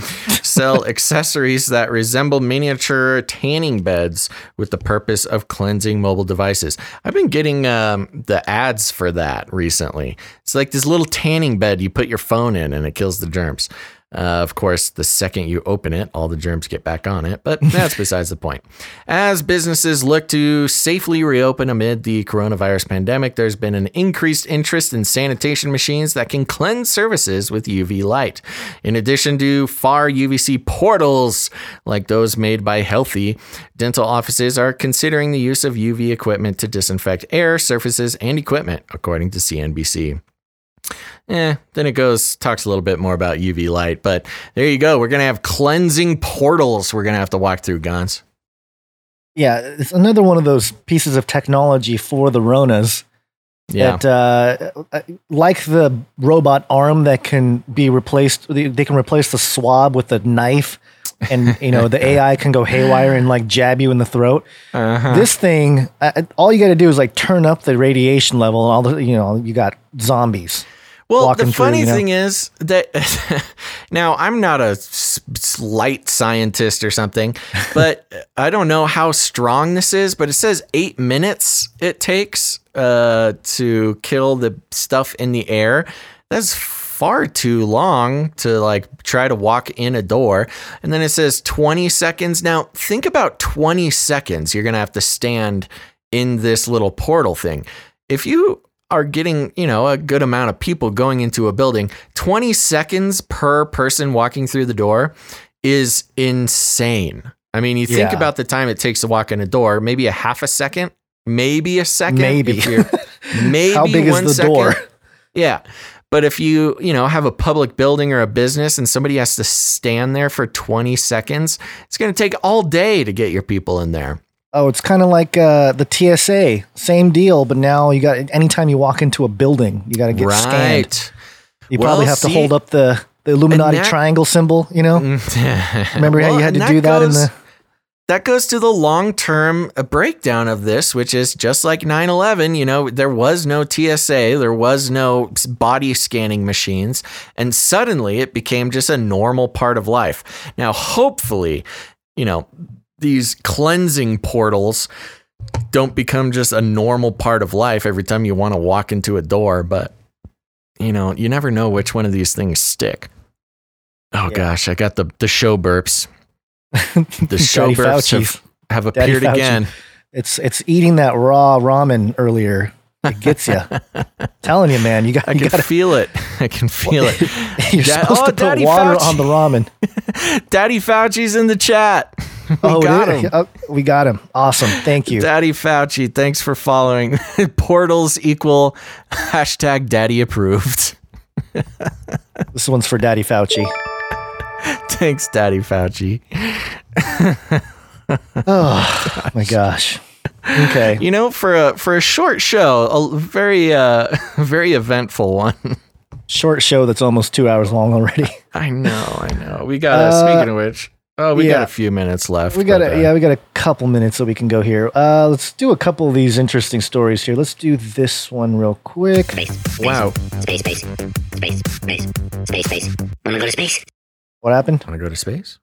sell [LAUGHS] accessories that resemble miniature tanning beds with the purpose of cleansing mobile devices. I've been getting um, the ads for that recently. It's like this little tanning bed you put your phone in, and it kills the germs. Uh, of course, the second you open it, all the germs get back on it, but [LAUGHS] that's besides the point. As businesses look to safely reopen amid the coronavirus pandemic, there's been an increased interest in sanitation machines that can cleanse surfaces with UV light. In addition to far UVC portals like those made by Healthy, dental offices are considering the use of UV equipment to disinfect air, surfaces, and equipment, according to CNBC. Eh, then it goes, talks a little bit more about UV light, but there you go. We're going to have cleansing portals we're going to have to walk through, Gonz. Yeah, it's another one of those pieces of technology for the Ronas. Yeah. That, uh, like the robot arm that can be replaced, they can replace the swab with a knife, and you know the [LAUGHS] AI can go haywire and like jab you in the throat. Uh-huh. This thing, uh, all you got to do is like turn up the radiation level, and all the you know you got zombies. Well, the funny through, you know? thing is that [LAUGHS] now I'm not a light scientist or something, [LAUGHS] but I don't know how strong this is. But it says eight minutes it takes uh, to kill the stuff in the air. That's far too long to like try to walk in a door. And then it says 20 seconds. Now, think about 20 seconds you're going to have to stand in this little portal thing. If you are getting, you know, a good amount of people going into a building, 20 seconds per person walking through the door is insane. I mean, you think Yeah. about the time it takes to walk in a door, maybe a half a second, maybe a second. Maybe. [LAUGHS] maybe How big is the second. door? Yeah. But if you, you know, have a public building or a business and somebody has to stand there for 20 seconds, it's going to take all day to get your people in there. Oh, it's kind of like uh, the TSA, same deal, but now you got anytime you walk into a building, you got to get scanned. right. You Well, probably have see- to hold up the the Illuminati that- triangle symbol. You know, [LAUGHS] remember how you had to and do that in goes- the that goes to the long term breakdown of this, which is just like 9 11. You know, there was no TSA, there was no body scanning machines, and suddenly it became just a normal part of life. Now, hopefully, you know, these cleansing portals don't become just a normal part of life every time you want to walk into a door, but, you know, you never know which one of these things stick. Oh gosh, I got the, the show burps. [LAUGHS] The show burps have, have appeared again. It's it's eating that raw ramen earlier. It gets you. [LAUGHS] Telling you, man, you got I you can got feel it. I can [LAUGHS] feel it. You're Da- supposed oh, to put Daddy water Fauci. on the ramen. Daddy Fauci's in the chat. [LAUGHS] We oh, got him. Oh, we got him. Awesome. Thank you. Daddy Fauci, thanks for following. [LAUGHS] Portals equal [LAUGHS] hashtag daddy approved. This one's for Daddy Fauci. Thanks, Daddy Fauci. Oh my gosh. Okay. You know, for a for a short show, a very uh very eventful one. Short show that's almost two hours long already. I know, I know. We got. Uh, Uh, speaking of which, oh, we yeah. got a few minutes left. We got but, a, uh, yeah, we got a couple minutes so we can go here. Uh, let's do a couple of these interesting stories here. Let's do this one real quick. space Wow. Space, space, space, space, space, space. Wanna go to space? What happened? Want to go to space?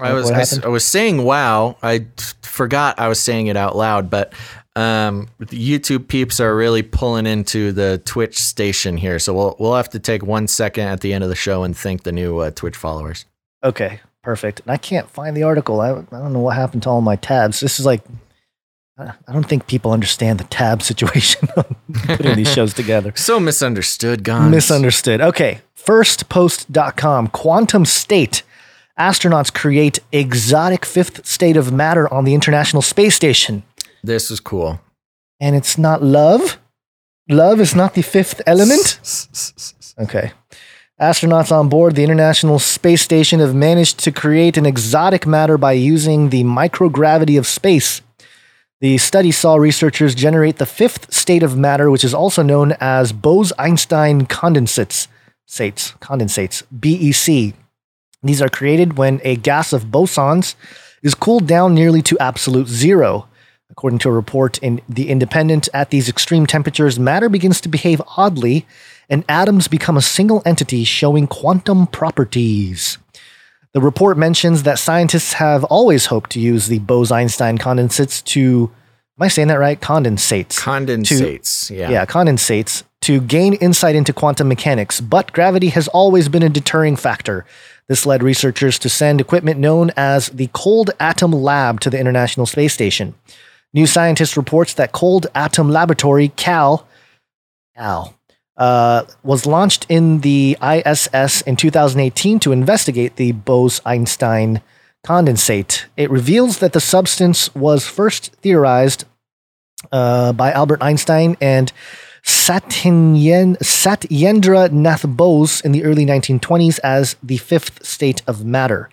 I What- was what I, s- happened? I was saying wow. I t- forgot I was saying it out loud, but um, YouTube peeps are really pulling into the Twitch station here. So we'll we'll have to take one second at the end of the show and thank the new uh, Twitch followers. Okay, perfect. And I can't find the article. I, I don't know what happened to all my tabs. This is like, I don't think people understand the tab [LAUGHS] situation putting these shows together. So misunderstood, Gonz. Misunderstood. Okay. Firstpost.com. Quantum state. Astronauts create exotic fifth state of matter on the International Space Station. This is cool. And it's not love? Love is not the fifth element? [LAUGHS] Okay. Astronauts on board the International Space Station have managed to create an exotic matter by using the microgravity of space. The study saw researchers generate the fifth state of matter, which is also known as Bose-Einstein condensates, sates, condensates, BEC. These are created when a gas of bosons is cooled down nearly to absolute zero. According to a report in The Independent, at these extreme temperatures, matter begins to behave oddly, and atoms become a single entity showing quantum properties. The report mentions that scientists have always hoped to use the Bose Einstein condensates to, am I saying that right? Condensates. Condensates. yeah. Yeah, condensates to gain insight into quantum mechanics, but gravity has always been a deterring factor. This led researchers to send equipment known as the Cold Atom Lab to the International Space Station. New Scientist reports that Cold Atom Laboratory, CAL, CAL, uh, was launched in the ISS in 2018 to investigate the Bose Einstein condensate. It reveals that the substance was first theorized uh, by Albert Einstein and Satyen, Satyendra Nath Bose in the early 1920s as the fifth state of matter.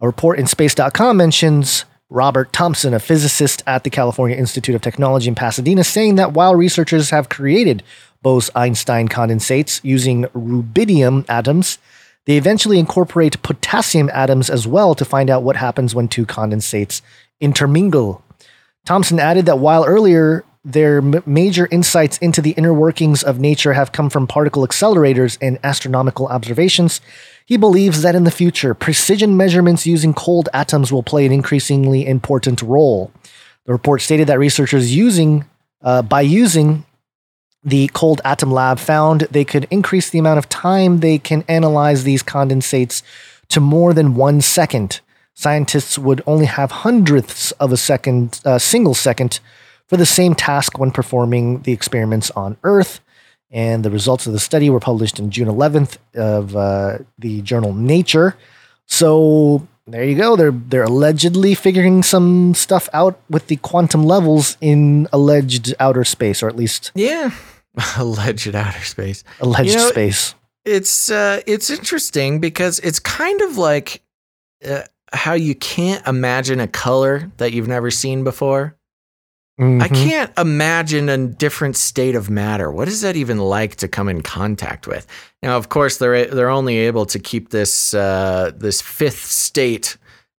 A report in space.com mentions Robert Thompson, a physicist at the California Institute of Technology in Pasadena, saying that while researchers have created Bose Einstein condensates using rubidium atoms, they eventually incorporate potassium atoms as well to find out what happens when two condensates intermingle. Thompson added that while earlier their m- major insights into the inner workings of nature have come from particle accelerators and astronomical observations, he believes that in the future, precision measurements using cold atoms will play an increasingly important role. The report stated that researchers using uh, by using the Cold Atom Lab found they could increase the amount of time they can analyze these condensates to more than one second. Scientists would only have hundredths of a second, uh, single second, for the same task when performing the experiments on Earth. And the results of the study were published in June 11th of uh, the journal Nature. So there you go. They're they're allegedly figuring some stuff out with the quantum levels in alleged outer space, or at least Yeah. [LAUGHS] Alleged outer space. alleged You know, space. It's uh, it's interesting because it's kind of like uh, how you can't imagine a color that you've never seen before. I Mhm. can't imagine a different state of matter. What is that even like to come in contact with? Now, of course, they're they're only able to keep this uh, this fifth state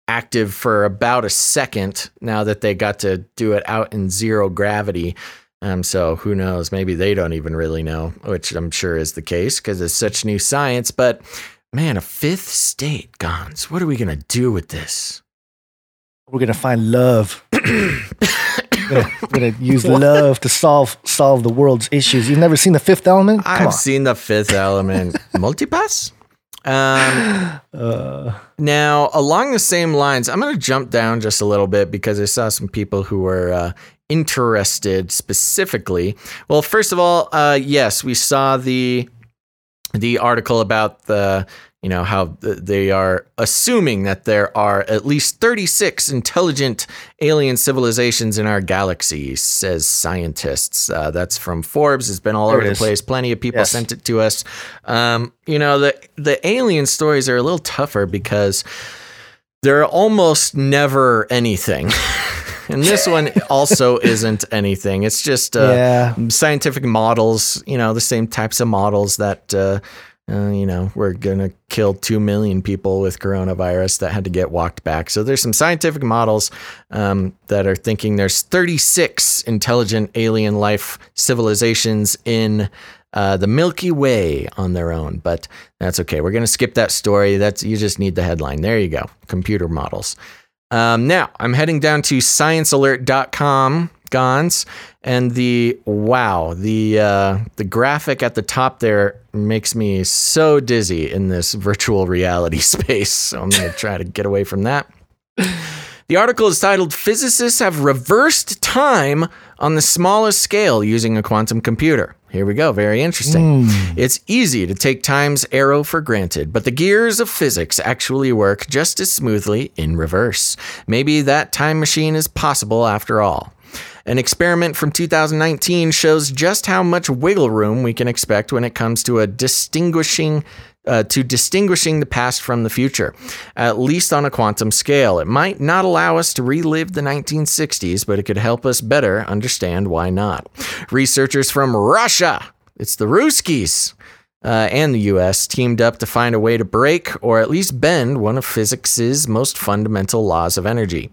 active for about a second. Now that they got to do it out in zero gravity, um, so who knows? Maybe they don't even really know, which I'm sure is the case because it's such new science. But man, a fifth state, Gonz. What are we gonna do with this? We're gonna find love. [CLEARS THROAT] we're, gonna, gonna use [LAUGHS] love to solve solve the world's issues. You've never seen the Fifth Element? Come I've on. seen the fifth element [LAUGHS] multipass. Um, Uh, now, along the same lines, I'm going to jump down just a little bit because I saw some people who were uh, interested specifically. Well, first of all, uh, yes, we saw the the article about the you know how they are assuming that there are at least 36 intelligent alien civilizations in our galaxy says scientists uh, that's from forbes it's been all There over the is. place plenty of people Yes. sent it to us um, you know the the alien stories are a little tougher because they're almost never anything [LAUGHS] And this one also [LAUGHS] isn't anything. It's just uh, Yeah. scientific models, you know, the same types of models that, uh, uh, you know, we're going to kill 2 million people with coronavirus that had to get walked back. So there's some scientific models um, that are thinking there's 36 intelligent alien life civilizations in uh, the Milky Way on their own, but that's okay. We're going to skip that story. That's you just need the headline. There you go. Computer models. Um, now I'm heading down to sciencealert.com, Gonz, and the wow, the uh, the graphic at the top there makes me so dizzy in this [LAUGHS] virtual reality [LAUGHS] space. So I'm going to try to get away from that. The article is titled Physicists Have Reversed Time on the Smallest Scale Using a Quantum Computer. Here we go. Very interesting. It's easy to take time's arrow for granted, but the gears of physics actually work just as smoothly in reverse. Maybe that time machine is possible after all. An experiment from 2019 shows just how much wiggle room we can expect when it comes to a distinguishing uh, to distinguishing the past from the future, at least on a quantum scale. It might not allow us to relive the 1960s, but it could help us better understand why not. Researchers from Russia, it's the Ruskies, uh, and the US teamed up to find a way to break or at least bend one of physics's most fundamental laws of energy.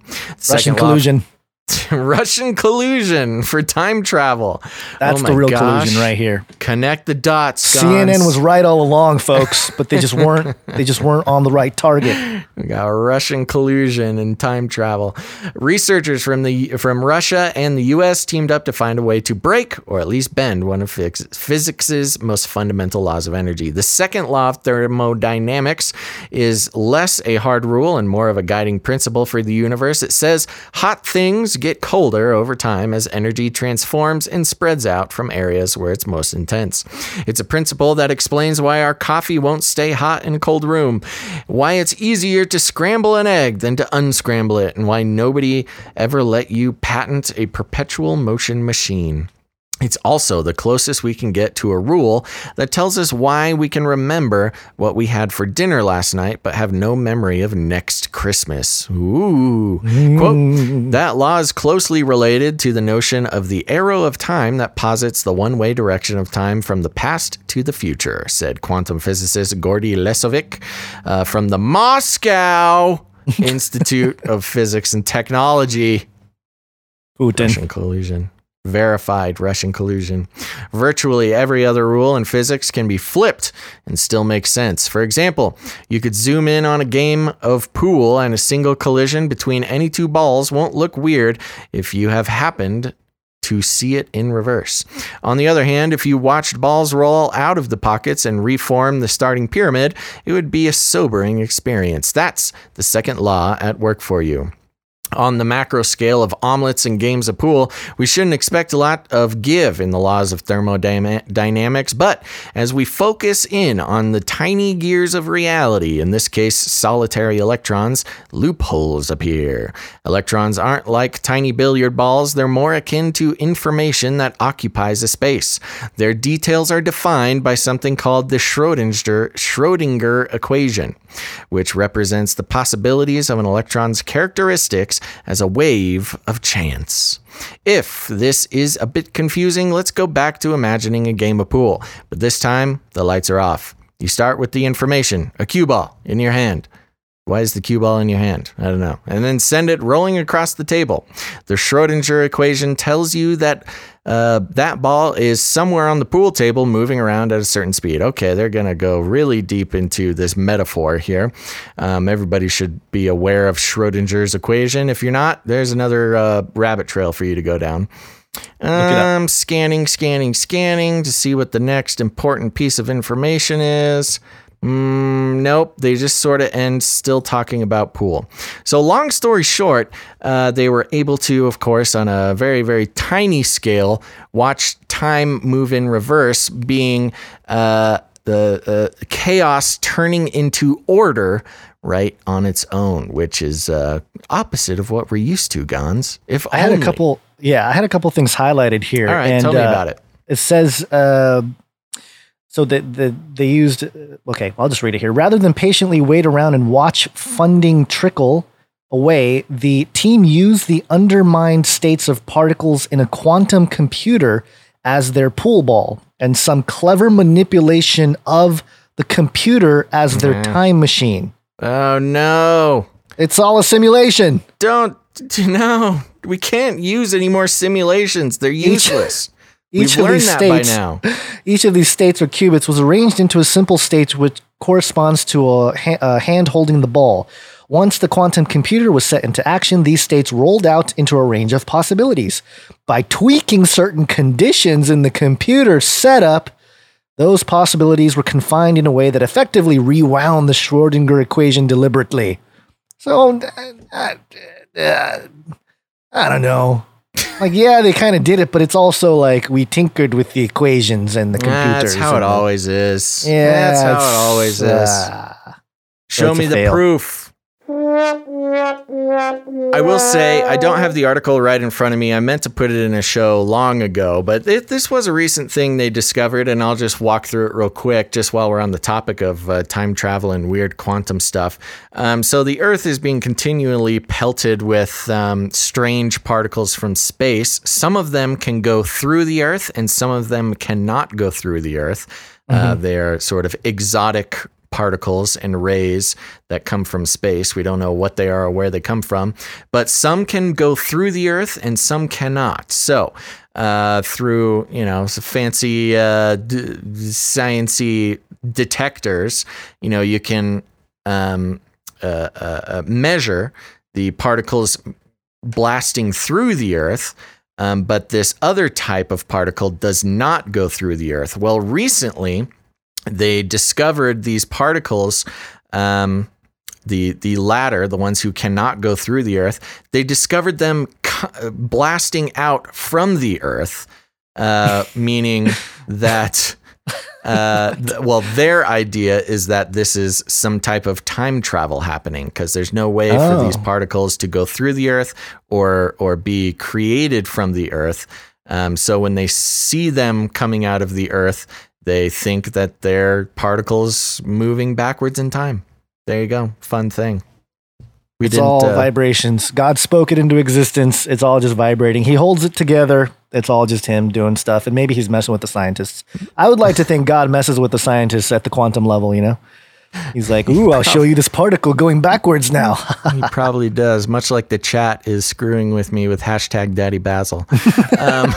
Russian law collusion. [LAUGHS] Russian collusion for time travel. That's Oh the real gosh. collusion right here. Connect the dots. CNN Gonz. was right all along, folks, but they just weren't. [LAUGHS] they just weren't on the right target. We got Russian collusion and time travel. Researchers from the from Russia and the U.S. teamed up to find a way to break or at least bend one of phys- physics's most fundamental laws of energy. The second law of thermodynamics is less a hard rule and more of a guiding principle for the universe. It says hot things get colder over time as energy transforms and spreads out from areas where it's most intense. It's a principle that explains why our coffee won't stay hot in a cold room, why it's easier to scramble an egg than to unscramble it, and why nobody ever let you patent a perpetual motion machine. It's also the closest we can get to a rule that tells us why we can remember what we had for dinner last night, but have no memory of next Christmas. Ooh. Quote That law is closely related to the notion of the arrow of time that posits the one way direction of time from the past to the future, said quantum physicist Gordey Lesovik uh, from the Moscow [LAUGHS] Institute of Physics and Technology. Putin. Russian collusion. Verified Russian collusion. Virtually every other rule in physics can be flipped and still make sense. For example, you could zoom in on a game of pool and a single collision between any two balls won't look weird if you have happened to see it in reverse. On the other hand, if you watched balls roll out of the pockets and reform the starting pyramid, it would be a sobering experience. That's the second law at work for you. On the macro scale of omelets and games of pool, we shouldn't expect a lot of give in the laws of thermodynamics, but as we focus in on the tiny gears of reality, in this case solitary electrons, loopholes appear. Electrons aren't like tiny billiard balls, they're more akin to information that occupies a space. Their details are defined by something called the Schrodinger, Schrodinger equation, which represents the possibilities of an electron's characteristics as a wave of chance. If this is a bit confusing, let's go back to imagining a game of pool, but this time the lights are off. You start with the information, a cue ball in your hand. Why is the cue ball in your hand? I don't know. And then send it rolling across the table. The Schrodinger equation tells you that uh, that ball is somewhere on the pool table moving around at a certain speed. Okay, they're going to go really deep into this metaphor here. Um, everybody should be aware of Schrodinger's equation. If you're not, there's another uh, rabbit trail for you to go down. Um, scanning, scanning, scanning to see what the next important piece of information is. Mm, nope, they just sort of end still talking about pool. So, long story short, uh, they were able to, of course, on a very, very tiny scale, watch time move in reverse, being uh, the uh, chaos turning into order right on its own, which is uh, opposite of what we're used to, Gonz. If I had a couple. Yeah, I had a couple things highlighted here. All right, and, tell me uh, about it. It says, uh, so the, the they used. Uh, okay, I'll just read it here. Rather than patiently wait around and watch funding trickle, away, the team used the undermined states of particles in a quantum computer as their pool ball and some clever manipulation of the computer as their time machine. Oh no. It's all a simulation. Don't [LAUGHS] no. We can't use any more simulations. They're useless. Each We've of these states, now. [LAUGHS] each of these states or qubits was arranged into a simple state which corresponds to a, ha- a hand holding the ball. Once the quantum computer was set into action, these states rolled out into a range of possibilities. By tweaking certain conditions in the computer setup, those possibilities were confined in a way that effectively rewound the Schrodinger equation deliberately. So, uh, uh, uh, I don't know. Like, yeah, they kind of did it, but it's also like we tinkered with the equations and the computers. That's how it always is. Yeah, That's how it always is. uh, Show me the fail. proof. I will say I don't have the article right in front of me. I meant to put it in a show long ago, but it, this was a recent thing they discovered, and I'll just walk through it real quick, just while we're on the topic of uh, time travel and weird quantum stuff. Um, so the Earth is being continually pelted with um, strange particles from space. Some of them can go through the Earth, and some of them cannot go through the Earth. Uh, Mhm. they're sort of exotic particles and rays that come from space. We don't know what they are or where they come from, but some can go through the Earth and some cannot. So, uh, through you know fancy uh, d- sciency detectors, you know you can um, uh, uh, uh, measure the particles blasting through the Earth. Um, but this other type of particle does not go through the Earth. Well, recently, they discovered these particles um, the the latter the ones who cannot go through the earth they discovered them co- blasting out from the earth uh, [LAUGHS] meaning that uh, th- well their idea is that this is some type of time travel happening because there's no way for these Oh. particles to go through the earth or or be created from the earth um, so when they see them coming out of the earth they think that they're particles moving backwards in time. There you go. Fun thing. We it's didn't. all uh, vibrations. God spoke it into existence. It's all just vibrating. He holds it together. It's all just him doing stuff. And maybe he's messing with the scientists. I would like to think God messes with the scientists at the quantum level, you know? He's like, [LAUGHS] ooh, I'll show you this particle going backwards now. [LAUGHS] he probably does, much like the chat is screwing with me with hashtag Daddy Basil. um,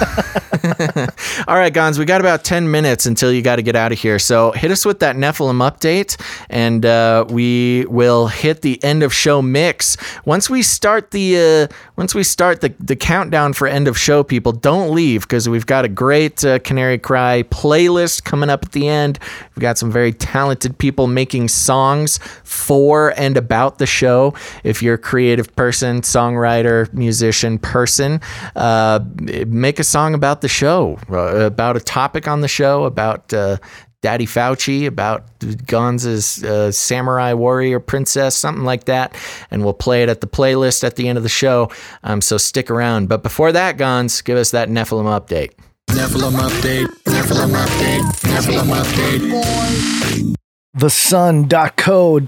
[LAUGHS] all right, Gonz, we got about 10 minutes until you got to get out of here. So hit us with that Nephilim update, and uh, we will hit the end of show mix. Once we start the uh, once we start the, the countdown for end of show, people, don't leave because we've got a great uh, Canary Cry playlist coming up at the end. We've got some very talented people making songs for and about the show. If you're a creative person, songwriter, musician, person, uh, make a song about the show, uh, about a topic on the show, about uh, Daddy Fauci, about Gonza's uh, samurai warrior princess, something like that. And we'll play it at the playlist at the end of the show. Um, so stick around. But before that, Gonz, give us that Nephilim update. Nephilim update. Nephilim update. Nephilim update. thesun.co.uk,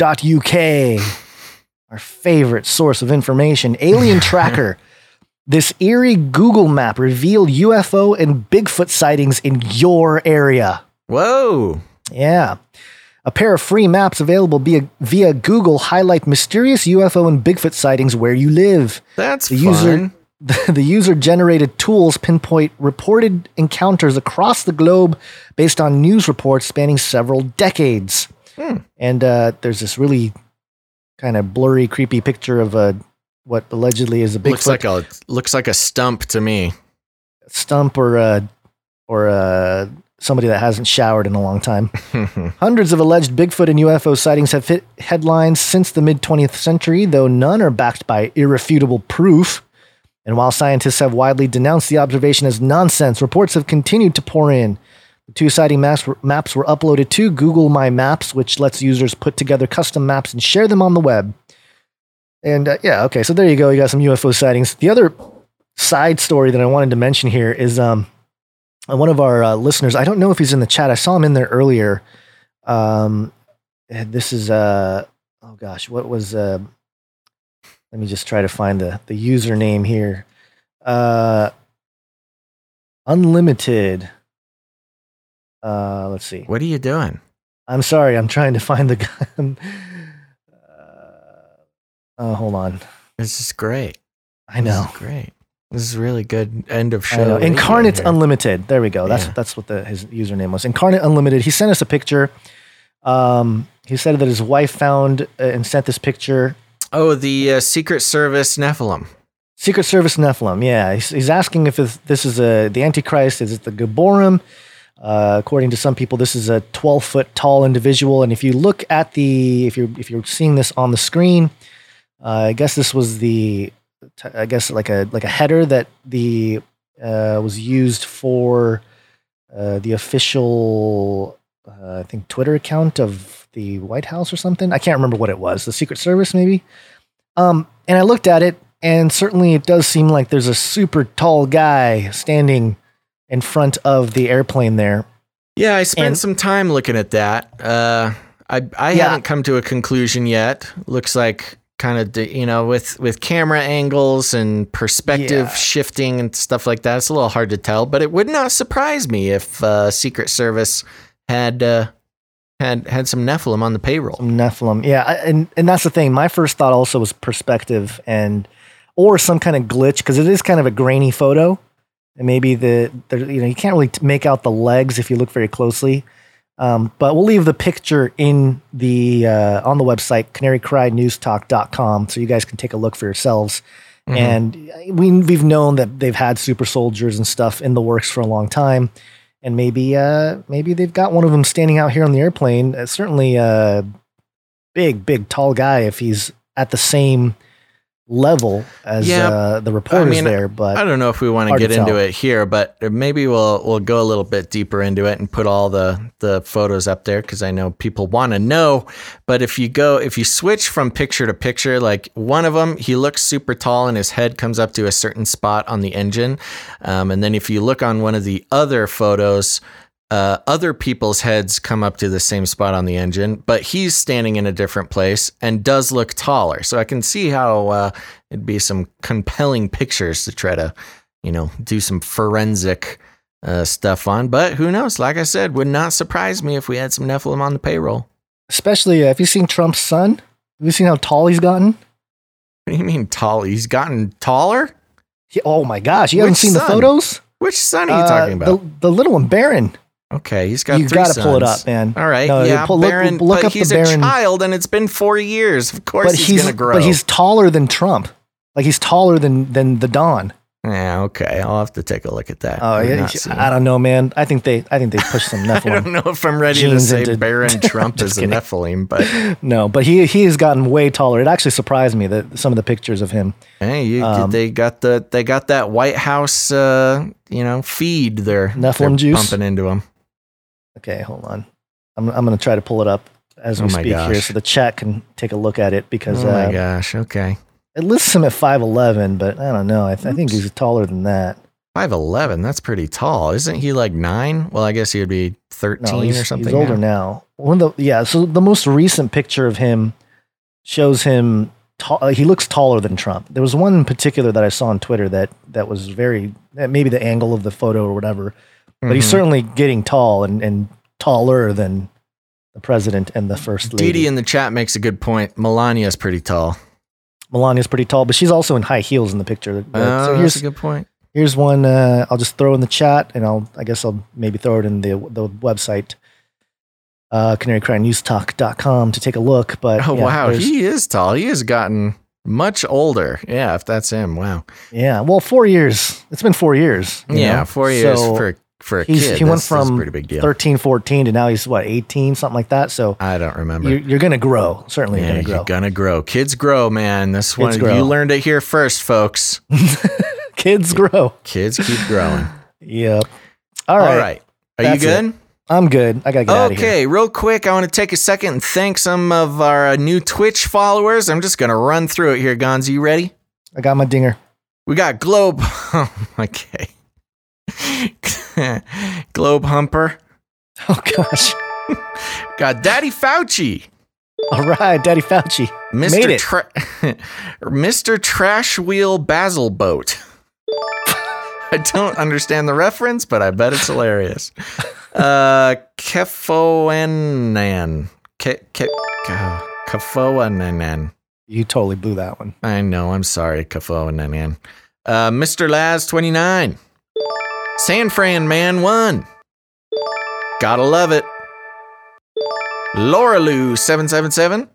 our favorite source of information. Alien [LAUGHS] Tracker. This eerie Google map revealed UFO and Bigfoot sightings in your area. Whoa. Yeah. A pair of free maps available via, via Google highlight mysterious UFO and Bigfoot sightings where you live. That's the fun. user [LAUGHS] the user generated tools pinpoint reported encounters across the globe based on news reports spanning several decades. Hmm. And uh, there's this really kind of blurry, creepy picture of a what allegedly is a Bigfoot Looks like a looks like a stump to me. stump or a or a somebody that hasn't showered in a long time. [LAUGHS] Hundreds of alleged Bigfoot and UFO sightings have hit headlines since the mid 20th century, though none are backed by irrefutable proof. And while scientists have widely denounced the observation as nonsense, reports have continued to pour in. The two sighting maps were, maps were uploaded to Google My Maps, which lets users put together custom maps and share them on the web. And uh, yeah, okay, so there you go. You got some UFO sightings. The other side story that I wanted to mention here is um, uh, one of our uh, listeners. I don't know if he's in the chat. I saw him in there earlier. Um, this is uh, oh gosh, what was uh, let me just try to find the the username here. Uh, unlimited. Uh, let's see. What are you doing? I'm sorry. I'm trying to find the [LAUGHS] guy. uh, hold on. This is great. I know. This is great. This is really good end of show. Incarnate here. Unlimited. There we go. That's Yeah. that's what the his username was. Incarnate Unlimited. He sent us a picture. Um, he said that his wife found uh, and sent this picture. Oh, the uh, Secret Service Nephilim. Secret Service Nephilim. Yeah, he's, he's asking if this is a the Antichrist. Is it the Gibborim? Uh, according to some people, this is a 12 foot tall individual. And if you look at the if you're if you're seeing this on the screen, uh, I guess this was the I guess like a like a header that the uh, was used for uh, the official uh, I think Twitter account of the White House or something. I can't remember what it was. The Secret Service maybe. Um, and I looked at it, and certainly it does seem like there's a super tall guy standing in front of the airplane there. Yeah, I spent And- some time looking at that. Uh, I I Yeah. haven't come to a conclusion yet. Looks like kind of you know with with camera angles and perspective Yeah. shifting and stuff like that. It's a little hard to tell, but it would not surprise me if uh, Secret Service had uh, had had some Nephilim on the payroll. Some Nephilim, yeah, I- and and that's the thing. My first thought also was perspective and or some kind of glitch because it is kind of a grainy photo, and maybe the, the you know you can't really make out the legs if you look very closely. Um, but we'll leave the picture in the uh, on the website canarycrynewstalk.com so you guys can take a look for yourselves. Mhm. And we we've known that they've had super soldiers and stuff in the works for a long time, and maybe uh, maybe they've got one of them standing out here on the airplane. Uh, certainly a big, big, tall guy if he's at the same level as Yeah, uh, the reporters mean, there. But I don't know if we want to get into it here, but maybe we'll we'll go a little bit deeper into it and put all the the photos up there because I know people want to know. But if you go if you switch from picture to picture, like one of them, he looks super tall and his head comes up to a certain spot on the engine, um, and then if you look on one of the other photos. Uh, other people's heads come up to the same spot on the engine, but he's standing in a different place and does look taller. So I can see how uh, it'd be some compelling pictures to try to, you know, do some forensic uh, stuff on. But who knows? Like I said, would not surprise me if we had some Nephilim on the payroll. especially uh, have you seen Trump's son? Have you seen how tall he's gotten? What do you mean tall? He's gotten taller? He- oh my gosh, you haven't Which seen the photos? Which son are you Uh, talking about? The, the little one, Barron. Okay, he's got you three gotta pull it up, man. All right, No, yeah, pull- look- Barron, look but up the he's Barron- a child and it's been four years. Of course But he's, he's gonna grow. but he's taller than Trump. Like he's taller than than the Don. yeah, okay. I'll have to take a look at that. Oh, yeah, I don't know, man. I think they I think they pushed some [LAUGHS] I don't know if I'm ready to say into- Barron [LAUGHS] Trump is a. Nephilim, but [LAUGHS] No, but he he has gotten way taller. It actually surprised me that some of the pictures of him. Hey, you, Um, they got the they got that White House, uh, you know, feed they're, Nephilim juice? pumping into them. Okay, hold on. I'm I'm gonna try to pull it up as we Oh speak here, so the chat can take a look at it because Oh my uh, gosh! Okay, it lists him at five eleven, but I don't know. I, th- I think he's taller than that. five eleven. That's pretty tall, isn't he? Like nine? Well, I guess he would be thirteen No, or something. he's older now. One of the yeah. So the most recent picture of him shows him. Tall, uh, he looks taller than Trump. There was one in particular that I saw on Twitter that that was very that maybe the angle of the photo or whatever, but he's Mhm. certainly getting tall and and taller than the president and the first lady. Didi in the chat makes a good point. Melania's pretty tall. Melania's pretty tall, but she's also in high heels in the picture. Uh, Oh, so that's a good point. here's one. Uh, I'll just throw in the chat, and I'll I guess I'll maybe throw it in the the website, uh, canarycrynewstalk.com to take a look. But Oh yeah, wow, he is tall. He has gotten much older. Yeah, if that's him. Wow. yeah. Well, four years. It's been four years. Yeah, know? four years So for for a he's, kid. he went that's- that's a from pretty big deal. 13, 14 to now he's what 18, something like that. So I don't remember. you're, you're gonna grow. Certainly, Yeah, you're gonna grow. You're gonna grow. Kids grow, man. This one grow. you learned it here first, folks. [LAUGHS] Kids grow. Kids keep growing. Yep. All right. All right. Are That's you it. good? I'm good. I gotta get out of here. Okay, real quick, I want to take a second and thank some of our uh, new Twitch followers. I'm just gonna run through it here, Gonz. You ready? I got my dinger. We got Globe. [LAUGHS] Okay. [LAUGHS] Globe Humper. Oh gosh. Got Daddy Fauci. All right, Daddy Fauci. Mr. Made it. Tra- [LAUGHS] Mr. Trash Wheel Basil Boat. I don't understand the reference, but I bet it's hilarious. Uh, Kefoanan. Ke- Ke- Ke- Kefoanan. You totally blew that one. I know. I'm sorry, Kefoanan. Uh, Mr. Laz 29. San Fran Man 1. Gotta love it. Laura Lou 777.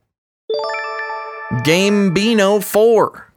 Gamebino 4.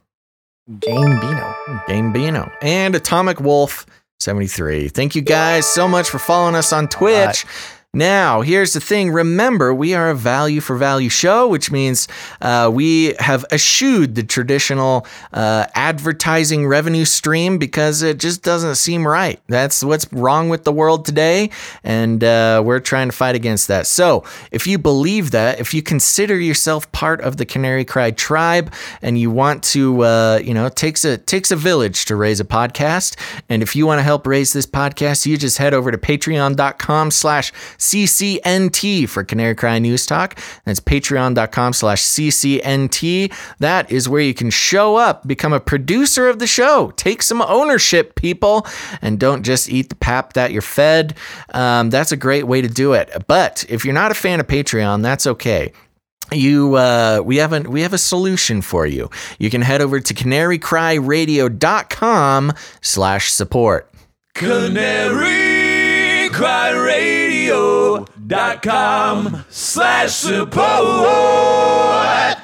Gamebino. Gamebino. And Atomic Wolf 73. Thank you guys so much for following us on Twitch. Now, here's the thing. Remember, we are a value for value show, which means uh, we have eschewed the traditional uh, advertising revenue stream because it just doesn't seem right. That's what's wrong with the world today, and uh, we're trying to fight against that. So, if you believe that, if you consider yourself part of the Canary Cry tribe, and you want to, uh, you know, it takes a takes a village to raise a podcast, and if you want to help raise this podcast, you just head over to Patreon.com/slash CCNT for Canary Cry News Talk. That's patreon.com slash CCNT. That is where you can show up, become a producer of the show, take some ownership, people, and don't just eat the pap that you're fed. Um, that's a great way to do it. But if you're not a fan of Patreon, that's okay you uh, we have a we have a solution for you you can head over to canarycryradio.com slash support Canary Cry Slash support.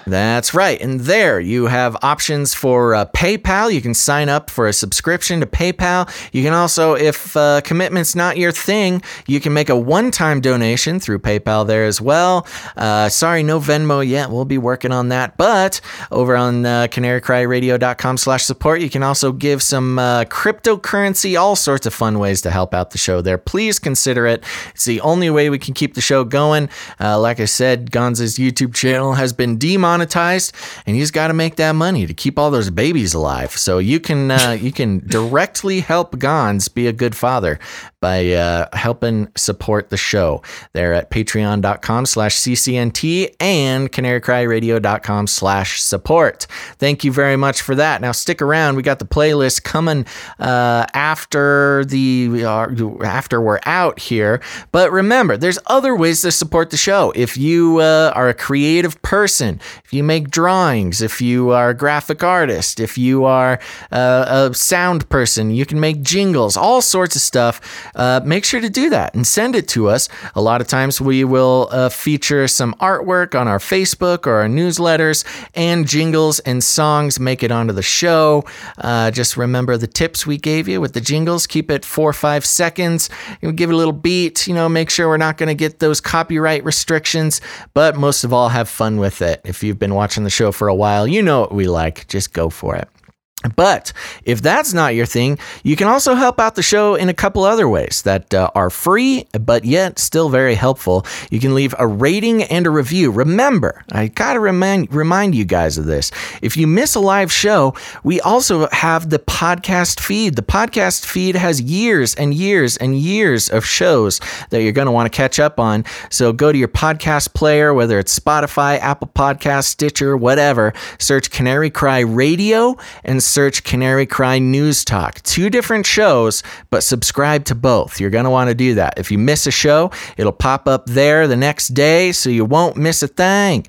That's right. And there you have options for uh, PayPal. You can sign up for a subscription to PayPal. You can also, if uh, commitment's not your thing, you can make a one time donation through PayPal there as well. Uh, sorry, no Venmo yet. We'll be working on that. But over on uh, canarycryradio.com slash support, you can also give some uh, cryptocurrency, all sorts of fun ways to help out the show there. Please consider it. It's the only way we can keep the show going. Uh, like I said, Gonza's YouTube channel has been demonetized, and he's got to make that money to keep all those babies alive. So you can uh, [LAUGHS] you can directly help Gonz be a good father by uh, helping support the show. There at patreon.com slash ccnt and canarycryradio.com slash support. Thank you very much for that. Now stick around. We got the playlist coming uh, after the uh, after we're out here. But remember there's other ways to support the show if you uh, are a creative person if you make drawings if you are a graphic artist if you are uh, a sound person you can make jingles all sorts of stuff uh, make sure to do that and send it to us. A lot of times we will uh, feature some artwork on our Facebook or our newsletters, and jingles and songs make it onto the show. Uh, just remember the tips we gave you with the jingles. Keep it four or five seconds. Give it a little beat. You know, make sure we're not going to get those copyright restrictions. But most of all, have fun with it. If you've been watching the show for a while, you know what we like. Just go for it. But if that's not your thing, you can also help out the show in a couple other ways that uh, are free, but yet still very helpful. You can leave a rating and a review. Remember, I got to remind, remind you guys of this. If you miss a live show, we also have the podcast feed. The podcast feed has years and years and years of shows that you're want to catch up on. So go to your podcast player, whether it's Spotify, Apple Podcast, Stitcher, whatever, search Canary Cry Radio and search Canary Cry News Talk. Two different shows, but subscribe to both. You're going to want to do that. If you miss a show, it'll pop up there the next day so you won't miss a thing.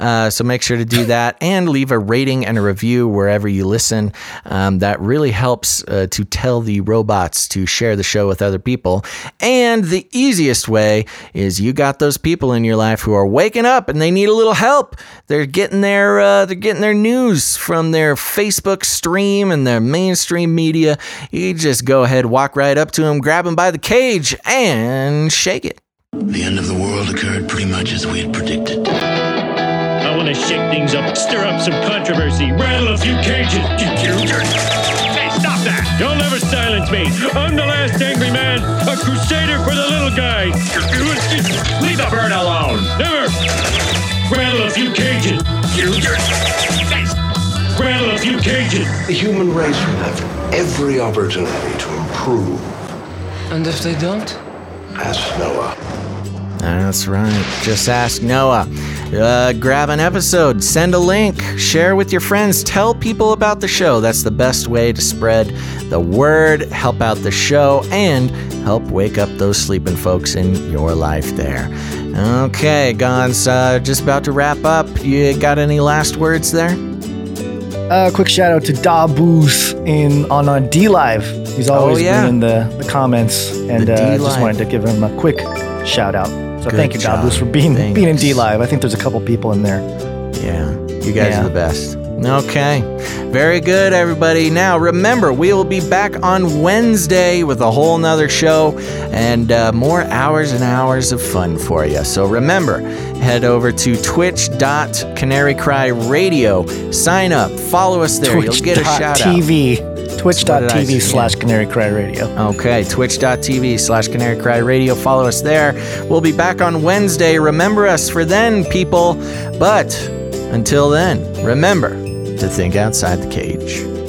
Uh, so make sure to do that [LAUGHS] and leave a rating and a review wherever you listen. Um, that really helps uh, to tell the robots to share the show with other people. And the easiest way is you got those people in your life who are waking up and they need a little help. They're getting their uh, they're getting their news from their Facebook stream and their mainstream media. You just go ahead, walk right up to them, grab them by the cage, and shake it. The end of the world occurred pretty much as we had predicted. I want to shake things up, stir up some controversy, rattle a few cages. Hey, stop that! You'll never silence me. I'm the last angry man, a crusader for the little guy. Leave the bird alone. Never. Rattle a few cages. Rattle a few cages. The human race will have every opportunity to improve. And if they don't? Ask Noah. That's right. Just ask Noah. Uh, grab an episode, send a link, share with your friends, tell people about the show. That's the best way to spread the word, help out the show, and help wake up those sleeping folks in your life there. Okay, Gonz, uh, just about to wrap up. You got any last words there? Uh, quick shout out to Dabus in on D Live. He's always Oh, yeah. been in the, the comments, and The uh, just wanted to give him a quick shout out. So Good thank you, job. Dabus, for being being in D Live. I think there's a couple people in there. Yeah, you guys Yeah. are the best. Okay, very good, everybody. Now remember, we will be back on Wednesday with a whole nother show and uh, more hours and hours of fun for you. So remember, head over to twitch.canarycryradio, sign up, follow us there. You'll get a shout out. Twitch.tv. What did I Twitch.tv say? slash Canary Cry Radio. Okay, twitch.tv slash Canary Cry Radio. Follow us there. We'll be back on Wednesday. Remember us for then, people. But until then, remember to think outside the cage.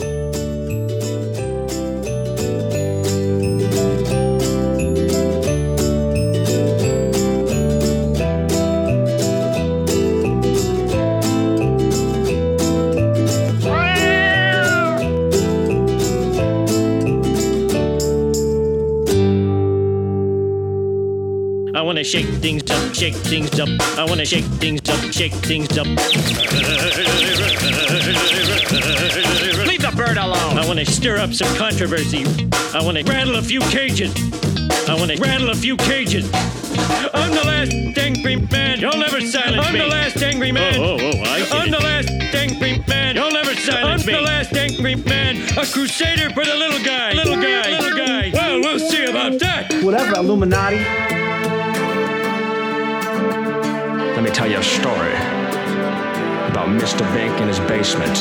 Shake things up. I wanna shake things up, shake things up. Leave the bird alone. I wanna stir up some controversy. I wanna rattle a few cages. I wanna rattle a few cages. I'm the last angry man. You'll never silence I'm me. I'm the last angry man. Oh, oh, oh, I get I'm the last angry man. You'll never silence I'm me. I'm the last angry man. A crusader for the little guy. Little guy. Little guy. Well, we'll see about that. Whatever, Illuminati. Tell you a story about Mr. Bink in his basement.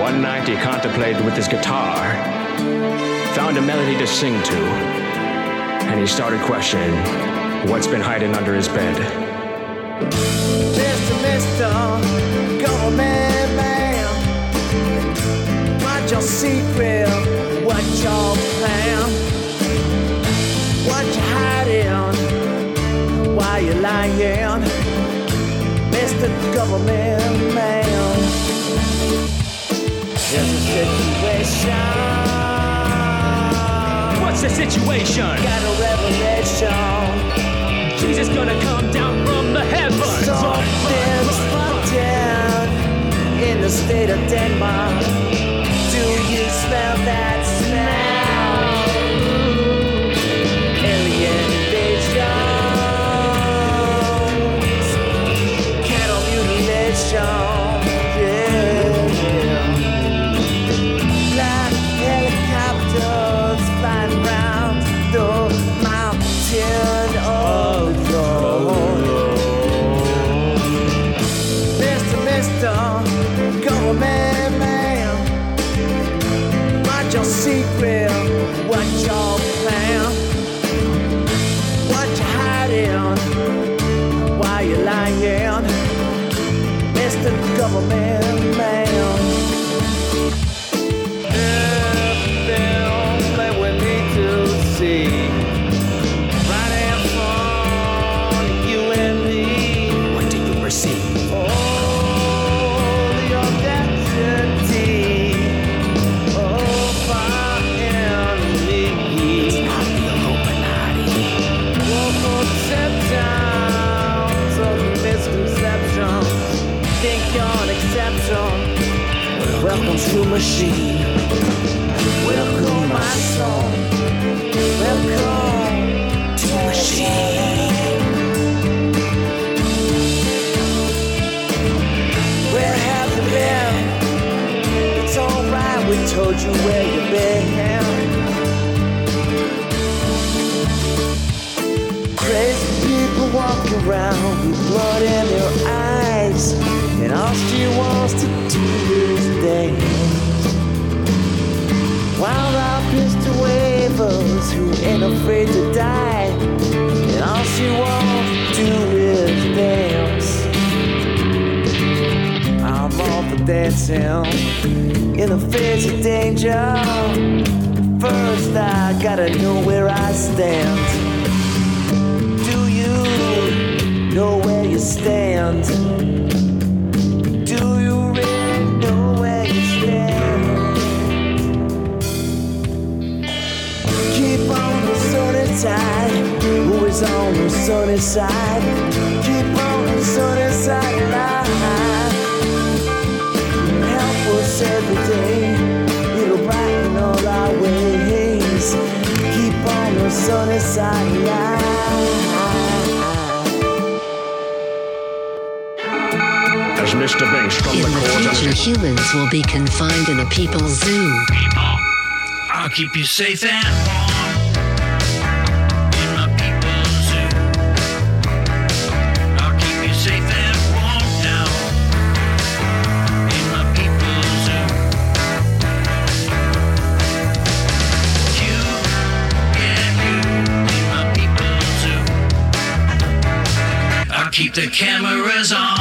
One night he contemplated with his guitar, found a melody to sing to, and he started questioning what's been hiding under his bed. Mr. Mr. Government Man, what's your secret? What's your Why you lying? Mr. Government Man, there's a situation. What's the situation? Got a revelation. Jesus gonna come down from the heavens. Something's floating in the state of Denmark. Do you smell that machine. Welcome, my soul. Welcome to machine. Where have you been? It's alright, we told you where you've been. Crazy people walk around with blood in their eyes, and all she wants to do is dance. Wild out pistol-wavers, who ain't afraid to die. And all she wants to do is dance. I'm all for dancing in the face of danger. First, I gotta know where I stand. Do you know where you stand? on the sunny side. Keep on the sunny side. Help us every day. It'll brighten all our ways. Keep on the sunny side. As Mr. In the future, humans will be confined in a people's zoo. People. I'll keep you safe and warm. the camera's on.